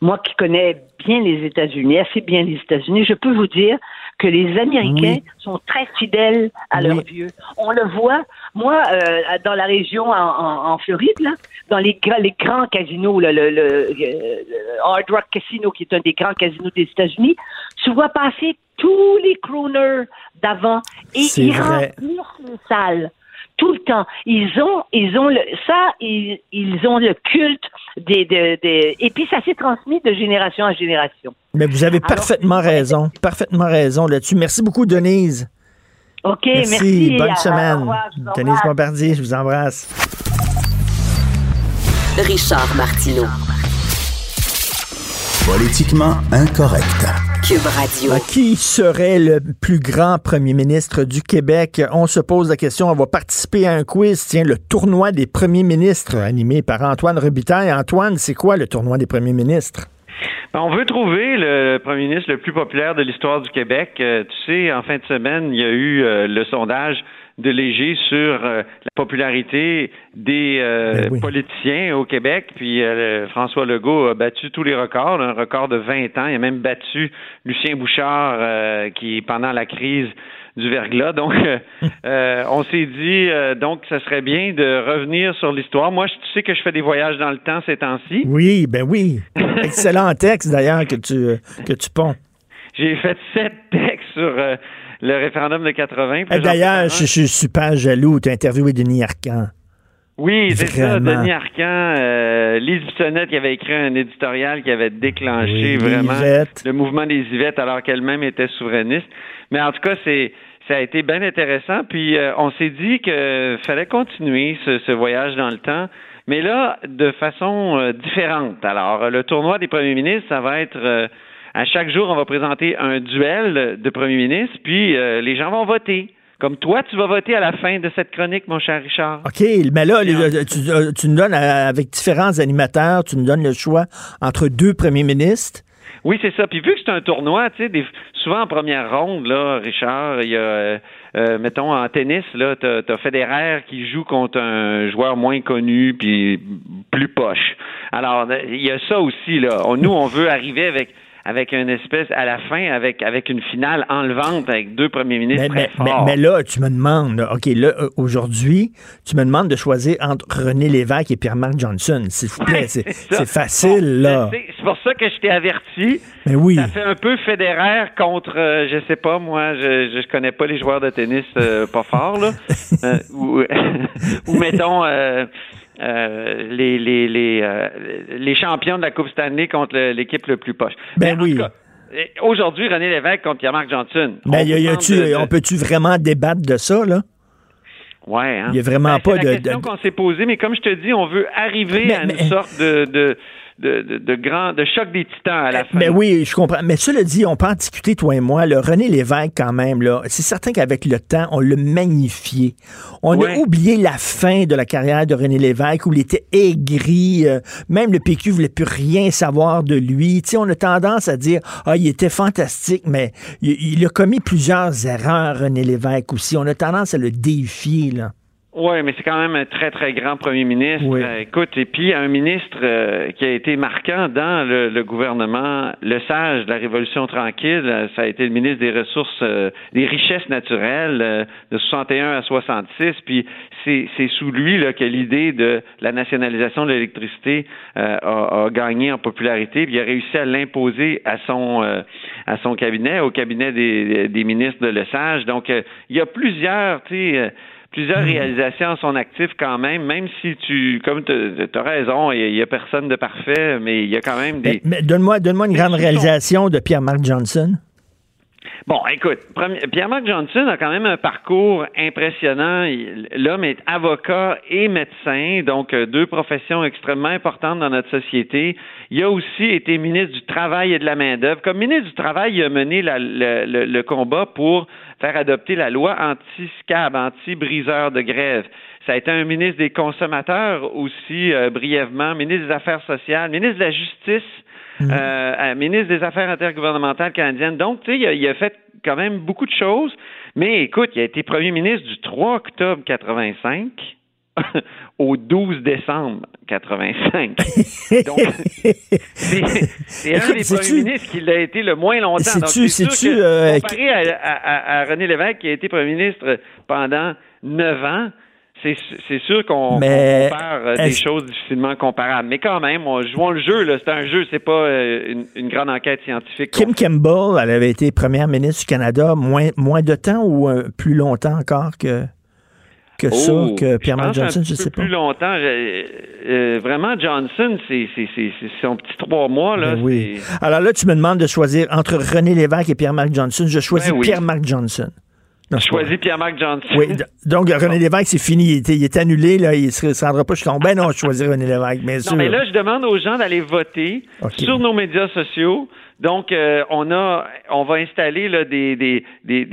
moi qui connais bien les États-Unis, assez bien les États-Unis, je peux vous dire que les Américains Oui. sont très fidèles à Oui. leurs vieux. On le voit, moi, euh, dans la région en, en- en Floride, là, dans les, les grands casinos, là, le, le- euh, le Hard Rock Casino, qui est un des grands casinos des États-Unis, tu vois passer tous les crooners d'avant et ils remplissent les salles tout le temps. Ils ont, ils ont le, ça, ils, ils ont le culte des, des, des- et puis ça s'est transmis de génération à génération. Mais vous avez Alors- parfaitement raison, parfaitement raison là-dessus. Merci beaucoup, Denise. OK, Merci, merci. bonne À- au semaine. revoir, je vous Denise. Bombardier, je vous embrasse. Richard Martineau. Politiquement incorrect. Cube Radio. À qui serait le plus grand premier ministre du Québec? On se pose la question. On va participer à un quiz. Tiens, le tournoi des premiers ministres, animé par Antoine Robitaille. Antoine, c'est quoi le tournoi des premiers ministres? Ben, On veut trouver le premier ministre le plus populaire de l'histoire du Québec. Euh, tu sais, en fin de semaine, il y a eu euh, le sondage de Léger sur euh, la popularité des euh, Ben oui. politiciens au Québec. Puis euh, François Legault a battu tous les records, un record de 20 ans. Il a même battu Lucien Bouchard, qui pendant la crise du verglas. Donc, euh, [LAUGHS] euh, on s'est dit euh, donc ce serait bien de revenir sur l'histoire. Moi, je- tu sais que je fais des voyages dans le temps ces temps-ci. Oui, ben oui. [LAUGHS] Excellent texte, d'ailleurs, que tu, que tu ponds. J'ai fait sept textes sur le référendum de 80. puis Eh, j'en D'ailleurs, je, je suis super jaloux. Tu as interviewé Denis Arcand. Oui, c'est ça. Denis Arcan, euh, Lise Bissonnette qui avait écrit un éditorial qui avait déclenché Oui, vraiment le mouvement des Yvettes alors qu'elle-même était souverainiste. Mais en tout cas, c'est ça a été bien intéressant. Puis euh, on s'est dit que fallait continuer ce, ce voyage dans le temps, mais là de façon euh, différente. Alors le tournoi des premiers ministres, ça va être euh, à chaque jour, on va présenter un duel de premiers ministres, puis euh, les gens vont voter. Comme toi, tu vas voter à la fin de cette chronique, mon cher Richard. OK, mais là, tu, euh, tu nous donnes, euh, avec différents animateurs, tu nous donnes le choix entre deux premiers ministres. Oui, c'est ça. Puis vu que c'est un tournoi, tu sais, des- souvent en première ronde, là, Richard, il y a, euh, euh, mettons, en tennis, là, t'as as Federer qui joue contre un joueur moins connu puis plus poche. Alors, il y a ça aussi, là. On- nous, on veut arriver avec avec une espèce à la fin avec avec une finale enlevante avec deux premiers ministres Mais, très mais- forts. mais là, tu me demandes, là, OK, là, euh, aujourd'hui, tu me demandes de choisir entre René Lévesque et Pierre-Marc Johnson. S'il vous plaît, [LAUGHS] c'est facile, là. Sais, C'est pour ça que je t'ai averti. Mais oui. Ça fait un peu Federer contre, euh, je sais pas, moi, je, je connais pas les joueurs de tennis euh, pas forts, là. [LAUGHS] Euh, ou, [LAUGHS] ou mettons euh, euh, les, les, les, euh, les champions de la Coupe Stanley contre l'équipe le plus poche. Ben Mais oui. Aujourd'hui, René Lévesque contre Pierre-Marc Johnson. Mais On y a- y vous a-tu- de- de- on peut-tu vraiment débattre de ça, là? Ouais, hein. Il y a vraiment Ben, pas c'est la de- question de- qu'on s'est posée, mais comme je te dis, on veut arriver Mais- à mais- une sorte de, de, de, de, de grand, de choc des titans à la fin. Mais oui, je comprends. Mais cela dit, on peut en discuter, toi et moi. Le René Lévesque, quand même, là, c'est certain qu'avec le temps, on l'a magnifié. On Ouais. a oublié la fin de la carrière de René Lévesque où il était aigri. euh, même le PQ voulait plus rien savoir de lui. Tu sais, on a tendance à dire, ah, il était fantastique, mais il, il a commis plusieurs erreurs, René Lévesque aussi. On a tendance à le défier, là. Oui, mais c'est quand même un très, très grand premier ministre. Oui. Euh, écoute, et puis un ministre euh, qui a été marquant dans le, le gouvernement, le sage de la Révolution tranquille, euh, ça a été le ministre des Ressources, euh, des Richesses naturelles de 61 à 66. Puis c'est c'est sous lui là, que l'idée de la nationalisation de l'électricité euh, a, a gagné en popularité. Puis il a réussi à l'imposer à son euh, à son cabinet, au cabinet des, des ministres de Le Sage. Donc il y a plusieurs, tu sais. Plusieurs Mm. réalisations à son actif quand même, même si tu, comme tu as raison, il n'y a, personne de parfait, mais il y a quand même des... Mais, mais donne-moi donne-moi une grande réalisation de Pierre-Marc Johnson. Bon, écoute, Pierre-Marc Johnson a quand même un parcours impressionnant. L'homme est avocat et médecin, donc euh, deux professions extrêmement importantes dans notre société. Il a aussi été ministre du Travail et de la main-d'œuvre. Comme ministre du Travail, il a mené le, combat pour faire adopter la loi anti-scab, anti-briseur de grève. Ça a été un ministre des consommateurs aussi, euh, brièvement, ministre des Affaires sociales, ministre de la Justice. Mhm. Euh, ministre des Affaires intergouvernementales canadiennes. Donc, tu sais, il, a fait quand même beaucoup de choses. Mais écoute, il a été premier ministre du 3 octobre 85 [LAUGHS] au 12 décembre 85. [LAUGHS] Donc, c'est un des premiers ministres qui l'a été le moins longtemps. C'est-tu, c'est-tu... Euh, comparé à, à, René Lévesque, qui a été premier ministre pendant neuf ans, c'est sûr qu'on compare euh, des choses difficilement comparables. Mais quand même, on, jouons le jeu. C'est un jeu, c'est pas euh, une, grande enquête scientifique. Kim Campbell, elle avait été première ministre du Canada moins, moins de temps ou euh, plus longtemps encore que, que ça, oh, que Pierre-Marc Johnson, je sais pas. Plus longtemps. vraiment, Johnson, c'est son petit trois mois. Là, ben oui. Alors là, tu me demandes de choisir entre René Lévesque et Pierre-Marc Johnson. Je choisis ben Pierre-Marc Johnson. Non, choisi Pierre-Marc Johnson. Oui, donc René Lévesque, c'est fini. Il est, annulé, là, il ne se, rendra pas jusqu'en. Ben non, je choisis René Lévesque, bien sûr. Non, mais là, je demande aux gens d'aller voter sur nos médias sociaux. Donc, euh, on a, on va installer là, des, des, des,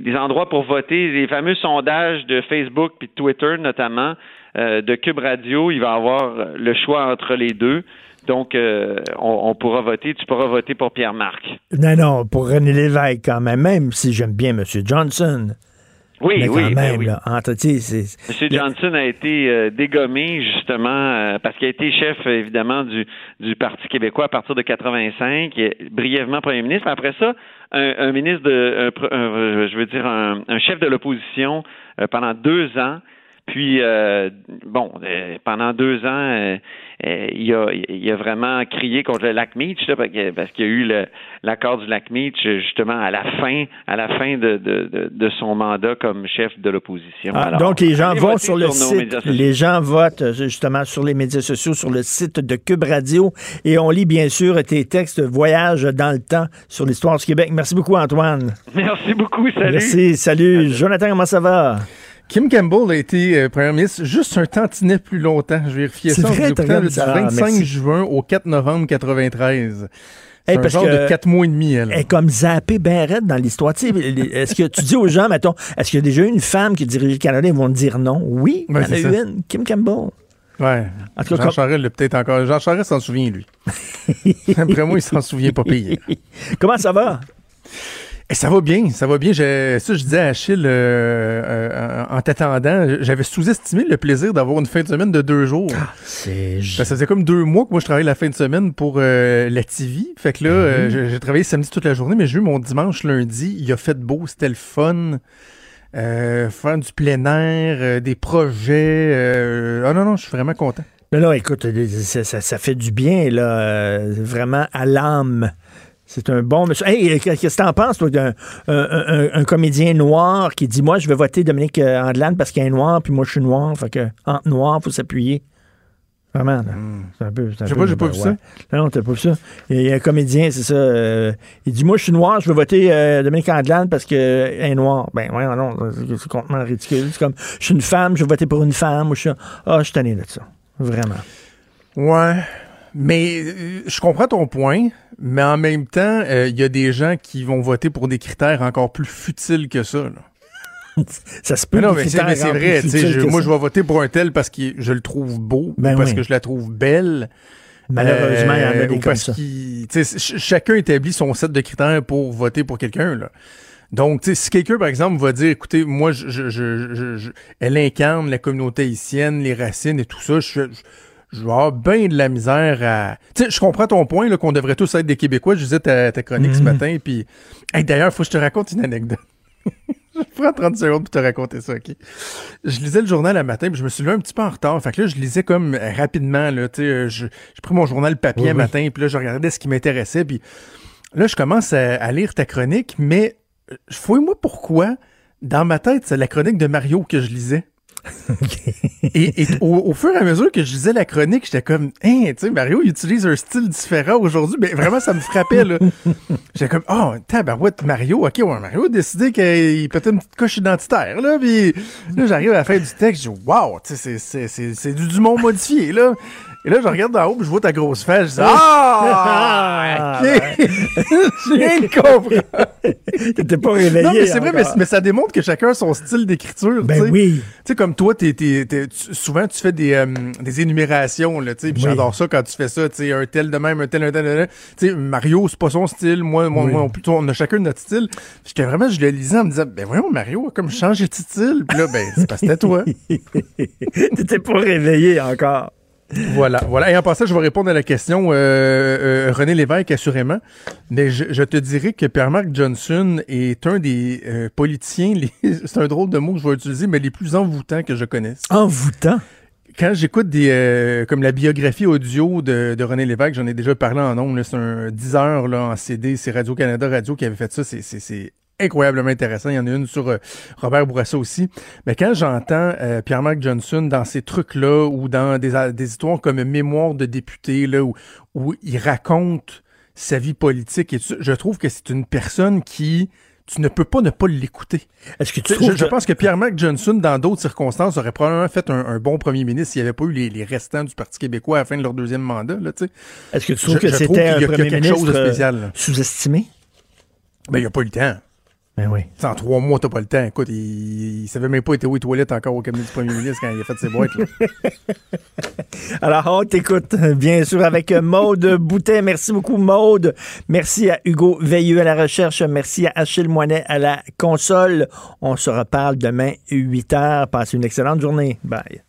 des, endroits pour voter, les fameux sondages de Facebook puis de Twitter notamment, euh, de Cube Radio. Il va y avoir le choix entre les deux. Donc, euh, on, pourra voter, tu pourras voter pour Pierre-Marc. Non, non, pour René Lévesque quand même, même si j'aime bien M. Johnson. Oui, mais oui, ben oui. Là, M. Johnson a été euh, dégommé justement euh, parce qu'il a été chef évidemment du, du Parti québécois à partir de 85, brièvement premier ministre. Après ça, un, ministre de, je veux dire un, un chef de l'opposition pendant deux ans. Puis, euh, bon, euh, pendant deux ans, euh, il, a, il a vraiment crié contre le lac Meach, parce qu'il y a eu l'accord du lac Meach, justement, à la fin, à la fin de, de, de, son mandat comme chef de l'opposition. Ah, donc, les gens votent sur le site. Les gens votent, justement, sur les médias sociaux, sur le site de Cube Radio. Et on lit, bien sûr, tes textes Voyage dans le temps sur l'histoire du Québec. Merci beaucoup, Antoine. Merci beaucoup. Salut. Merci. Salut. Jonathan, comment ça va? Kim Campbell a été euh, premier ministre juste un tantinet plus longtemps. Je vérifiais ça vrai, du 25 juin au 4 novembre 93. C'est un genre de quatre mois et demi, elle. Elle est comme zappée ben raide dans l'histoire. est-ce que tu dis aux gens, mettons, est-ce qu'il y a déjà eu une femme qui dirige le Canada? Ils vont te dire non. Oui, il y en a eu une, Kim Campbell. Ouais. En tout cas, Jean Charest peut-être encore. Jean Charest s'en souvient, lui. [LAUGHS] Après moi, il s'en souvient pas payé. Comment ça va? Et ça va bien, ça va bien. Je, ça, je disais à Achille euh, euh, en t'attendant, j'avais sous-estimé le plaisir d'avoir une fin de semaine de deux jours. Ah, c'est ça faisait comme deux mois que moi je travaillais la fin de semaine pour euh, la TV. Fait que là, mhm. j'ai travaillé samedi toute la journée, mais j'ai eu mon dimanche, lundi. Il a fait beau, c'était le fun. faire du plein air, des projets. Ah non, non, je suis vraiment content. Non, non, écoute, ça, ça fait du bien, là, vraiment à l'âme. C'est un bon monsieur. Hey, qu'est-ce que t'en penses, toi, d'un un, comédien noir qui dit Moi, je vais voter Dominique euh, Andelane parce qu'il est noir, puis moi, je suis noir. Fait que, entre noirs, il faut s'appuyer. Vraiment, là. Hmm. C'est un peu. Je sais pas, j'ai pas vu ça. Non, non, t'as pas vu ça. Il y a un comédien, c'est ça. Euh, il dit Moi, je suis noir, je vais voter euh, Dominique Andelane parce qu'il est noir. Ben, ouais, non, c'est complètement ridicule. C'est comme Je suis une femme, je vais voter pour une femme. Ou je suis. Ah, je suis tanné de ça. Vraiment. Ouais. Mais euh, je comprends ton point, mais en même temps, il euh, y a des gens qui vont voter pour des critères encore plus futiles que ça. [LAUGHS] ça se peut. non, mais c'est vrai. moi, je vais voter pour un tel parce que je le trouve beau, ben ou parce que je la trouve belle. Malheureusement, il y en a euh, des comme ça. chacun établit son set de critères pour voter pour quelqu'un. Donc, si quelqu'un, par exemple, va dire, écoutez, moi, je, je, je, elle incarne la communauté haïtienne, les racines et tout ça, je, je vais avoir bien de la misère à. Tu sais, je comprends ton point là, qu'on devrait tous être des Québécois. Je disais ta, ta chronique ce mhm. matin. Puis, d'ailleurs, faut que je te raconte une anecdote. [LAUGHS] je prends 30 secondes pour te raconter ça, OK? Je lisais le journal le matin, puis je me suis levé un petit peu en retard. Fait que là, je lisais comme rapidement, là, tu sais, je, je pris mon journal papier le matin, puis là, je regardais ce qui m'intéressait, puis là, je commence à, lire ta chronique, mais fouille-moi pourquoi, dans ma tête, c'est la chronique de Mario que je lisais. [LAUGHS] et, et au, au fur et à mesure que je lisais la chronique, j'étais comme, hein, tu sais, Mario, il utilise un style différent aujourd'hui. Mais vraiment, ça me frappait, là. [LAUGHS] J'étais comme, oh, tabarouette, Mario, ok, ouais, Mario a décidé qu'il pétait une petite coche identitaire, là. Puis là, j'arrive à la fin du texte, je dis, wow, tu sais, c'est du Dumont modifié, là. Et là, je regarde d'en haut, puis je vois ta grosse fesse. Je dis, ah! [LAUGHS] ok! [LAUGHS] Je viens de comprendre. [LAUGHS] T'étais pas réveillé. Non, mais c'est vrai, mais, ça démontre que chacun a son style d'écriture. Ben tu sais. oui. Tu sais, comme toi, t'es, t'es- t'es- tu- souvent, tu fais des, euh, des énumérations, là, tu sais, puis Oui. j'adore ça quand tu fais ça, tu sais, un tel de même, un tel, un tel, un tel. Tu sais, Mario, c'est pas son style, moi, moi, Oui. moi non plus, on a chacun notre style. J'étais vraiment, je le lisais en me disant, ben voyons, Mario comme changé de style. Puis là, ben, c'est parce que c'était toi. T'étais pas réveillé encore. Voilà, voilà. Et en passant, je vais répondre à la question, euh, euh, René Lévesque, assurément. Mais je, je te dirais que Pierre-Marc Johnson est un des euh, politiciens, [LAUGHS] c'est un drôle de mot que je vais utiliser, mais les plus envoûtants que je connaisse. Envoûtant? Quand j'écoute des euh, comme la biographie audio de, de René Lévesque, j'en ai déjà parlé en là, c'est un 10 heures là, en CD, c'est Radio-Canada Radio qui avait fait ça, c'est incroyablement intéressant. Il y en a une sur euh, Robert Bourassa aussi. Mais quand j'entends euh, Pierre-Marc Johnson dans ces trucs-là ou dans des, des histoires comme Mémoire de député, là, où, où il raconte sa vie politique, et tout ça, je trouve que c'est une personne qui tu ne peux pas ne pas l'écouter. Est-ce que tu Je, trouves je que- pense que Pierre-Marc Johnson, dans d'autres circonstances, aurait probablement fait un, un bon premier ministre s'il n'y avait pas eu les, les restants du Parti québécois à la fin de leur deuxième mandat. Tu. Est-ce que tu trouves Je- que c'était un premier quelque ministre chose de euh, spécial. sous-estimé? Ben, il n'y a pas eu le temps. Ben oui. En trois mois, t'as pas le temps. Écoute, il, il savait même pas été où les toilettes encore au cabinet du premier ministre quand il a fait ses boîtes. là. [LAUGHS] Alors, on t'écoute, bien sûr, avec Maude Boutet. Merci beaucoup, Maude. Merci à Hugo Veilleux à la recherche. Merci à Achille Moinet à la console. On se reparle demain, 8 heures. Passez une excellente journée. Bye.